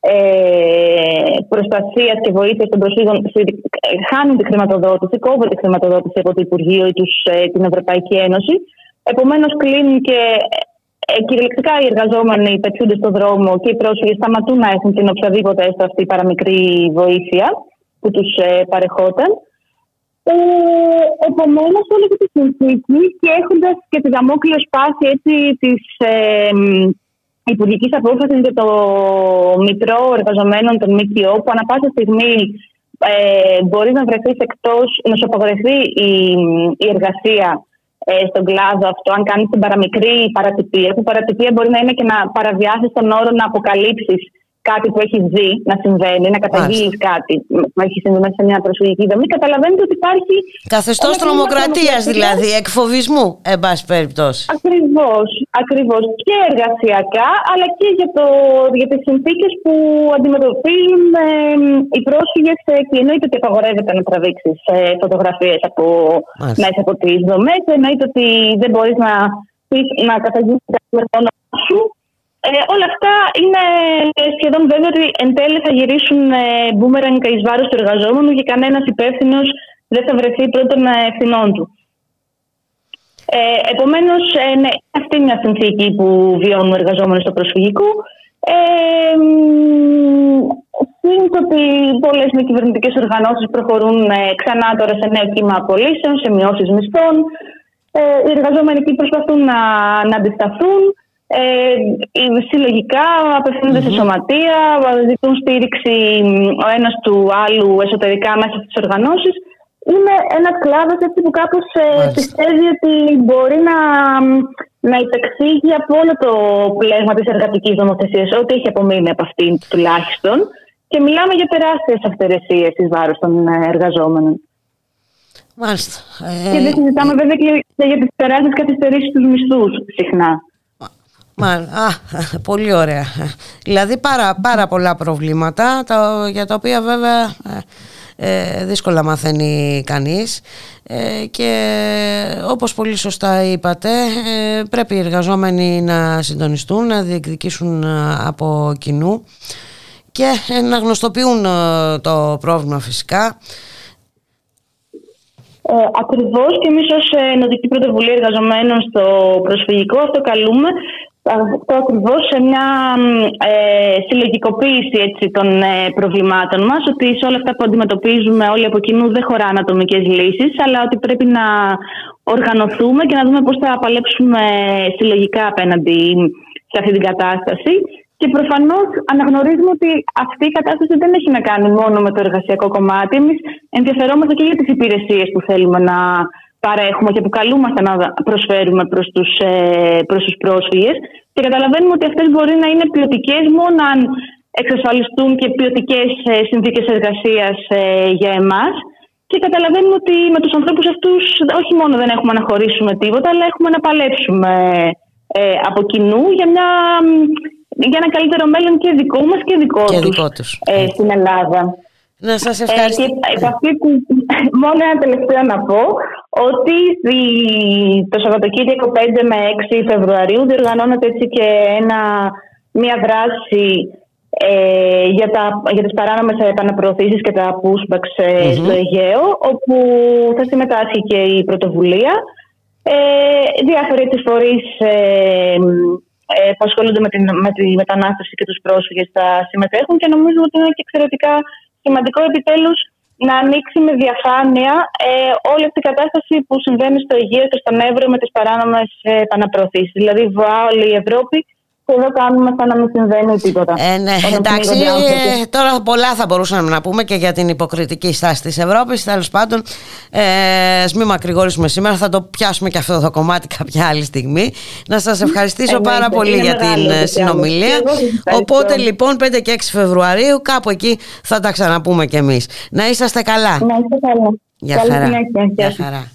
ε, προστασίας και βοήθειας των προσφύγων ε, χάνουν τη χρηματοδότηση, κόβουν τη χρηματοδότηση από το Υπουργείο ή τους, ε, την Ευρωπαϊκή Ένωση. Επομένως, κλείνουν και ε, κυριολεκτικά οι εργαζόμενοι πετιούνται στον δρόμο και οι πρόσφυγες σταματούν να έχουν την οποιαδήποτε έστω αυτή παραμικρή βοήθεια που τους ε, παρεχόταν. Ε, Επομένως, όλη αυτή τη συνθήκη και έχοντας και τη δαμόκλειο σπάση της ε, υπουργικής απόφασης για το μητρό εργαζομένων των ΜΚΟ, που ανα πάσα στιγμή ε, μπορεί να βρεθεί εκτός, να σου απαγορευτεί η, η εργασία ε, στον κλάδο αυτό, αν κάνεις την παραμικρή παρατυπία, που παρατυπία μπορεί να είναι και να παραβιάσεις τον όρο να αποκαλύψεις κάτι που έχεις δει να συμβαίνει, να καταγγείλεις κάτι που έχει συμβεί μέσα σε μια προσφυγική δομή, καταλαβαίνετε ότι υπάρχει. Καθεστώς τρομοκρατίας δηλαδή, εκφοβισμού, εν πάση περιπτώσει. Ακριβώς. Ακριβώς. Και εργασιακά, αλλά και για, το, για τις συνθήκες που αντιμετωπίζουν ε, οι πρόσφυγες ε, και εννοείται ότι απαγορεύεται να τραβήξεις ε, φωτογραφίες από, μέσα από τις δομές. Εννοείται ότι δεν μπορείς να, να καταγγείλεις με το όνομα σου ε, όλα αυτά είναι σχεδόν βέβαιο ότι εν τέλει θα γυρίσουν μπούμεραν εις βάρος του εργαζόμενου και κανένας υπεύθυνος δεν θα βρεθεί πρώτον ευθυνών του. Ε, Επομένως, ε, ναι, αυτή είναι μια συνθήκη που βιώνουν οι εργαζόμενοι στο προσφυγικό. Ε, ότι πολλές με κυβερνητικές οργανώσεις προχωρούν ε, ξανά τώρα σε νέο κύμα απολύσεων, σε μειώσεις μισθών. Ε, οι εργαζόμενοι εκεί προσπαθούν να, να αντισταθούν ε, συλλογικά απευθύνονται σε σωματεία, ζητούν στήριξη ο ένας του άλλου εσωτερικά μέσα στις οργανώσεις. Είναι ένα κλάδος που κάπως ε, πιστεύει ότι μπορεί να, να υπεξήγει από όλο το πλέγμα της εργατικής νομοθεσίας, ό,τι έχει απομείνει από αυτήν τουλάχιστον. Και μιλάμε για τεράστιες αυτερεσίε εις βάρος των ε, εργαζόμενων. Μάλιστα. Και δεν συζητάμε βέβαια και για τις τεράστιες καθυστερήσεις του μισθούς συχνά. Μα, α, πολύ ωραία. Δηλαδή πάρα, πάρα πολλά προβλήματα για τα οποία βέβαια ε, ε, δύσκολα μαθαίνει κανείς. Ε, και όπως πολύ σωστά είπατε πρέπει οι εργαζόμενοι να συντονιστούν, να διεκδικήσουν από κοινού και να γνωστοποιούν το πρόβλημα φυσικά. Ε, Ακριβώς. Και εμείς ως Ενωτική Πρωτοβουλία Εργαζομένων στο Προσφυγικό αυτό καλούμε αυτό ακριβώς σε μια ε, συλλογικοποίηση έτσι, των ε, προβλημάτων μας, ότι σε όλα αυτά που αντιμετωπίζουμε όλοι από κοινού δεν χωράνε ατομικέ λύσεις, αλλά ότι πρέπει να οργανωθούμε και να δούμε πώς θα παλέψουμε συλλογικά απέναντι σε αυτή την κατάσταση. Και προφανώς αναγνωρίζουμε ότι αυτή η κατάσταση δεν έχει να κάνει μόνο με το εργασιακό κομμάτι. Εμείς ενδιαφερόμαστε και για τις υπηρεσίες που θέλουμε να παρέχουμε και που καλούμαστε να προσφέρουμε προς τους, ε, προς τους πρόσφυγες και καταλαβαίνουμε ότι αυτές μπορεί να είναι ποιοτικές μόνο αν εξασφαλιστούν και ποιοτικές ε, συνθήκες εργασίας ε, για εμάς και καταλαβαίνουμε ότι με τους ανθρώπους αυτούς όχι μόνο δεν έχουμε να χωρίσουμε τίποτα αλλά έχουμε να παλέψουμε από κοινού για, μια, για ένα καλύτερο μέλλον και δικό μας και δικό, και τους, δικό τους. στην Ελλάδα. Να σας ευχαριστώ. Ε, και *laughs* μόνο ένα τελευταίο να πω ότι το Σαββατοκύριακο 5 με 6 Φεβρουαρίου διοργανώνεται έτσι και ένα, μια δράση ε, για, τα, για τις παράνομες επαναπροωθήσεις και τα pushbacks mm στο Αιγαίο όπου θα συμμετάσχει και η πρωτοβουλία. Ε, διάφοροι έτσι φορείς ε, ε, που ασχολούνται με, την, με τη μετανάστευση και τους πρόσφυγες θα συμμετέχουν και νομίζω ότι είναι και εξαιρετικά σημαντικό επιτέλους να ανοίξει με διαφάνεια ε, όλη αυτή η κατάσταση που συμβαίνει στο Αιγαίο και στον Εύρο με τις παράνομες ε, επαναπροωθήσεις. Δηλαδή, βοά όλη η Ευρώπη και εδώ κάνουμε σαν να μην συμβαίνει τίποτα. Ε, ναι, εντάξει, ε, τώρα πολλά θα μπορούσαμε να πούμε και για την υποκριτική στάση της Ευρώπης. Τέλος πάντων, ε, ας μην μακρηγορήσουμε σήμερα, θα το πιάσουμε και αυτό το κομμάτι κάποια άλλη στιγμή. Να σας ευχαριστήσω πάρα πολύ για την ε, συνομιλία. Οπότε λοιπόν 5 και 6 Φεβρουαρίου κάπου εκεί θα τα ξαναπούμε κι εμείς. Να είσαστε καλά. Να είστε καλά. Γεια χαρά. Γεια χαρά.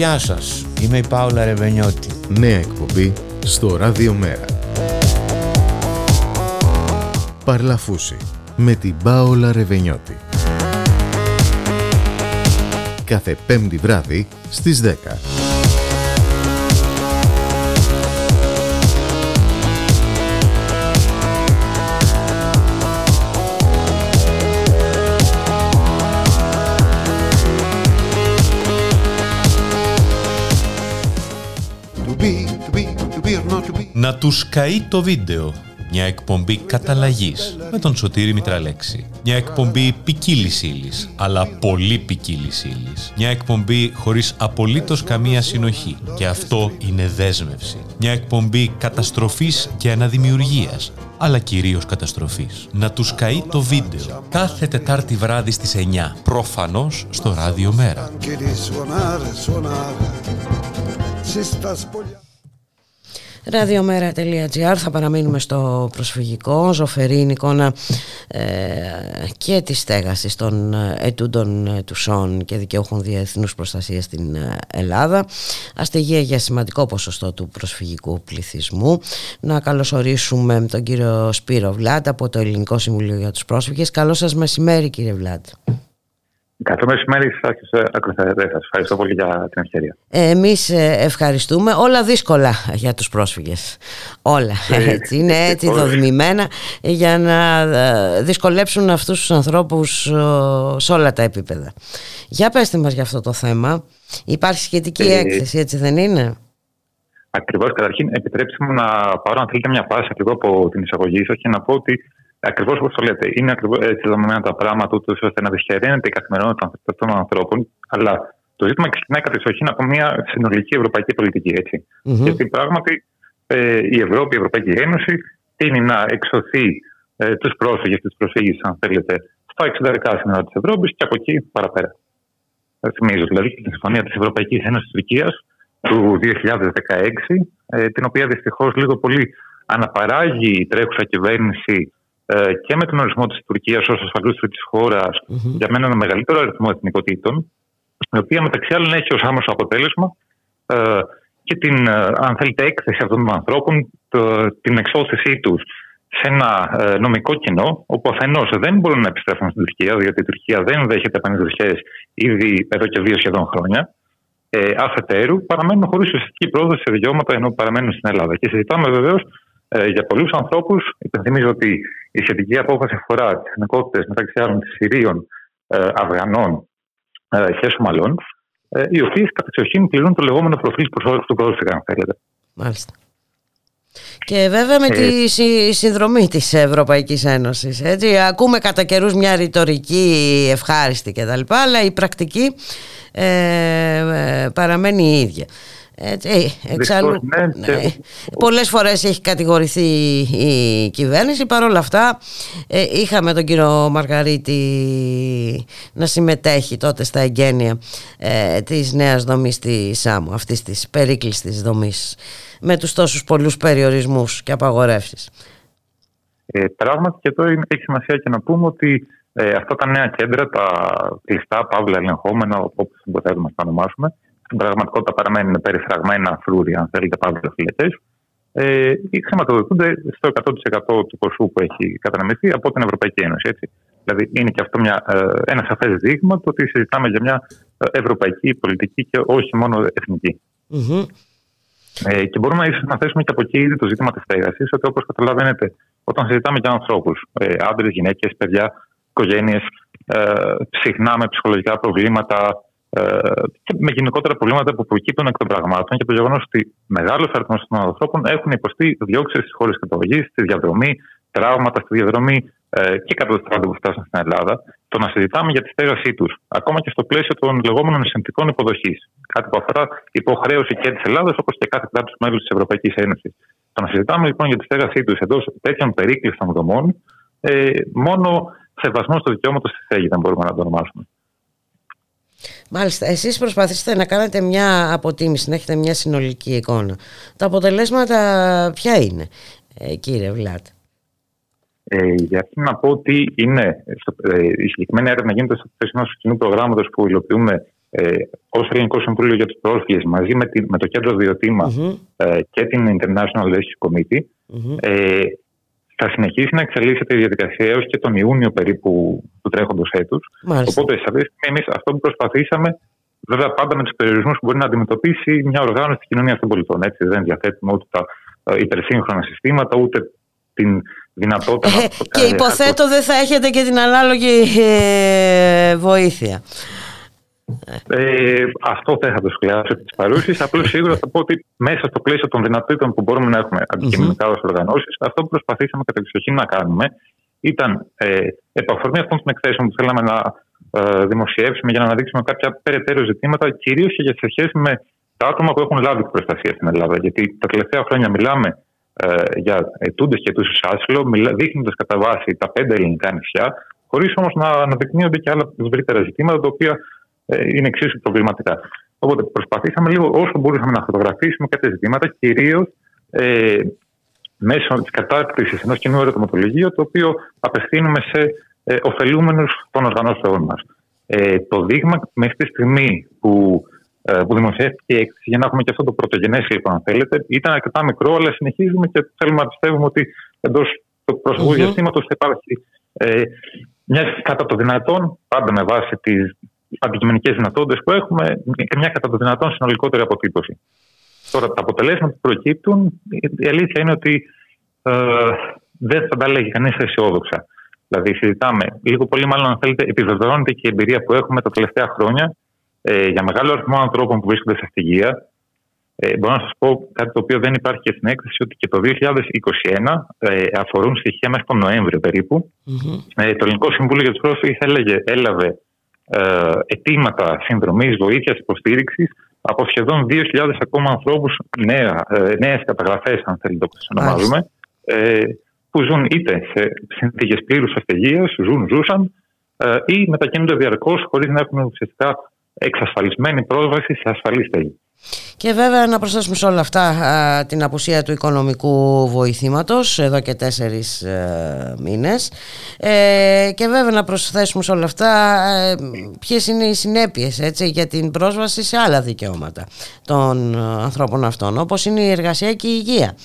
Γεια σας, είμαι η Πάολα Ρεβενιώτη. Νέα εκπομπή στο Ράδιο Μέρα. Παρλαφούση με την Πάολα Ρεβενιώτη. Κάθε πέμπτη βράδυ στις 10. Να τους καεί το βίντεο. Μια εκπομπή καταλλαγή με τον Σωτήρη Μητραλέξη. Μια εκπομπή ποικίλης ύλης, αλλά πολύ ποικίλης ύλης. Μια εκπομπή χωρίς απολύτως καμία συνοχή. Και αυτό είναι δέσμευση. Μια εκπομπή καταστροφής και αναδημιουργίας, αλλά κυρίως καταστροφής. Να τους καεί το βίντεο. Κάθε Τετάρτη βράδυ στις 9. Προφανώς στο ράδιο Μέρα. Ραδιομέρα.gr θα παραμείνουμε στο προσφυγικό, ζωφερή εικόνα ε, και τη στέγαση των ετούντων ε, του ΣΟΝ και δικαιούχων διεθνούς προστασίας στην ε, Ελλάδα. Αστεγία για σημαντικό ποσοστό του προσφυγικού πληθυσμού. Να καλωσορίσουμε τον κύριο Σπύρο Βλάτ από το Ελληνικό Συμβουλίο για τους Πρόσφυγες. Καλό σας μεσημέρι κύριε Βλάτ. Καλό μεσημέρι σα Σας ευχαριστώ πολύ για την ευκαιρία. Εμείς ε, ευχαριστούμε. Όλα δύσκολα για τους πρόσφυγες. Όλα ε, *laughs* έτσι. Είναι έτσι δοδημημένα για να ε, δυσκολέψουν αυτούς τους ανθρώπους σε όλα τα επίπεδα. Για πέστε μας για αυτό το θέμα. Υπάρχει σχετική έκθεση, έτσι δεν είναι; Ακριβώς. Καταρχήν, επιτρέψτε μου να πάρω, αν θέλετε, μια πάση ακριβώς από την εισαγωγή σας και να πω ότι Ακριβώς όπως το λέτε. Είναι ακριβώς έτσι δομημένα τα πράγματα, ούτως ώστε να δυσχεραίνεται η καθημερινότητα αυτών των ανθρώπων. Αλλά το ζήτημα ξεκινάει κατεξοχήν από μια συνολική ευρωπαϊκή πολιτική. Έτσι. Mm-hmm. Γιατί πράγματι ε, η Ευρώπη, η Ευρωπαϊκή Ένωση, τίνει να εξωθεί ε, τους πρόσφυγες, του προσφύγει, αν θέλετε, στα εξωτερικά σύνορα της Ευρώπης και από εκεί παραπέρα. Ε, θυμίζω δηλαδή και τη συμφωνία της Ευρωπαϊκής Ένωσης Τουρκίας του 2016, ε, την οποία δυστυχώς λίγο πολύ αναπαράγει η τρέχουσα κυβέρνηση ε, και με τον ορισμό της Τουρκίας ως ασφαλού τρίτη χώρας mm-hmm. για μένα ένα μεγαλύτερο αριθμό εθνικότητων, η οποία μεταξύ άλλων έχει ως άμεσο αποτέλεσμα ε, και την, ε, αν θέλετε, έκθεση αυτών των ανθρώπων, την εξώθησή τους σε ένα ε, νομικό κοινό, όπου αφενός δεν μπορούν να επιστρέφουν στην Τουρκία, διότι η Τουρκία δεν δέχεται επανειδρουσίε ήδη εδώ και δύο σχεδόν χρόνια. Ε, αφετέρου, παραμένουν χωρίς ουσιαστική πρόοδο σε δικαιώματα ενώ παραμένουν στην Ελλάδα. Και συζητάμε βεβαίως ε, για πολλούς ανθρώπους. Υπενθυμίζω ότι η σχετική απόφαση αφορά τις εθνικότητες μεταξύ άλλων Συρίων, ε, Αφγανών ε, και Σομαλών, ε, οι οποίες κατά εξοχήν πληρούν το λεγόμενο προφίλ του πρόσφυγα, αν θέλετε. Μάλιστα. Και βέβαια με ε, τη συνδρομή της Ευρωπαϊκής Ένωσης. Έτσι. Ακούμε κατά καιρούς μια ρητορική ευχάριστη κτλ. Αλλά η πρακτική ε, παραμένει η ίδια. Έτσι, ε, εξάλλου, ναι, ναι. Πολλές φορές έχει κατηγορηθεί η κυβέρνηση Παρ' όλα αυτά ε, είχαμε τον κύριο Μαργαρίτη να συμμετέχει τότε στα εγγένεια ε, της νέας δομής της ΣΑΜΟ αυτής της περίκλειστης δομής με τους τόσους πολλούς περιορισμούς και απαγορεύσεις ε, Πράγματι και εδώ έχει σημασία και να πούμε ότι ε, αυτά τα νέα κέντρα, τα κλειστά, παύλα ελεγχόμενα όπως μπορούμε να τα ονομάσουμε στην πραγματικότητα παραμένουν περιφραγμένα φρούρια, αν θέλετε, παύλα φυλακέ, ε, χρηματοδοτούνται στο 100% του ποσού που έχει καταναμηθεί από την Ευρωπαϊκή Ένωση. Έτσι. Δηλαδή, είναι και αυτό μια, ε, ένα σαφές δείγμα το ότι συζητάμε για μια ε, ευρωπαϊκή πολιτική και όχι μόνο εθνική. Mm-hmm. Ε, και μπορούμε ίσως να θέσουμε και από εκεί ήδη το ζήτημα της στέγασης, ότι όπως καταλαβαίνετε, όταν συζητάμε για ανθρώπους, ε, άντρες, γυναίκες, παιδιά, οικογένειες, ε, συχνά με ψυχολογικά προβλήματα, ε, και με γενικότερα προβλήματα που προκύπτουν εκ των πραγμάτων και το γεγονός ότι μεγάλος αριθμός των ανθρώπων έχουν υποστεί διώξεις στις χώρες καταγωγής, στη διαδρομή, τραύματα στη διαδρομή ε, και κατά το που φτάσαν στην Ελλάδα, το να συζητάμε για τη στέγασή τους, ακόμα και στο πλαίσιο των λεγόμενων συνθηκών υποδοχής. Κάτι που αφορά υποχρέωση και της Ελλάδας, όπως και κάθε κράτος μέλους της Ευρωπαϊκής Ένωσης. Το να συζητάμε λοιπόν για τη στέγασή τους εντός τέτοιων περίκλειστων δομών, ε, μόνο σεβασμός στο δικαίωμα στη στέγη δεν μπορούμε να το ονομάσουμε. Μάλιστα, εσείς προσπαθήσετε να κάνετε μια αποτίμηση, να έχετε μια συνολική εικόνα. Τα αποτελέσματα ποια είναι, ε, κύριε Βλάτ; Ε, για αρχή να πω ότι είναι, ε, η συγκεκριμένη έρευνα γίνεται στο πλαίσιο ενό κοινού προγράμματος που υλοποιούμε ε, ως Ελληνικό Συμβούλιο για του Πρόσφυγε μαζί με, τη, με το Κέντρο ε, και την International Rescue Committee. Ε, θα συνεχίσει να εξελίσσεται η διαδικασία έως και τον Ιούνιο περίπου του τρέχοντος έτους. Οπότε, σε αυτή τη στιγμή, εμείς αυτό που προσπαθήσαμε, βέβαια πάντα με τους περιορισμούς που μπορεί να αντιμετωπίσει μια οργάνωση της κοινωνίας των πολιτών. Έτσι, δεν διαθέτουμε ούτε τα ε, υπερσύγχρονα συστήματα, ούτε την δυνατότητα. Ε, και υποθέτω δεν θα έχετε και την ανάλογη ε, βοήθεια. Ε, αυτό δεν θα το σχολιάσω της παρούσης. Απλώς σίγουρα θα πω ότι μέσα στο πλαίσιο των δυνατότητων που μπορούμε να έχουμε αντικειμενικά ως οργανώσεις, αυτό που προσπαθήσαμε κατά εξοχήν να κάνουμε ήταν ε, επαφορμή αυτών των εκθέσεων που θέλαμε να ε, δημοσιεύσουμε για να αναδείξουμε κάποια περαιτέρω ζητήματα, κυρίως και σε σχέση με τα άτομα που έχουν λάβει την προστασία στην Ελλάδα. Γιατί τα τελευταία χρόνια μιλάμε ε, για ετούντες και του άσυλο, δείχνοντας κατά βάση τα πέντε ελληνικά νησιά, χωρίς όμως να αναδεικνύονται και άλλα ευρύτερα ζητήματα, τα οποία ε, είναι εξίσου προβληματικά. Οπότε προσπαθήσαμε λίγο όσο μπορούσαμε να φωτογραφίσουμε κάποια ζητήματα, κυρίως ε, μέσω της κατάρτισης ενός κοινού ερωτηματολογίου, το οποίο απευθύνουμε σε ε, ωφελούμενους των οργανώσεών μας. Ε, το δείγμα μέχρι τη στιγμή που, ε, που δημοσιεύτηκε η έκθεση, για να έχουμε και αυτό το πρωτογενές λοιπόν, αν θέλετε, ήταν αρκετά μικρό, αλλά συνεχίζουμε και θέλουμε να πιστεύουμε ότι εντός του προσωπικού mm-hmm. διαστήματος θα υπάρχει ε, μια κατά το δυνατόν, πάντα με βάση τις αντικειμενικές δυνατότητες που έχουμε και μια κατά το δυνατόν συνολικότερη αποτύπωση. Τώρα, τα αποτελέσματα που προκύπτουν, η αλήθεια είναι ότι ε, δεν θα τα λέγει κανείς αισιόδοξα. Δηλαδή, συζητάμε λίγο πολύ, μάλλον αν θέλετε, επιβεβαιώνεται και η εμπειρία που έχουμε τα τελευταία χρόνια ε, για μεγάλο αριθμό ανθρώπων που βρίσκονται σε αυτηγία. Ε, μπορώ να σας πω κάτι το οποίο δεν υπάρχει και στην έκθεση, ότι και το 2021 ε, αφορούν στοιχεία μέχρι τον Νοέμβριο περίπου. Mm-hmm. Ε, το Ελληνικό Συμβούλιο για τους Πρόσφυγες έλαβε ε, αιτήματα συνδρομής, βοήθειας, υποστήριξης από σχεδόν 2.000 ακόμα ανθρώπους, νέες καταγραφές, αν θέλετε, όπως τις ονομάζουμε, ε, που ζουν είτε σε συνθήκες πλήρους αστεγίας, ζουν, ζούσαν, ε, ή μετακινούνται διαρκώς χωρίς να έχουν ουσιαστικά εξασφαλισμένη πρόσβαση σε ασφαλή στέγη. Και βέβαια να προσθέσουμε σε όλα αυτά την απουσία του οικονομικού βοηθήματος εδώ και τέσσερις ε, μήνες ε, και βέβαια να προσθέσουμε σε όλα αυτά ε, ποιες είναι οι συνέπειες έτσι, για την πρόσβαση σε άλλα δικαιώματα των ανθρώπων αυτών όπως είναι η εργασία και η υγεία.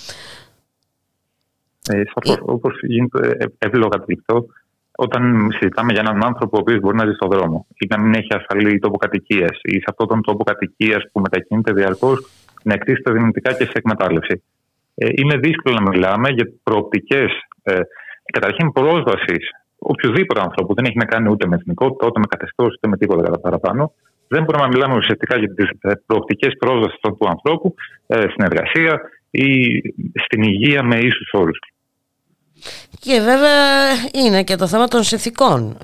Ε, σαφώς, όπως γίνεται εύλογα όταν συζητάμε για έναν άνθρωπο ο οποίος μπορεί να ζει στον δρόμο ή να μην έχει ασφαλή τόπο κατοικία ή σε αυτόν τον τόπο κατοικίας που μετακινείται διαρκώς να εκτίθεται δυνητικά και σε εκμετάλλευση. Ε, είναι δύσκολο να μιλάμε για προοπτικές ε, καταρχήν πρόσβασης οποιοδήποτε ανθρώπου δεν έχει να κάνει ούτε με εθνικότητα, ούτε με καθεστώς, ούτε με τίποτα κατά παραπάνω. Δεν μπορούμε να μιλάμε ουσιαστικά για τις ε, προοπτικές πρόσβασης του ανθρώπου ε, στην εργασία ή στην υγεία με ίσους όρους. Και βέβαια είναι και το θέμα των συνθηκών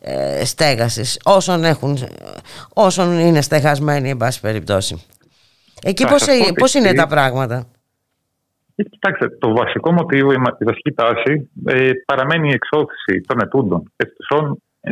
ε, στέγασης όσων, έχουν, όσων είναι στεγασμένοι εν πάση περιπτώσει. Εκεί πώς, πώς είναι τα πράγματα; Ε, κοιτάξτε, το βασικό μοτίβο, η βασική τάση ε, παραμένει η εξώθηση των ετούντων και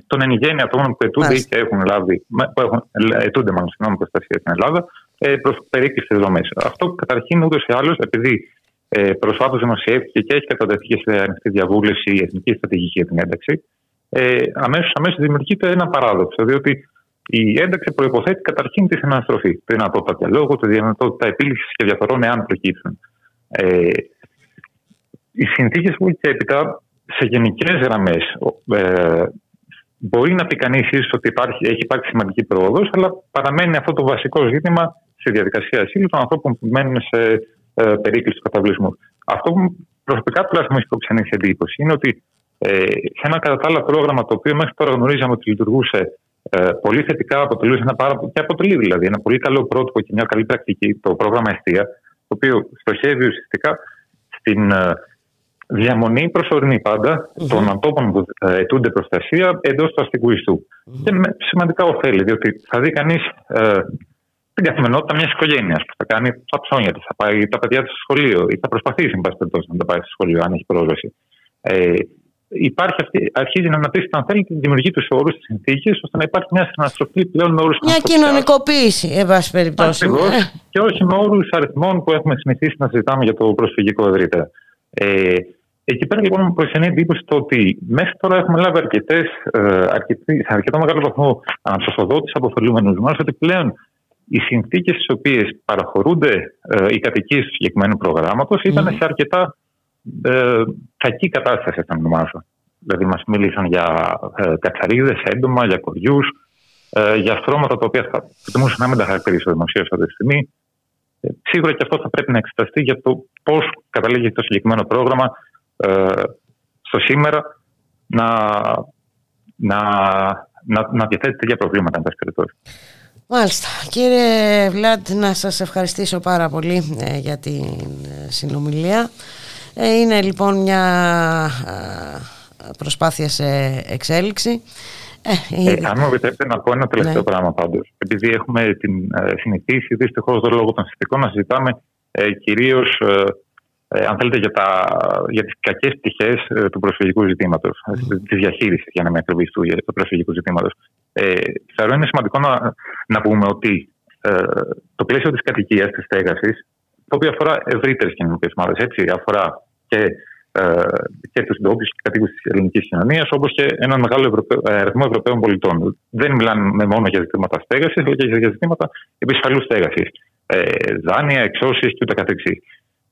των εν γέννη ατόμων που ετούνται ή και έχουν λάβει, που έχουν, ετούνται μάλλον συγγνώμη προστασία στην Ελλάδα, ε, προς περίκληση δομέ. Αυτό καταρχήν ούτως ή άλλως, επειδή ε, Προσφάτω δημοσιεύτηκε και έχει κατατεθεί και σε ανοιχτή διαβούλευση η Εθνική Στρατηγική για την Ένταξη. Ε, αμέσως αμέσως δημιουργείται ένα παράδοξο, διότι η ένταξη προποθέτει καταρχήν τη συναναστροφή. Τη δυνατότητα διαλόγου, τη δυνατότητα επίλυσης και διαφορών εάν προκύψουν. Ε, οι συνθήκες που και έπειτα σε γενικές γραμμές ε, μπορεί να πει κανείς ότι υπάρχει, έχει υπάρξει σημαντική πρόοδος, αλλά παραμένει αυτό το βασικό ζήτημα στη διαδικασία ασύλου των ανθρώπων που μένουν σε ε, περίκληση του καταβλισμού. Αυτό που προσωπικά τουλάχιστον μου έχει προξενήσει εντύπωση είναι ότι ε, σε ένα κατά τα άλλα πρόγραμμα το οποίο μέχρι τώρα γνωρίζαμε ότι λειτουργούσε ε, πολύ θετικά, αποτελούσε ένα πάρα, και αποτελεί δηλαδή ένα πολύ καλό πρότυπο και μια καλή πρακτική, το πρόγραμμα Εστία, το οποίο στοχεύει ουσιαστικά στην ε, διαμονή προσωρινή πάντα mm-hmm. των ανθρώπων που ε, αιτούνται προστασία εντός του αστικού ιστού. Mm-hmm. Και με σημαντικά ωφέλη, διότι θα δει κανείς ε, την καθημερινότητα μιας οικογένειας που θα κάνει τα ψώνια της, θα πάει τα παιδιά της στο σχολείο ή θα προσπαθήσει, εν πάση περιπτώσει, να τα πάει στο σχολείο, αν έχει πρόσβαση. Ε, υπάρχει αυτή, αρχίζει να αναπτύσσει, αν θέλει, τη δημιουργία τους όρους, τις συνθήκες, ώστε να υπάρχει μια συναστροφή πλέον με όρους Μια κοινωνικοποίηση, εν πάση περιπτώσει. Ακριβώς. Ε. Και όχι με όρους αριθμών που έχουμε συνηθίσει να συζητάμε για το προσφυγικό ευρύτερα. Ε, Εκεί πέρα λοιπόν μου προξενεί εντύπωση το ότι μέχρι τώρα έχουμε λάβει αρκετές, ε, σε αρκετό μεγάλο βαθμό αναψωσοδότηση από ωφελούμενου μας ότι πλέον οι συνθήκες στις οποίες παραχωρούνται ε, οι κατοικίες του συγκεκριμένου προγράμματος ήταν σε αρκετά ε, κακή κατάσταση, θα ονομάσω. Δηλαδή, μας μίλησαν για ε, κατσαρίδες, έντομα, για κοριούς, ε, για στρώματα τα οποία θα προτιμούσα να μην τα χαρακτηρίσω δημοσίω αυτή τη στιγμή. Ε, σίγουρα και αυτό θα πρέπει να εξεταστεί για το πώς καταλήγει το συγκεκριμένο πρόγραμμα ε, στο σήμερα να, να, να, να διαθέτει τέτοια προβλήματα, εν πάση περιπτώσει. Μάλιστα. Κύριε Βλάντ, να σας ευχαριστήσω πάρα πολύ ε, για την ε, συνομιλία. Ε, είναι λοιπόν μια προσπάθεια σε εξέλιξη. Ε, αν μου επιτρέπετε να πω ένα τελευταίο ναι. πράγμα πάντως. Επειδή έχουμε την συνηθίσει δυστυχώς λόγω των συστικών να συζητάμε ε, κυρίως ε, αν θέλετε, για, τα, για τις κακές πτυχές ε, του προσφυγικού ζητήματος, mm. της διαχείρισης, για να με ακριβείς, του, του προσφυγικού ζητήματος. Ε, θεωρώ είναι σημαντικό να, να πούμε ότι ε, το πλαίσιο της κατοικίας, της στέγασης, το οποίο αφορά ευρύτερες κοινωνικές ομάδες, έτσι, αφορά και, ε, και τους ντόπιους και κατοίκους της ελληνικής κοινωνίας, όπως και έναν μεγάλο Ευρωπαί, ε, αριθμό Ευρωπαίων πολιτών. Δεν μιλάμε μόνο για ζητήματα στέγασης, αλλά και για ζητήματα επισφαλούς στέγασης. Ε, δάνεια, εξώσεις και ούτε καθεξής.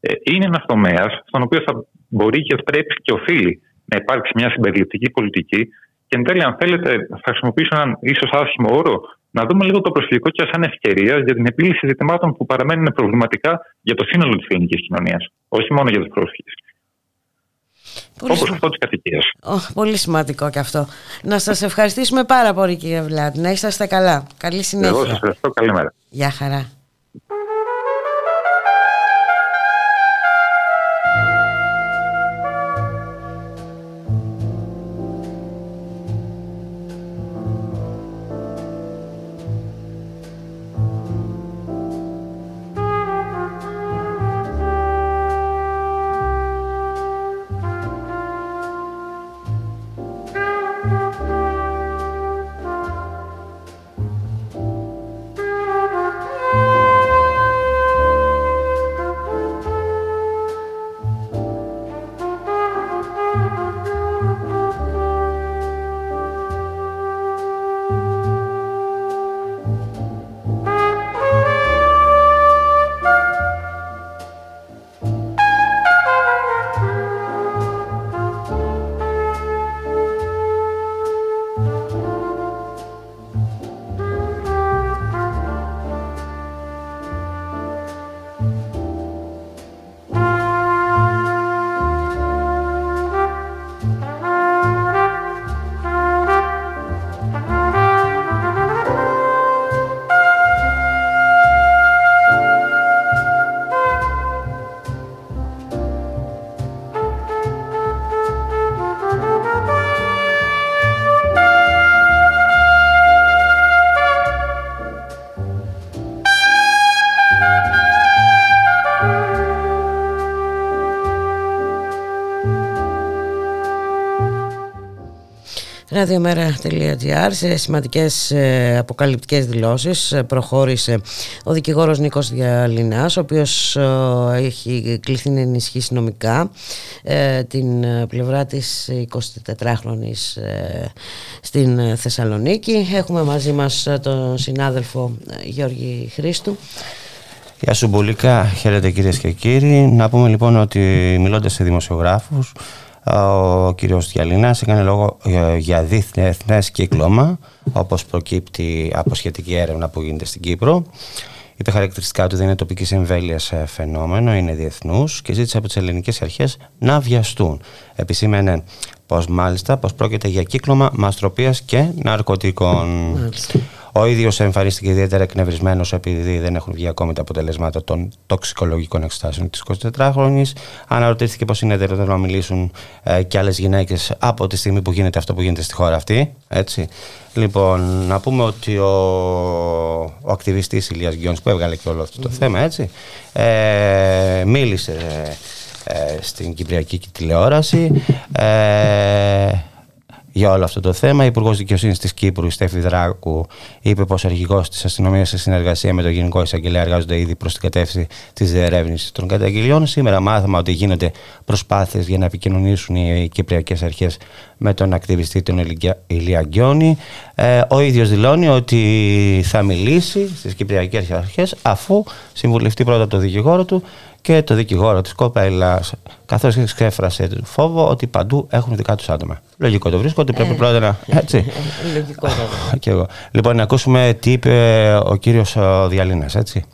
Ε, είναι ένας τομέας στον οποίο θα μπορεί και πρέπει και οφείλει να υπάρξει μια συμπεριληπτική πολιτική. Και εν τέλει, αν θέλετε, θα χρησιμοποιήσω έναν ίσως άσχημο όρο, να δούμε λίγο το προσφυγικό και σαν ευκαιρία για την επίλυση ζητημάτων που παραμένουν προβληματικά για το σύνολο της ελληνικής κοινωνίας, όχι μόνο για τους πρόσφυγες. Όπως αυτό της κατοικίας. πολύ σημαντικό και αυτό. Να σας ευχαριστήσουμε πάρα πολύ, κύριε Βλάτ. Να είσαστε καλά. Καλή συνέχεια. Εγώ σας ευχαριστώ. Καλημέρα. Γεια χαρά. radiomera.gr σε σημαντικές ε, αποκαλυπτικές δηλώσεις ε, προχώρησε ο δικηγόρος Νίκος Διαλυνάς ο οποίος ε, έχει κληθεί να ενισχύσει νομικά την πλευρά της 24χρονης στην Θεσσαλονίκη. Έχουμε μαζί μας τον συνάδελφο Γιώργη Χρήστου. Γεια σου Μπουλίκα, χαίρετε κυρίες και κύριοι. Να πούμε λοιπόν ότι μιλώντας σε δημοσιογράφους ο κύριος Διαλίνας έκανε λόγο για διεθνές κύκλωμα όπως προκύπτει από σχετική έρευνα που γίνεται στην Κύπρο. Είπε χαρακτηριστικά του δεν είναι τοπικής εμβέλειας φαινόμενο, είναι διεθνούς και ζήτησε από τις ελληνικές αρχές να βιαστούν. Επισήμενε πως μάλιστα πως πρόκειται για κύκλωμα μαστροπίας και ναρκωτικών. Ο ίδιος εμφανίστηκε ιδιαίτερα εκνευρισμένος επειδή δεν έχουν βγει ακόμη τα αποτελέσματα των τοξικολογικών εξετάσεων της 24χρονη. Αναρωτήθηκε πώς είναι δυνατόν να μιλήσουν ε, και άλλες γυναίκες από τη στιγμή που γίνεται αυτό που γίνεται στη χώρα αυτή. Έτσι. Λοιπόν, να πούμε ότι ο, ο ακτιβιστής Ηλίας Γκιόνς που έβγαλε και όλο αυτό το θέμα, έτσι, ε, μίλησε ε, στην Κυπριακή τηλεόραση, ε, για όλο αυτό το θέμα. Η Υπουργός Δικαιοσύνης της Κύπρου, η Στέφη Δράκου, είπε πως ο αρχηγός της αστυνομίας σε συνεργασία με τον Γενικό Εισαγγελέα εργάζονται ήδη προς την κατεύθυνση της διερεύνησης των καταγγελιών. Σήμερα μάθαμε ότι γίνονται προσπάθειες για να επικοινωνήσουν οι κυπριακές αρχές με τον ακτιβιστή τον Ηλία Γκιόνι. Ε, ο ίδιος δηλώνει ότι θα μιλήσει στις κυπριακές αρχές αφού συμβουλευτεί πρώτα το δικηγόρο του και το δικηγόρο της κοπέλας, καθώς εξέφρασε φόβο ότι παντού έχουν δικά τους άτομα. Λογικό το βρίσκω ότι πρέπει ε, πρώτα να. Έτσι. *laughs* Λογικό και εγώ. Λοιπόν, να ακούσουμε τι είπε ο κύριος Διαλίνα, έτσι.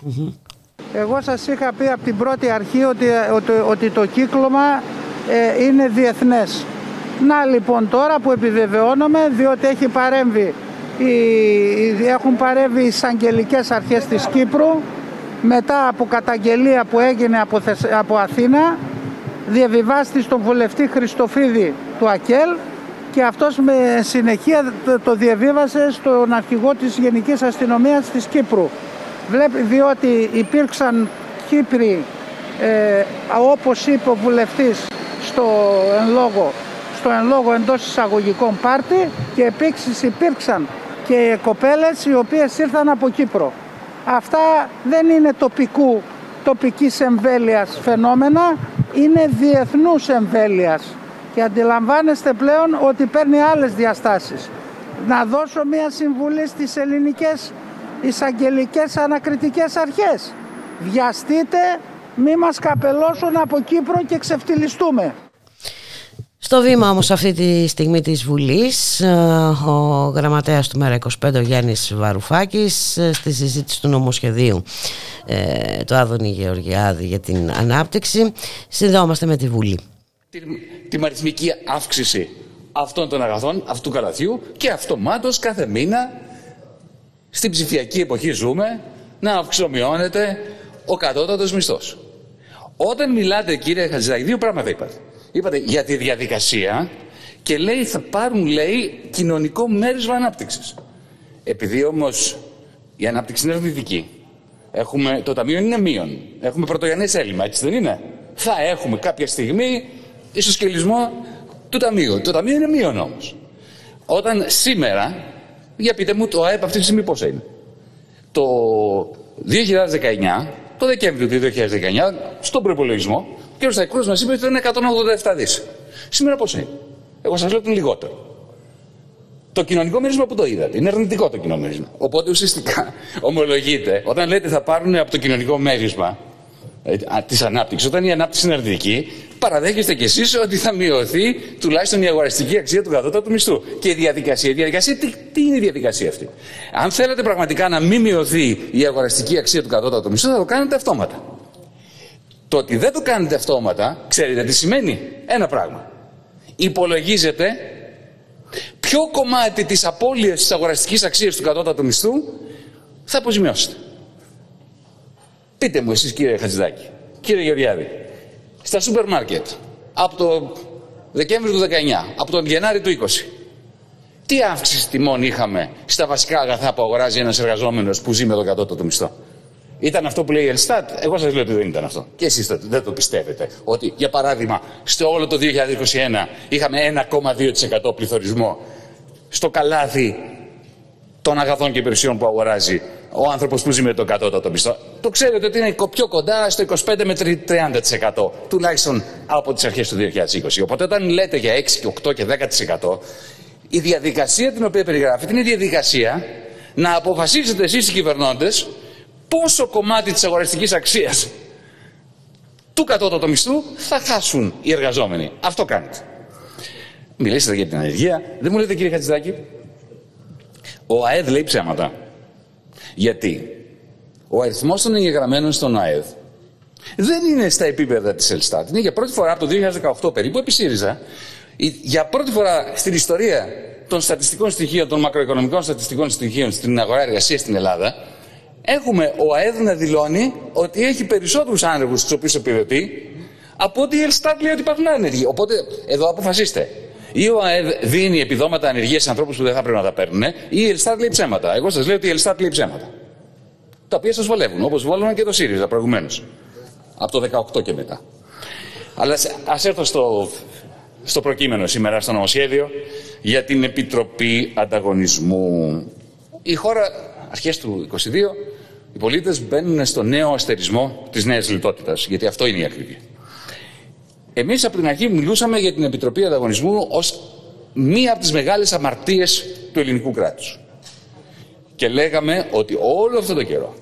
Εγώ σας είχα πει από την πρώτη αρχή ότι, ότι, ότι το κύκλωμα ε, είναι διεθνές. Να λοιπόν τώρα που επιβεβαιώνομαι διότι έχει παρέμβει, οι, έχουν παρέμβει οι εισαγγελικές αρχές της Κύπρου μετά από καταγγελία που έγινε από, από Αθήνα διαβιβάστη στον βουλευτή Χριστοφίδη του ΑΚΕΛ και αυτός με συνεχεία το διαβίβασε στον αρχηγό της Γενικής Αστυνομίας της Κύπρου. Βλέπει, διότι υπήρξαν Κύπροι, ε, όπως είπε ο βουλευτής στο εν λόγω, στο εν λόγω εντός εισαγωγικών πάρτι και επίσης υπήρξαν και κοπέλες οι οποίες ήρθαν από Κύπρο. Αυτά δεν είναι τοπικού, τοπικής εμβέλειας φαινόμενα, είναι διεθνούς εμβέλειας και αντιλαμβάνεστε πλέον ότι παίρνει άλλες διαστάσεις. Να δώσω μία συμβουλή στις ελληνικές εισαγγελικές ανακριτικές αρχές. Βιαστείτε, μη μας καπελώσουν από Κύπρο και ξεφτυλιστούμε. Στο βήμα όμως αυτή τη στιγμή της Βουλής ε, ο γραμματέας του ΜΕΡΑ25 ο Γιάννης Βαρουφάκης ε, στη συζήτηση του νομοσχεδίου ε, του Άδωνη Γεωργιάδη για την ανάπτυξη συνδεόμαστε με τη Βουλή. Τη, τη μαριθμική αύξηση αυτών των αγαθών, αυτού του καλαθιού και αυτομάτως κάθε μήνα στην ψηφιακή εποχή ζούμε να αυξομειώνεται ο κατώτατος μισθός. Όταν μιλάτε κύριε Χατζηδάκη, δύο πράγματα είπατε. Είπατε για τη διαδικασία και λέει θα πάρουν λέει κοινωνικό μέρισμα ανάπτυξης. Επειδή όμως η ανάπτυξη είναι αρνητική, έχουμε, το ταμείο είναι μείον, έχουμε πρωτογενές έλλειμμα, έτσι δεν είναι; Θα έχουμε κάποια στιγμή ισοσκελισμό του ταμείου. Το ταμείο είναι μείον όμως. Όταν σήμερα, για πείτε μου το ΑΕΠ αυτή τη στιγμή πόσα είναι; Το 2019, το Δεκέμβριο του 2019, στον προπολογισμό, κ. Σταϊκούρας μας είπε ότι ήταν 187 δις. Σήμερα πώς είναι; Εγώ σας λέω ότι είναι λιγότερο. Το κοινωνικό μέρισμα που το είδατε. Είναι αρνητικό το κοινωνικό μέρισμα. Οπότε ουσιαστικά ομολογείται, όταν λέτε θα πάρουν από το κοινωνικό μέρισμα ε, της ανάπτυξης, όταν η ανάπτυξη είναι αρνητική, παραδέχεστε κι εσείς ότι θα μειωθεί τουλάχιστον η αγοραστική αξία του κατώτατου μισθού. Και η διαδικασία. Η διαδικασία τι, τι είναι η διαδικασία αυτή; Αν θέλετε πραγματικά να μην μειωθεί η αγοραστική αξία του κατώτατου μισθού, θα το κάνετε αυτόματα. Το ότι δεν το κάνετε αυτόματα, ξέρετε τι σημαίνει; Ένα πράγμα. Υπολογίζετε ποιο κομμάτι της απώλειας της αγοραστικής αξίας του κατώτατου μισθού θα αποζημιώσετε. Πείτε μου εσείς κύριε Χατζηδάκη, κύριε Γεωργιάδη, στα σούπερ μάρκετ από το Δεκέμβριο του 19, από τον Γενάρη του 20, τι αύξηση τιμών είχαμε στα βασικά αγαθά που αγοράζει ένας εργαζόμενος που ζει με τον κατώτατο μισθό; Ήταν αυτό που λέει η Ελστάτ; Εγώ σας λέω ότι δεν ήταν αυτό. Και εσείς δεν το πιστεύετε. Ότι, για παράδειγμα, στο όλο το 2021 είχαμε 1,2% πληθωρισμό στο καλάθι των αγαθών και υπηρεσιών που αγοράζει ο άνθρωπος που ζει με το κατώτατο μισθό. Το ξέρετε ότι είναι πιο κοντά στο 25 με 30% τουλάχιστον από τις αρχές του 2020. Οπότε όταν λέτε για 6 και 8 και 10% η διαδικασία την οποία περιγράφεται είναι η διαδικασία να αποφασίσετε εσείς οι κυβερνώντες πόσο κομμάτι της αγοραστικής αξίας του κατώτατου μισθού θα χάσουν οι εργαζόμενοι. Αυτό κάνετε. Μιλήσατε για την ανεργία. Δεν μου λέτε κύριε Χατζηδάκη, ο ΑΕΔ λέει ψέματα. Γιατί; Ο αριθμός των εγγεγραμμένων στον ΑΕΔ δεν είναι στα επίπεδα της Ελστάτ. Είναι για πρώτη φορά από το 2018 περίπου επί ΣΥΡΙΖΑ, για πρώτη φορά στην ιστορία των στατιστικών στοιχείων, των μακροοικονομικών στατιστικών στοιχείων στην αγορά εργασίας στην Ελλάδα, έχουμε ο ΑΕΔ να δηλώνει ότι έχει περισσότερους άνεργους του οποίους επιδοτεί από ότι η Ελστάτ λέει ότι υπάρχουν άνεργοι. Οπότε εδώ αποφασίστε. Ή ο ΑΕΔ δίνει επιδόματα ανεργίας σε ανθρώπους που δεν θα πρέπει να τα παίρνουν, ή η Ελστάτ λέει ψέματα. Εγώ σας λέω ότι η Ελστάτ λέει ψέματα. Τα οποία σας βολεύουν, όπως βόλευαν και το ΣΥΡΙΖΑ προηγουμένως. Από το 18 και μετά. Αλλά ας έρθω στο, στο προκείμενο σήμερα, στο νομοσχέδιο, για την Επιτροπή Ανταγωνισμού. Η χώρα, αρχές του 22, οι πολίτες μπαίνουν στο νέο αστερισμό της νέας λιτότητας. Γιατί αυτό είναι η ακριβή. Εμείς από την αρχή μιλούσαμε για την Επιτροπή Ανταγωνισμού ως μία από τις μεγάλες αμαρτίες του ελληνικού κράτους. Και λέγαμε ότι όλο αυτό το καιρό.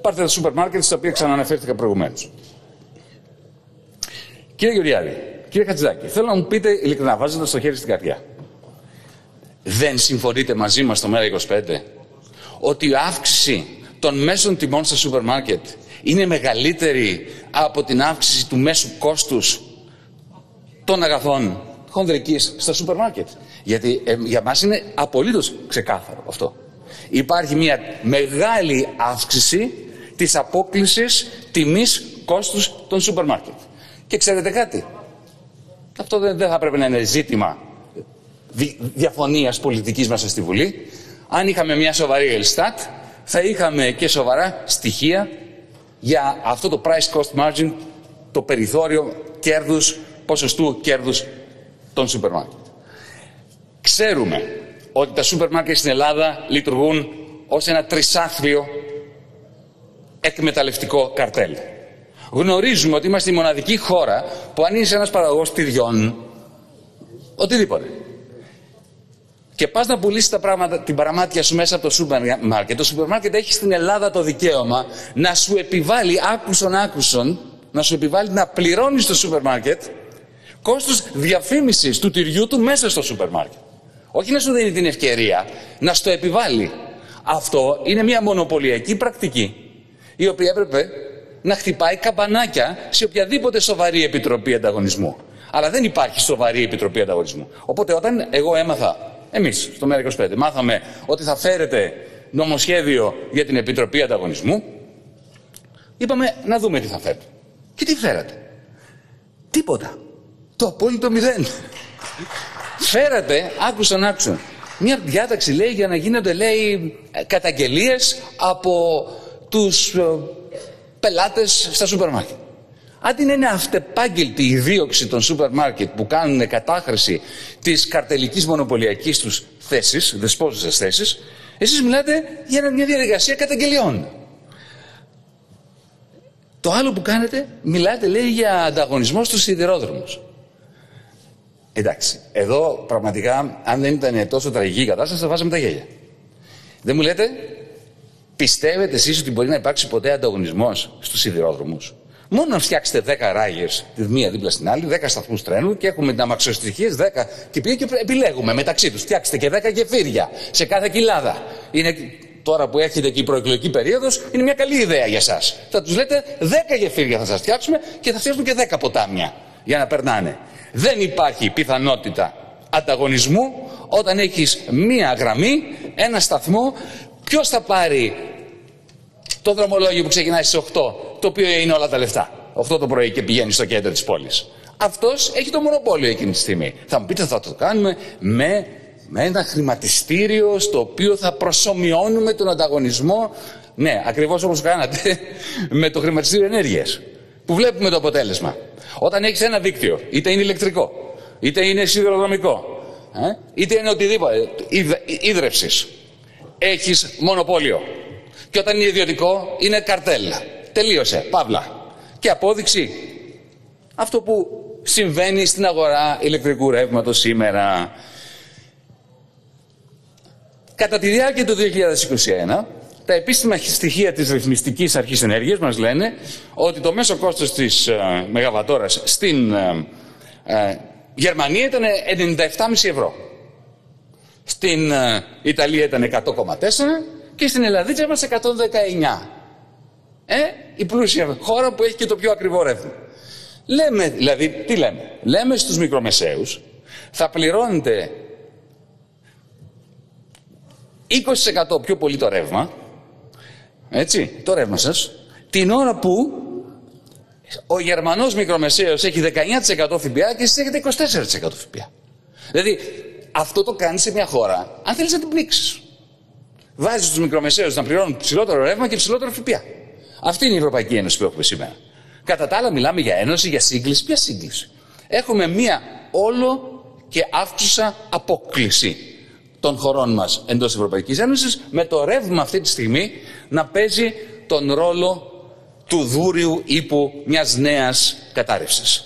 Πάρτε τα σούπερ μάρκετ στα οποία ξαναναφέρθηκα προηγουμένως. Κύριε Γεωργιάδη, κύριε Χατζηδάκη, θέλω να μου πείτε ειλικρινά, βάζοντας το χέρι στην καρδιά. Δεν συμφωνείτε μαζί μας στο ΜΕΡΑ25 ότι η αύξηση των μέσων τιμών στα σούπερ μάρκετ είναι μεγαλύτερη από την αύξηση του μέσου κόστους των αγαθών χονδρικής στα σούπερ μάρκετ. Γιατί ε, για μας είναι απολύτως ξεκάθαρο αυτό. Υπάρχει μια μεγάλη αύξηση της απόκλησης τιμής κόστους των σούπερ μάρκετ. Και ξέρετε κάτι, αυτό δεν, δεν θα πρέπει να είναι ζήτημα διαφωνίας πολιτικής μας στη Βουλή. Αν είχαμε μια σοβαρή Ελστάτ, θα είχαμε και σοβαρά στοιχεία για αυτό το price cost margin, το περιθώριο κέρδους, ποσοστού κέρδους των σούπερ μάρκετ. Ξέρουμε ότι τα σούπερ μάρκετ στην Ελλάδα λειτουργούν ως ένα τρισάθλιο εκμεταλλευτικό καρτέλ. Γνωρίζουμε ότι είμαστε η μοναδική χώρα που αν είσαι ένας παραγωγός τυριών, οτιδήποτε, και πας να πουλήσεις τα πράγματα, την πραμάτεια σου μέσα από το σούπερ μάρκετ, το σούπερ μάρκετ έχει στην Ελλάδα το δικαίωμα να σου επιβάλλει άκουσον άκουσον, να σου επιβάλλει να πληρώνεις το σούπερ μάρκετ κόστος διαφήμισης του τυριού του μέσα στο σούπερ μάρκετ. Όχι να σου δίνει την ευκαιρία να στο επιβάλλει. Αυτό είναι μια μονοπωλιακή πρακτική η οποία έπρεπε να χτυπάει καμπανάκια σε οποιαδήποτε σοβαρή επιτροπή ανταγωνισμού. Αλλά δεν υπάρχει σοβαρή επιτροπή ανταγωνισμού. Οπότε όταν εγώ έμαθα εμείς στο ΜΕΡΑ25 μάθαμε ότι θα φέρετε νομοσχέδιο για την Επιτροπή Ανταγωνισμού. Είπαμε να δούμε τι θα φέρετε. Και τι φέρατε; Τίποτα. Το απόλυτο μηδέν. Φέρατε, άκουσαν, άκουσαν. Μια διάταξη λέει για να γίνονται λέει καταγγελίες από τους ε, πελάτες στα σούπερ μάρκετ. Αντί να είναι αυτεπάγγελτη η δίωξη των σούπερ μάρκετ που κάνουν κατάχρηση της καρτελικής μονοπωλιακής τους θέσης, δεσπόζουσες θέσεις, εσείς μιλάτε για μια διαδικασία καταγγελιών. Το άλλο που κάνετε, μιλάτε λέει για ανταγωνισμό στους σιδηρόδρομους. Εντάξει, εδώ πραγματικά αν δεν ήταν τόσο τραγική η κατάσταση θα βάζαμε τα γέλια. Δεν μου λέτε, πιστεύετε εσείς ότι μπορεί να υπάρξει ποτέ ανταγωνισμός στους σιδηρόδρομους; Μόνο να φτιάξετε 10 ράγες τη μία δίπλα στην άλλη, 10 σταθμούς τρένου και έχουμε την αμαξοστοιχίες 10 και πήγε και επιλέγουμε μεταξύ τους. Φτιάξτε και 10 γεφύρια σε κάθε κοιλάδα. Είναι τώρα που έρχεται και η προεκλογική περίοδος, είναι μια καλή ιδέα για εσά. Θα τους λέτε 10 γεφύρια θα σας φτιάξουμε και θα φτιάξουμε και 10 ποτάμια για να περνάνε. Δεν υπάρχει πιθανότητα ανταγωνισμού όταν έχεις μία γραμμή, ένα σταθμό. Ποιος θα πάρει το δρομολόγιο που ξεκινάει στις 8, το οποίο είναι όλα τα λεφτά. 8 το πρωί και πηγαίνει στο κέντρο της πόλης. Αυτός έχει το μονοπόλιο εκείνη τη στιγμή. Θα μου πείτε, θα το κάνουμε με, με ένα χρηματιστήριο στο οποίο θα προσωμιώνουμε τον ανταγωνισμό. Ναι, ακριβώς όπως κάνατε *laughs* με το χρηματιστήριο ενέργειας. Που βλέπουμε το αποτέλεσμα. Όταν έχεις ένα δίκτυο, είτε είναι ηλεκτρικό, είτε είναι σιδηροδρομικό, ε, είτε είναι οτιδήποτε, ίδρυυση. Έχεις μονοπόλιο. Και όταν είναι ιδιωτικό, είναι καρτέλ. Τελείωσε. Παύλα. Και απόδειξη. Αυτό που συμβαίνει στην αγορά ηλεκτρικού ρεύματος σήμερα. Κατά τη διάρκεια του 2021, τα επίσημα στοιχεία της ρυθμιστικής αρχής ενέργειας μας λένε ότι το μέσο κόστος της ε, μεγαβατόρας στην ε, ε, Γερμανία ήταν 97,5 ευρώ. Στην ε, Ιταλία ήταν 100,4 και στην Ελλαδίτσα είμαστε 119. Ε, η πλούσια χώρα που έχει και το πιο ακριβό ρεύμα. Λέμε, δηλαδή, τι λέμε; Λέμε στους μικρομεσαίους θα πληρώνετε 20% πιο πολύ το ρεύμα, έτσι, το ρεύμα σας, την ώρα που ο Γερμανός μικρομεσαίος έχει 19% ΦΠΑ και εσείς έχετε 24% ΦΠΑ. Δηλαδή, αυτό το κάνεις σε μια χώρα, αν θέλεις να την πνίξεις. Βάζεις τους μικρομεσαίους να πληρώνουν ψηλότερο ρεύμα και ψηλότερο ΦΠΑ. Αυτή είναι η Ευρωπαϊκή Ένωση που έχουμε σήμερα. Κατά τα άλλα, μιλάμε για ένωση, για σύγκληση. Ποια σύγκληση; Έχουμε μία όλο και αύξουσα απόκληση των χωρών μας εντός Ευρωπαϊκής Ένωσης με το ρεύμα αυτή τη στιγμή να παίζει τον ρόλο του δούριου ύπου μιας νέας κατάρρευσης.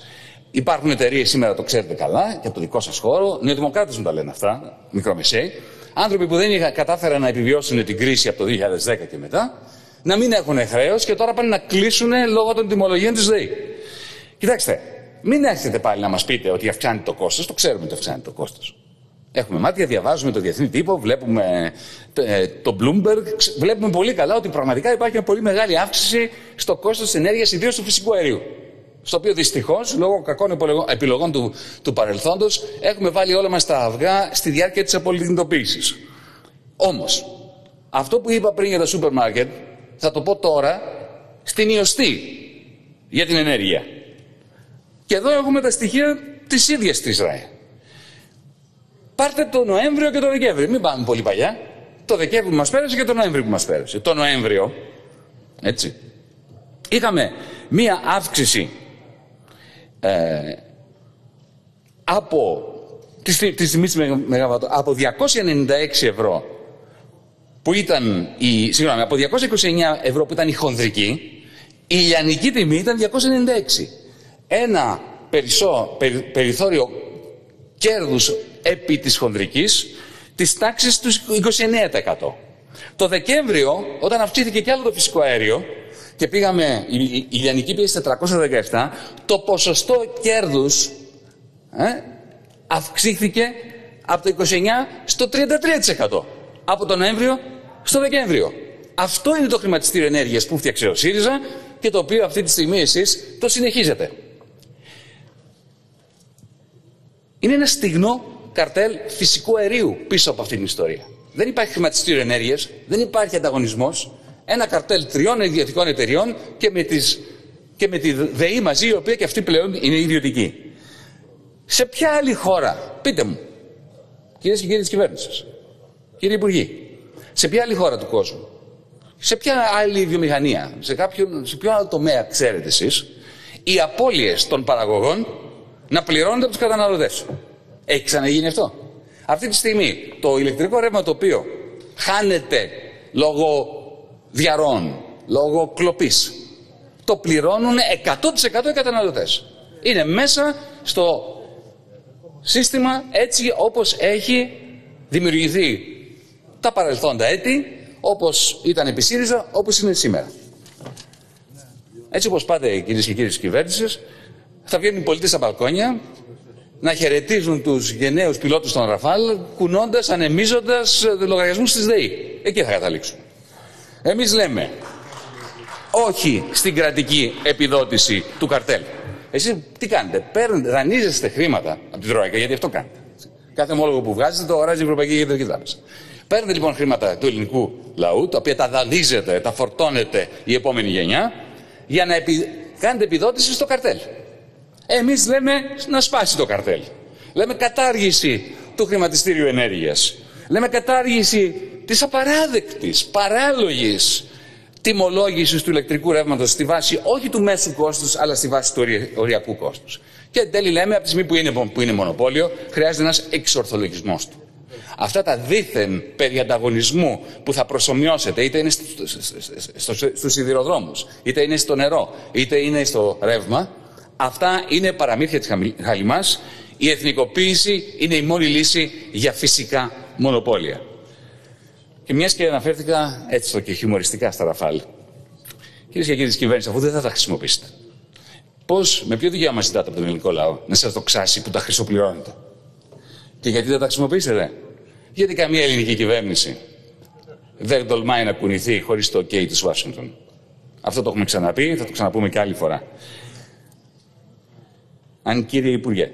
Υπάρχουν εταιρείες σήμερα, το ξέρετε καλά, και από το δικό σας χώρο, νεοδημοκράτες μου τα λένε αυτά, μικρομεσαίοι, άνθρωποι που δεν είχαν, κατάφεραν να επιβιώσουν την κρίση από το 2010 και μετά, να μην έχουν χρέος και τώρα πάνε να κλείσουν λόγω των τιμολογίων της ΔΕΗ. Κοιτάξτε, μην έρθετε πάλι να μας πείτε ότι αυξάνει το κόστος, το ξέρουμε ότι αυξάνει το κόστος. Έχουμε μάτια, διαβάζουμε το διεθνή τύπο, βλέπουμε ε, το Bloomberg, βλέπουμε πολύ καλά ότι πραγματικά υπάρχει μια πολύ μεγάλη αύξηση στο κόστος της ενέργειας, ιδίως του φυσικού αερίου. Στο οποίο δυστυχώς, λόγω κακών επιλογών του, του παρελθόντος, έχουμε βάλει όλα μας τα αυγά στη διάρκεια της απολυτινητοποίηση. Όμως, αυτό που είπα πριν για τα σούπερ μάρκετ, θα το πω τώρα στην ιωστή για την ενέργεια. Και εδώ έχουμε τα στοιχεία της ίδιας της ΡΑΕ. Πάρτε το Νοέμβριο και το Δεκέμβριο. Μην πάμε πολύ παλιά. Το Δεκέμβριο που μας πέρασε και το Νοέμβριο που μας πέρασε. Το Νοέμβριο, έτσι, είχαμε μία αύξηση ε, από τη, τη τιμή από 296 ευρώ που ήταν η, συγγνώμη, από 229 ευρώ που ήταν η χονδρική, η λιανική τιμή ήταν 296. Ένα περισσό, περιθώριο κέρδους επί της χονδρικής της τάξης του 29%. Το Δεκέμβριο, όταν αυξήθηκε και άλλο το φυσικό αέριο και πήγαμε, η, η λιανική πήγε 417, το ποσοστό κέρδους ε, αυξήθηκε από το 29% στο 33%. Από τον Νοέμβριο στο Δεκέμβριο. Αυτό είναι το χρηματιστήριο ενέργειας που φτιάξε ο ΣΥΡΙΖΑ και το οποίο αυτή τη στιγμή εσείς το συνεχίζετε. Είναι ένα στιγνό καρτέλ φυσικού αερίου πίσω από αυτήν την ιστορία. Δεν υπάρχει χρηματιστήριο ενέργειας, δεν υπάρχει ανταγωνισμός. Ένα καρτέλ τριών ιδιωτικών εταιριών και με, τις, και με τη ΔΕΗ μαζί, η οποία και αυτή πλέον είναι ιδιωτική. Σε ποια άλλη χώρα, πείτε μου, κυρίες και κύριοι της κυβέρνησης, κύριοι Υπουργοί, σε ποια άλλη χώρα του κόσμου, σε ποια άλλη βιομηχανία, σε, κάποιον, σε ποιο άλλο τομέα ξέρετε εσείς, οι απώλειες των παραγωγών να πληρώνονται από τους καταναλωτές. Έχει ξαναγίνει αυτό. Αυτή τη στιγμή το ηλεκτρικό ρεύμα το οποίο χάνεται λόγω διαρών, λόγω κλοπής, το πληρώνουν 100% οι καταναλωτές. Είναι μέσα στο σύστημα έτσι όπως έχει δημιουργηθεί τα παρελθόντα έτη, όπως ήταν επί ΣΥΡΙΖΑ, όπως είναι σήμερα. Έτσι όπως πάτε κυρίες και κύριοι της κυβέρνησης, θα βγαίνουν οι πολίτες στα μπαλκόνια να χαιρετίζουν τους γενναίους πιλότους των Ραφάλ κουνώντας, ανεμίζοντας ε, λογαριασμούς της ΔΕΗ. Εκεί θα καταλήξουν. Εμείς λέμε όχι στην κρατική επιδότηση του καρτέλ. Εσείς τι κάνετε, παίρνετε, δανείζεστε χρήματα από την Τρόικα, γιατί αυτό κάνετε. Κάθε μόλογο που βγάζετε το οράζει η Ευρωπαϊκή Κεντρική Τράπεζα. Παίρνετε λοιπόν χρήματα του ελληνικού λαού, τα οποία τα δανείζετε, τα φορτώνετε η επόμενη γενιά, για να επι... κάνετε επιδότηση στο καρτέλ. Εμείς λέμε να σπάσει το καρτέλ. Λέμε κατάργηση του χρηματιστήριου ενέργειας. Λέμε κατάργηση της απαράδεκτης, παράλογης τιμολόγησης του ηλεκτρικού ρεύματος στη βάση όχι του μέσου κόστους, αλλά στη βάση του οριακού κόστους. Και εν τέλει λέμε, από τη στιγμή που είναι, που είναι μονοπόλιο, χρειάζεται ένας εξορθολογισμός του. Αυτά τα δίθεν περί ανταγωνισμού που θα προσωμιώσετε, είτε είναι στους σιδηροδρόμους, είτε είναι στο νερό, είτε είναι στο ρεύμα, αυτά είναι παραμύθια της χαλιμάς. Η εθνικοποίηση είναι η μόνη λύση για φυσικά μονοπόλια. Και μιας και αναφέρθηκα έτσι το και χιουμοριστικά στα Ραφάλ. Κυρίες και κύριοι της κυβέρνησης, αφού δεν θα τα χρησιμοποιήσετε, πώς, με ποιο δικαίωμα ζητάτε από τον ελληνικό λαό να σας το ξάσει που τα χρυσοπληρώνετε; Και γιατί δεν τα χρησιμοποιήσετε. Γιατί καμία ελληνική κυβέρνηση δεν τολμάει να κουνηθεί χωρίς το OK της Ουάσιγκτον. Αυτό το έχουμε ξαναπεί, θα το ξαναπούμε και άλλη φορά. Αν κύριε Υπουργέ,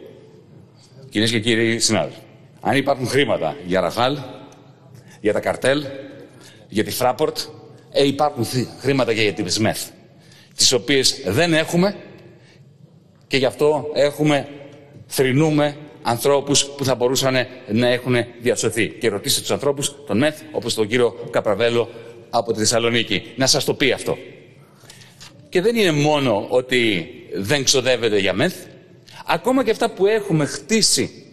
κυρίες και κύριοι συνάδελφοι, αν υπάρχουν χρήματα για Ραφάλ, για τα καρτέλ, για τη Φράπορτ, ε, υπάρχουν χρήματα και για τη ΣΜΕΘ, τις οποίες δεν έχουμε και γι' αυτό έχουμε, θρυνούμε ανθρώπους που θα μπορούσαν να έχουν διασωθεί. Και ρωτήστε τους ανθρώπους, τον ΜΕΘ, όπως τον κύριο Καπραβέλο από τη Θεσσαλονίκη, να σας το πει αυτό. Και δεν είναι μόνο ότι δεν ξοδεύεται για ΜΕΘ, ακόμα και αυτά που έχουμε χτίσει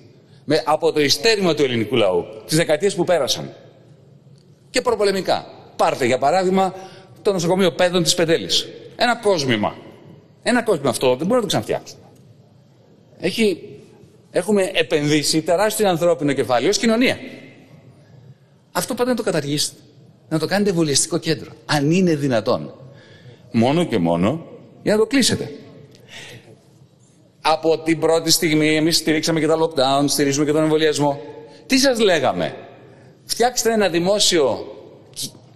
με, από το ιστέρημα του ελληνικού λαού, τις δεκαετίες που πέρασαν, και προπολεμικά. Πάρτε για παράδειγμα το νοσοκομείο Πέδων της Πεντέλη. Ένα κόσμημα. Ένα κόσμημα αυτό δεν μπορεί να το ξαναφτιάξουμε. Έχει, έχουμε επενδύσει τεράστιο ανθρώπινο κεφάλαιο ως κοινωνία. Αυτό πάντα να το καταργήσετε. Να το κάνετε εμβολιαστικό κέντρο. Αν είναι δυνατόν. Μόνο και μόνο για να το κλείσετε. Από την πρώτη στιγμή εμείς στηρίξαμε και τα lockdown, στηρίζουμε και τον εμβολιασμό. Τι σας λέγαμε, Φτιάξτε ένα δημόσιο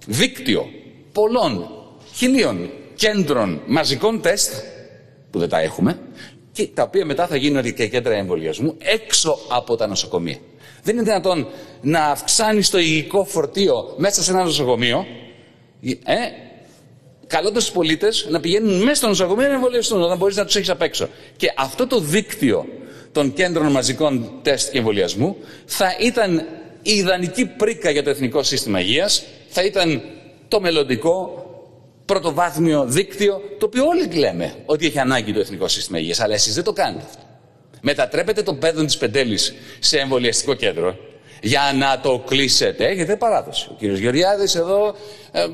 δίκτυο πολλών χιλίων κέντρων μαζικών τεστ, που δεν τα έχουμε, και τα οποία μετά θα γίνουν και κέντρα εμβολιασμού έξω από τα νοσοκομεία. Δεν είναι δυνατόν να αυξάνεις το υγικό φορτίο μέσα σε ένα νοσοκομείο, ε, καλώντας τους πολίτες να πηγαίνουν μέσα στο νοσοκομείο να εμβολιαστούν, όταν μπορείς να τους έχεις απ' έξω. Και αυτό το δίκτυο των κέντρων μαζικών τεστ και εμβολιασμού θα ήταν η ιδανική πρίκα για το Εθνικό Σύστημα Υγείας θα ήταν το μελλοντικό πρωτοβάθμιο δίκτυο, το οποίο όλοι λέμε ότι έχει ανάγκη το Εθνικό Σύστημα Υγείας, αλλά εσείς δεν το κάνετε αυτό. Μετατρέπετε τον πέδον της Πεντέλης σε εμβολιαστικό κέντρο για να το κλείσετε. Έχετε παράδοση. Ο κύριος Γεωργιάδης εδώ ε,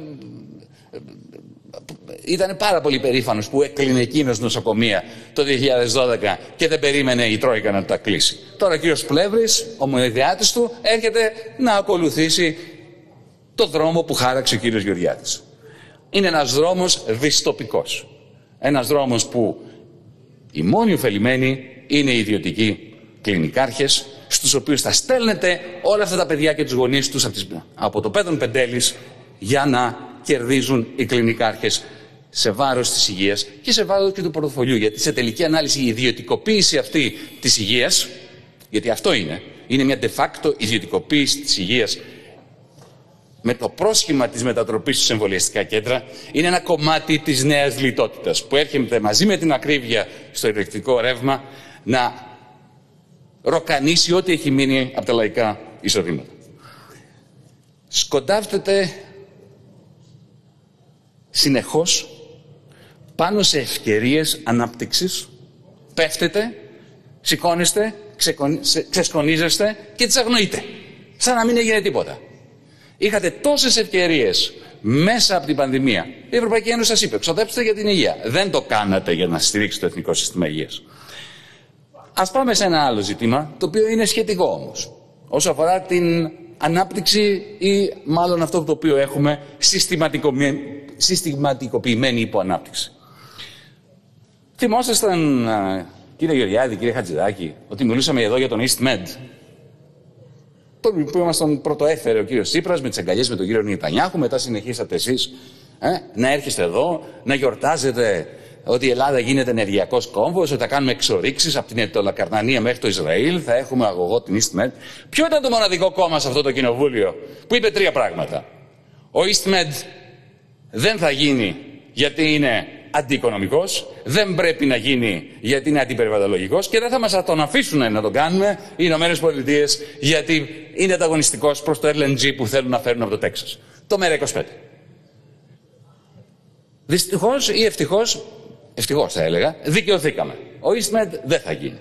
ήταν πάρα πολύ περήφανος που έκλεινε εκείνος νοσοκομεία το 2012 και δεν περίμενε η Τρόικα να τα κλείσει. Τώρα ο κύριος Πλεύρης, ο μονοδιάτη του, έρχεται να ακολουθήσει το δρόμο που χάραξε ο κύριος Γεωργιάδη. Είναι ένας δρόμος δυστοπικός. Ένας δρόμος που οι μόνοι ωφελημένοι είναι οι ιδιωτικοί κλινικάρχες, στους οποίους θα στέλνετε όλα αυτά τα παιδιά και τους γονείς τους από το πέδον Πεντέλης για να κερδίζουν οι κλινικάρχες σε βάρος της υγείας και σε βάρος και του πορτοφολιού. Γιατί σε τελική ανάλυση η ιδιωτικοποίηση αυτή της υγείας, γιατί αυτό είναι, είναι μια de facto ιδιωτικοποίηση της υγείας με το πρόσχημα της μετατροπής στους εμβολιαστικά κέντρα είναι ένα κομμάτι της νέας λιτότητας που έρχεται μαζί με την ακρίβεια στο ηλεκτρικό ρεύμα να ροκανίσει ό,τι έχει μείνει από τα λαϊκά εισοδήματα. Σκοντάφτεται συνεχώς πάνω σε ευκαιρίες ανάπτυξης, πέφτετε, σηκώνεστε, ξεσκονίζεστε και τις αγνοείτε. Σαν να μην έγινε τίποτα. Είχατε τόσες ευκαιρίες μέσα από την πανδημία. Η Ευρωπαϊκή Ένωση σας είπε, ξοδέψτε για την υγεία. Δεν το κάνατε για να στηρίξετε το Εθνικό Σύστημα Υγείας. Ας πάμε σε ένα άλλο ζήτημα, το οποίο είναι σχετικό όμως. Όσο αφορά την ανάπτυξη ή μάλλον αυτό το οποίο έχουμε συστηματικοποιημένη υποανάπτυξη. Θυμόσασταν, κύριε Γεωργιάδη, κύριε Χατζηδάκη, ότι μιλούσαμε εδώ για τον EastMed. Τον που μας τον πρωτοέφερε ο κύριος Τσίπρας με τις αγκαλιές με τον κύριο Νιτανιάχου, μετά συνεχίσατε εσείς ε, να έρχεστε εδώ, να γιορτάζετε ότι η Ελλάδα γίνεται ενεργειακός κόμβος, ότι θα κάνουμε εξορίξεις από την Ετωλακαρνανία μέχρι το Ισραήλ, θα έχουμε αγωγό την EastMed. Ποιο ήταν το μοναδικό κόμμα σε αυτό το κοινοβούλιο που είπε τρία πράγματα; Ο EastMed δεν θα γίνει γιατί είναι αντιοικονομικό, δεν πρέπει να γίνει γιατί είναι αντιπεριβαλλοντικό και δεν θα μας τον αφήσουν να τον κάνουμε οι Ηνωμένες Πολιτείες γιατί είναι ανταγωνιστικός προς το LNG που θέλουν να φέρουν από το Τέξας. Το ΜΕΡΑ 25. Δυστυχώς ή ευτυχώς, ευτυχώς θα έλεγα, δικαιωθήκαμε. Ο EastMed δεν θα γίνει.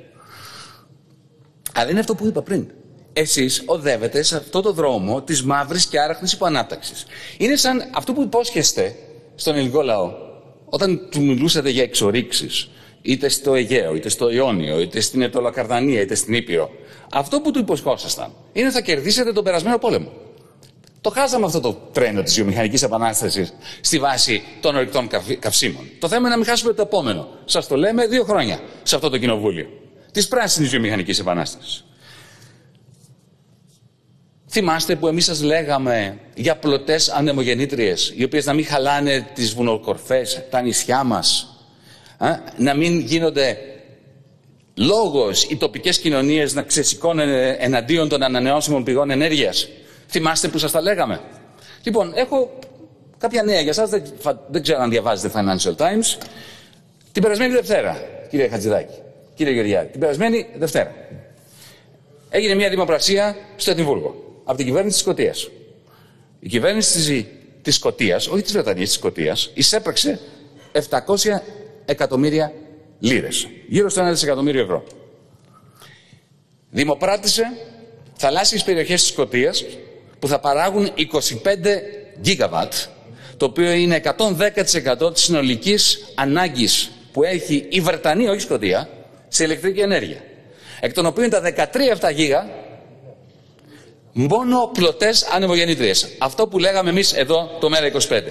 Αλλά είναι αυτό που είπα πριν. Εσείς οδεύετε σε αυτό το δρόμο της μαύρης και άραχνης υποανάπτυξη. Είναι σαν αυτό που υπόσχεστε στον ελληνικό λαό όταν του μιλούσατε για εξορίξεις, είτε στο Αιγαίο, είτε στο Ιόνιο, είτε στην Ετωλακαρδανία, είτε στην Ήπειρο. Αυτό που του υποσχόσασταν είναι θα κερδίσετε τον περασμένο πόλεμο. Το χάσαμε αυτό το τρένο της βιομηχανικής επανάστασης στη βάση των ορυκτών καυσίμων. Το θέμα είναι να μην χάσουμε το επόμενο. Σας το λέμε δύο χρόνια σε αυτό το κοινοβούλιο. Της πράσινης βιομηχανικής επανάστασης. Θυμάστε που εμείς σας λέγαμε για πλωτές ανεμογεννήτριες, οι οποίες να μην χαλάνε τις βουνοκορφές, τα νησιά μας, να μην γίνονται λόγος οι τοπικές κοινωνίες να ξεσηκώνουν εναντίον των ανανεώσιμων πηγών ενέργειας. Θυμάστε που σας τα λέγαμε. Λοιπόν, έχω κάποια νέα για σας, δεν, δεν ξέρω αν διαβάζετε Financial Times. Την περασμένη Δευτέρα, κύριε Χατζηδάκη, κύριε Γεωργιάδη, την περασμένη Δευτέρα, έγινε μια δημοπρασία στο Εδιμβούργο από την κυβέρνηση της Σκωτίας. Η κυβέρνηση της Σκωτίας, όχι της Βρετανίας, της Σκωτίας, εισέπραξε 700 εκατομμύρια λίρες, γύρω στο 1 δισεκατομμύριο ευρώ. Δημοπράτησε θαλάσσιες περιοχές της Σκωτίας που θα παράγουν 25 γίγαβατ, το οποίο είναι 110% της συνολικής ανάγκης που έχει η Βρετανία, όχι η Σκωτία, σε ηλεκτρική ενέργεια. Εκ των οποίων τα 13 αυτά γίγα μόνο πλωτές ανεμογεννήτριες. Αυτό που λέγαμε εμείς εδώ το ΜΕΡΑ25.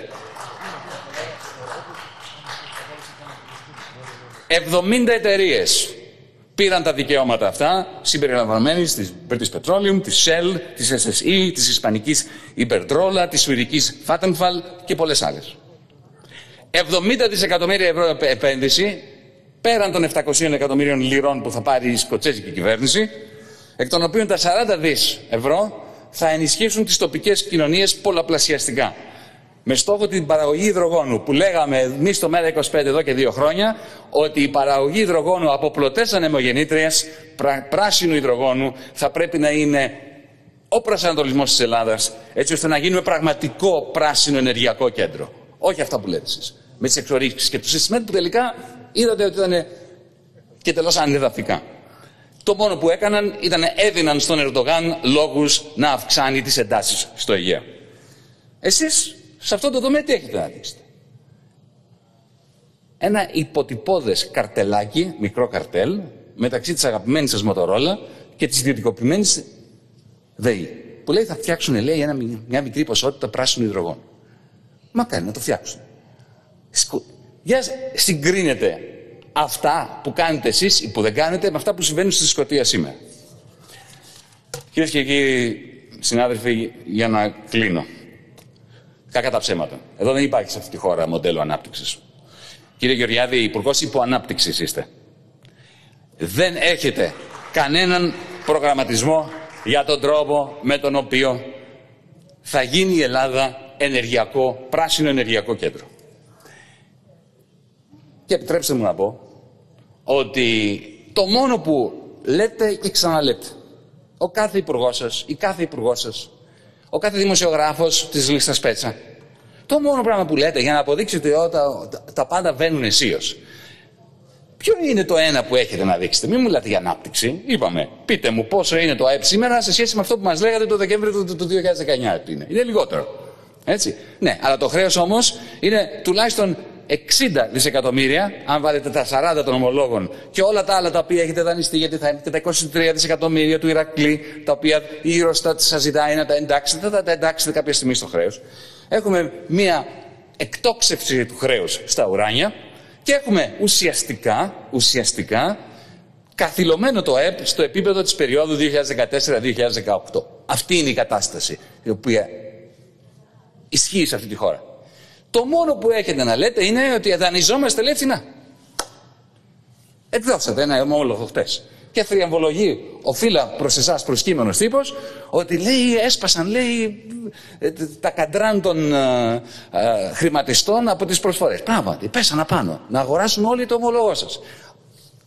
70 εταιρείες πήραν τα δικαιώματα αυτά, συμπεριλαμβανομένε της British Petroleum, της Shell, της SSE, της Ισπανικής Iberdrola, της Σουηδικής Vattenfall και πολλές άλλες. 70 δισεκατομμύρια ευρώ επένδυση, πέραν των 700 εκατομμύριων λιρών που θα πάρει η σκοτσέζικη κυβέρνηση, εκ των οποίων τα 40 δις ευρώ θα ενισχύσουν τις τοπικές κοινωνίες πολλαπλασιαστικά. Με στόχο την παραγωγή υδρογόνου, που λέγαμε εμείς στο ΜΕΡΑ25 εδώ και δύο χρόνια, ότι η παραγωγή υδρογόνου από πλωτές ανεμογεννήτριες, πράσινου υδρογόνου, θα πρέπει να είναι ο προσανατολισμός της Ελλάδας, έτσι ώστε να γίνουμε πραγματικό πράσινο ενεργειακό κέντρο. Όχι αυτά που λέτε εσείς. Με τις εξορίξεις και τους συστημένου που τελικά είδατε ότι ήταν και τελώς ανεδαφικά. Το μόνο που έκαναν ήταν έδιναν στον Ερντογάν λόγους να αυξάνει τις εντάσεις στο Αιγαίο. Εσείς σε αυτό το τομέα τι έχετε να δείξετε; Ένα υποτυπώδες καρτελάκι, μικρό καρτέλ, μεταξύ της αγαπημένης σας Μοτορόλα και της ιδιωτικοποιημένης ΔΕΗ. Που λέει θα φτιάξουν, λέει, ένα, μια μικρή ποσότητα πράσινου υδρογόνου. Μα κάνει να το φτιάξουν. Για συγκρίνετε αυτά που κάνετε εσείς ή που δεν κάνετε με αυτά που συμβαίνουν στη Σκωτία σήμερα. Κυρίες και κύριοι συνάδελφοι, για να κλείνω. Κακά τα ψέματα. Εδώ δεν υπάρχει σε αυτή τη χώρα μοντέλο ανάπτυξης. Κύριε Γεωργιάδη, υπουργός υποανάπτυξη είστε. Δεν έχετε κανέναν προγραμματισμό για τον τρόπο με τον οποίο θα γίνει η Ελλάδα ενεργειακό, πράσινο ενεργειακό κέντρο. Και επιτρέψτε μου να πω ότι το μόνο που λέτε και ξαναλέτε, ο κάθε υπουργός σας, η κάθε υπουργός σας, ο κάθε δημοσιογράφος της λίστας Πέτσα, το μόνο πράγμα που λέτε για να αποδείξετε ότι τα, τα πάντα βαίνουν αισίως. Ποιο είναι το ένα που έχετε να δείξετε; Μην μου λέτε για ανάπτυξη. Είπαμε, πείτε μου πόσο είναι το ΑΕΠ σήμερα σε σχέση με αυτό που μας λέγατε το Δεκέμβριο του, του 2019. Είναι. είναι λιγότερο. Έτσι. Ναι, αλλά το χρέος όμως είναι τουλάχιστον 60 δισεκατομμύρια, αν βάλετε τα 40 των ομολόγων και όλα τα άλλα τα οποία έχετε δανειστεί, γιατί θα έχετε τα 23 δισεκατομμύρια του Ηρακλή, τα οποία η Eurostat σας ζητάει να τα εντάξετε, θα τα εντάξετε κάποια στιγμή στο χρέος. Έχουμε μία εκτόξευση του χρέους στα ουράνια και έχουμε ουσιαστικά, ουσιαστικά καθυλωμένο το ΕΠ στο επίπεδο της περίοδου 2014-2018. Αυτή είναι η κατάσταση η οποία ισχύει σε αυτή τη χώρα. Το μόνο που έχετε να λέτε είναι ότι δανειζόμαστε λέει φθηνά. Εκδώσατε ένα ομόλογο χτες. Και θριαμβολογεί ο φύλλα προς εσάς προσκύμενος τύπος ότι λέει έσπασαν λέει τα καντράν των ε, ε, χρηματιστών από τις προσφορές. Πράγματι, πέσαν απάνω. Να αγοράσουν όλοι το ομολόγο σας.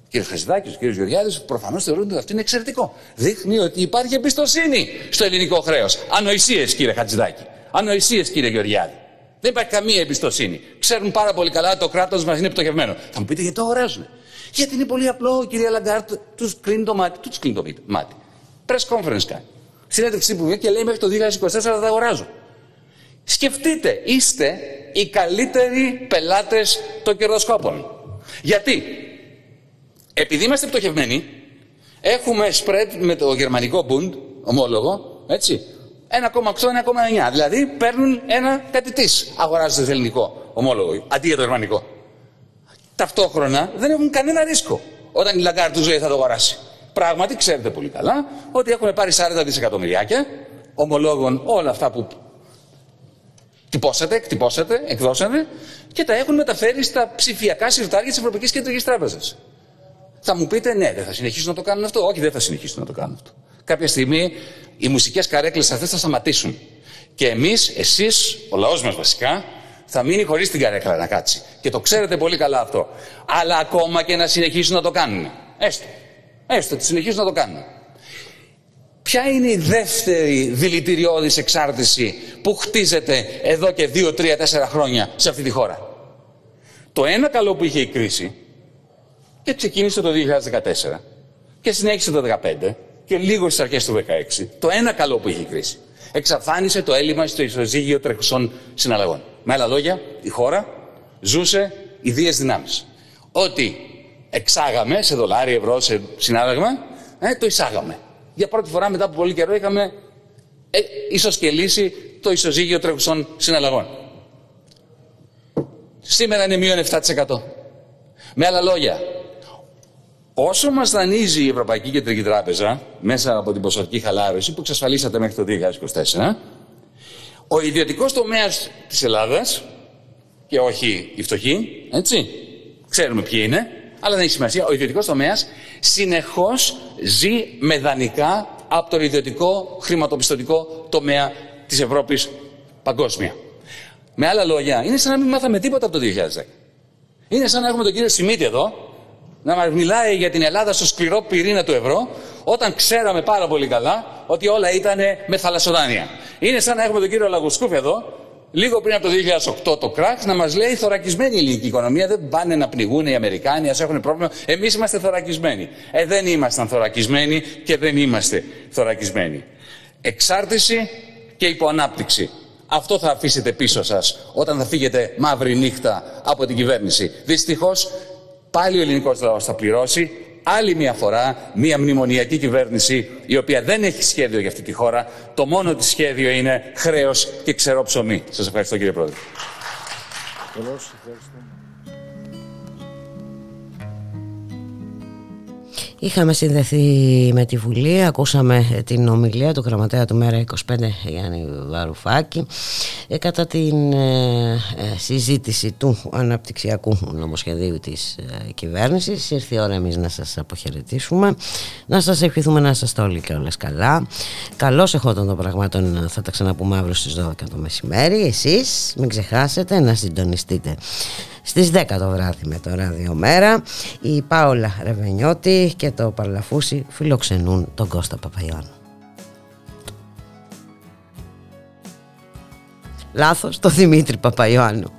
Κύριε Χαζηδάκης, ο κύριος Γεωργιάδης, προφανώς θεωρούν ότι αυτό είναι εξαιρετικό. Δείχνει ότι υπάρχει εμπιστοσύνη στο ελληνικό χρέος. Ανοησίες, κύριε Χατζηδάκη. Ανοησίες, κύριε Γεωργιάδη. Δεν υπάρχει καμία εμπιστοσύνη. Ξέρουν πάρα πολύ καλά ότι το κράτος μας είναι πτωχευμένο. Θα μου πείτε γιατί το αγοράζουν. Γιατί είναι πολύ απλό, κυρία Λαγκάρντ, τους κλείνει το μάτι. Τους κλείνει το μάτι. Press conference κάνει. Συνέντευξη που βγαίνει και λέει μέχρι το 2024 θα τα αγοράζω. Σκεφτείτε, είστε οι καλύτεροι πελάτες των κερδοσκόπων. Γιατί, επειδή είμαστε πτωχευμένοι, έχουμε spread με το γερμανικό Bund, ομόλογο, έτσι, 1,8-1,9. Δηλαδή παίρνουν ένα κάτι τις αγοράζοντας το ελληνικό ομόλογο αντί για το γερμανικό. Ταυτόχρονα δεν έχουν κανένα ρίσκο όταν η Λαγκάρντ του ζωή θα το αγοράσει. Πράγματι, ξέρετε πολύ καλά ότι έχουν πάρει 40 δισεκατομμυριάκια ομολόγων όλα αυτά που τυπώσατε, εκτυπώσατε, εκδώσατε και τα έχουν μεταφέρει στα ψηφιακά συρτάρια της Ευρωπαϊκής Κεντρικής Τράπεζας. Θα μου πείτε, ναι, δεν θα συνεχίσουν να το κάνουν αυτό. Όχι, δεν θα συνεχίσουν να το κάνουν αυτό. Κάποια στιγμή οι μουσικές καρέκλες αυτές θα σταματήσουν. Και εμείς, εσείς, ο λαός μας βασικά, θα μείνει χωρίς την καρέκλα να κάτσει. Και το ξέρετε πολύ καλά αυτό. Αλλά ακόμα και να συνεχίσουν να το κάνουν. Έστω. Έστω ότι συνεχίσουν να το κάνουν. Ποια είναι η δεύτερη δηλητηριώδης εξάρτηση που χτίζεται εδώ και 2, 3, 4 χρόνια σε αυτή τη χώρα; Το ένα καλό που είχε η κρίση και ξεκίνησε το 2014 και συνέχισε το 2015 και λίγο στις αρχές του 2016, το ένα καλό που είχε η κρίση. Εξαφάνισε το έλλειμμα στο ισοζύγιο τρεχουσών συναλλαγών. Με άλλα λόγια, η χώρα ζούσε ιδίες δυνάμεις. Ό,τι εξάγαμε σε δολάρια, ευρώ, σε συνάλλαγμα, ε, το εισάγαμε. Για πρώτη φορά μετά από πολύ καιρό είχαμε ε, ισοσκελίσει το ισοζύγιο τρέχουσων συναλλαγών. Σήμερα είναι μείον 7%. Με άλλα λόγια, Όσο μας δανείζει η Ευρωπαϊκή Κεντρική Τράπεζα μέσα από την ποσοτική χαλάρωση που εξασφαλίσατε μέχρι το 2024, ο ιδιωτικός τομέας της Ελλάδας και όχι οι φτωχοί, έτσι, ξέρουμε ποιοι είναι, αλλά δεν έχει σημασία, ο ιδιωτικός τομέας συνεχώς ζει με δανεικά από τον ιδιωτικό χρηματοπιστωτικό τομέα της Ευρώπης παγκόσμια. Με άλλα λόγια, είναι σαν να μην μάθαμε τίποτα από το 2010. Είναι σαν να έχουμε τον κύριο Σιμίτη εδώ, να μας μιλάει για την Ελλάδα στο σκληρό πυρήνα του ευρώ, όταν ξέραμε πάρα πολύ καλά ότι όλα ήταν με θαλασσοδάνεια. Είναι σαν να έχουμε τον κύριο Λαγουσκούφ εδώ, λίγο πριν από το 2008 το κράξ, να μας λέει θωρακισμένη η ελληνική οικονομία. Δεν πάνε να πνιγούν οι Αμερικάνοι, ας έχουν πρόβλημα. Εμείς είμαστε θωρακισμένοι. Ε, δεν ήμασταν θωρακισμένοι και δεν είμαστε θωρακισμένοι. Εξάρτηση και υποανάπτυξη. Αυτό θα αφήσετε πίσω σας όταν θα φύγετε μαύρη νύχτα από την κυβέρνηση. Δυστυχώς πάλι ο ελληνικός λαός θα πληρώσει άλλη μια φορά μια μνημονιακή κυβέρνηση η οποία δεν έχει σχέδιο για αυτή τη χώρα. Το μόνο της σχέδιο είναι χρέος και ξερό ψωμί. Σας ευχαριστώ κύριε Πρόεδρε. Είχαμε συνδεθεί με τη Βουλή, ακούσαμε την ομιλία του γραμματέα του Μέρα 25 Γιάννη Βαρουφάκη ε, κατά την ε, ε, συζήτηση του αναπτυξιακού νομοσχεδίου της κυβέρνησης. Ήρθε η ώρα εμείς να σας αποχαιρετήσουμε, να σας ευχηθούμε να είστε όλοι και όλες καλά. Καλώς εχόταν των πραγμάτων θα τα ξαναπούμε αύριο στις 12 το μεσημέρι. Εσείς μην ξεχάσετε να συντονιστείτε στις 10 το βράδυ με το ραδιομέρα η Πάολα Ρεβενιώτη και το Παρλαφούσι φιλοξενούν τον Κώστα Παπαϊάνου. Λάθος, το Δημήτρη Παπαϊωάννου.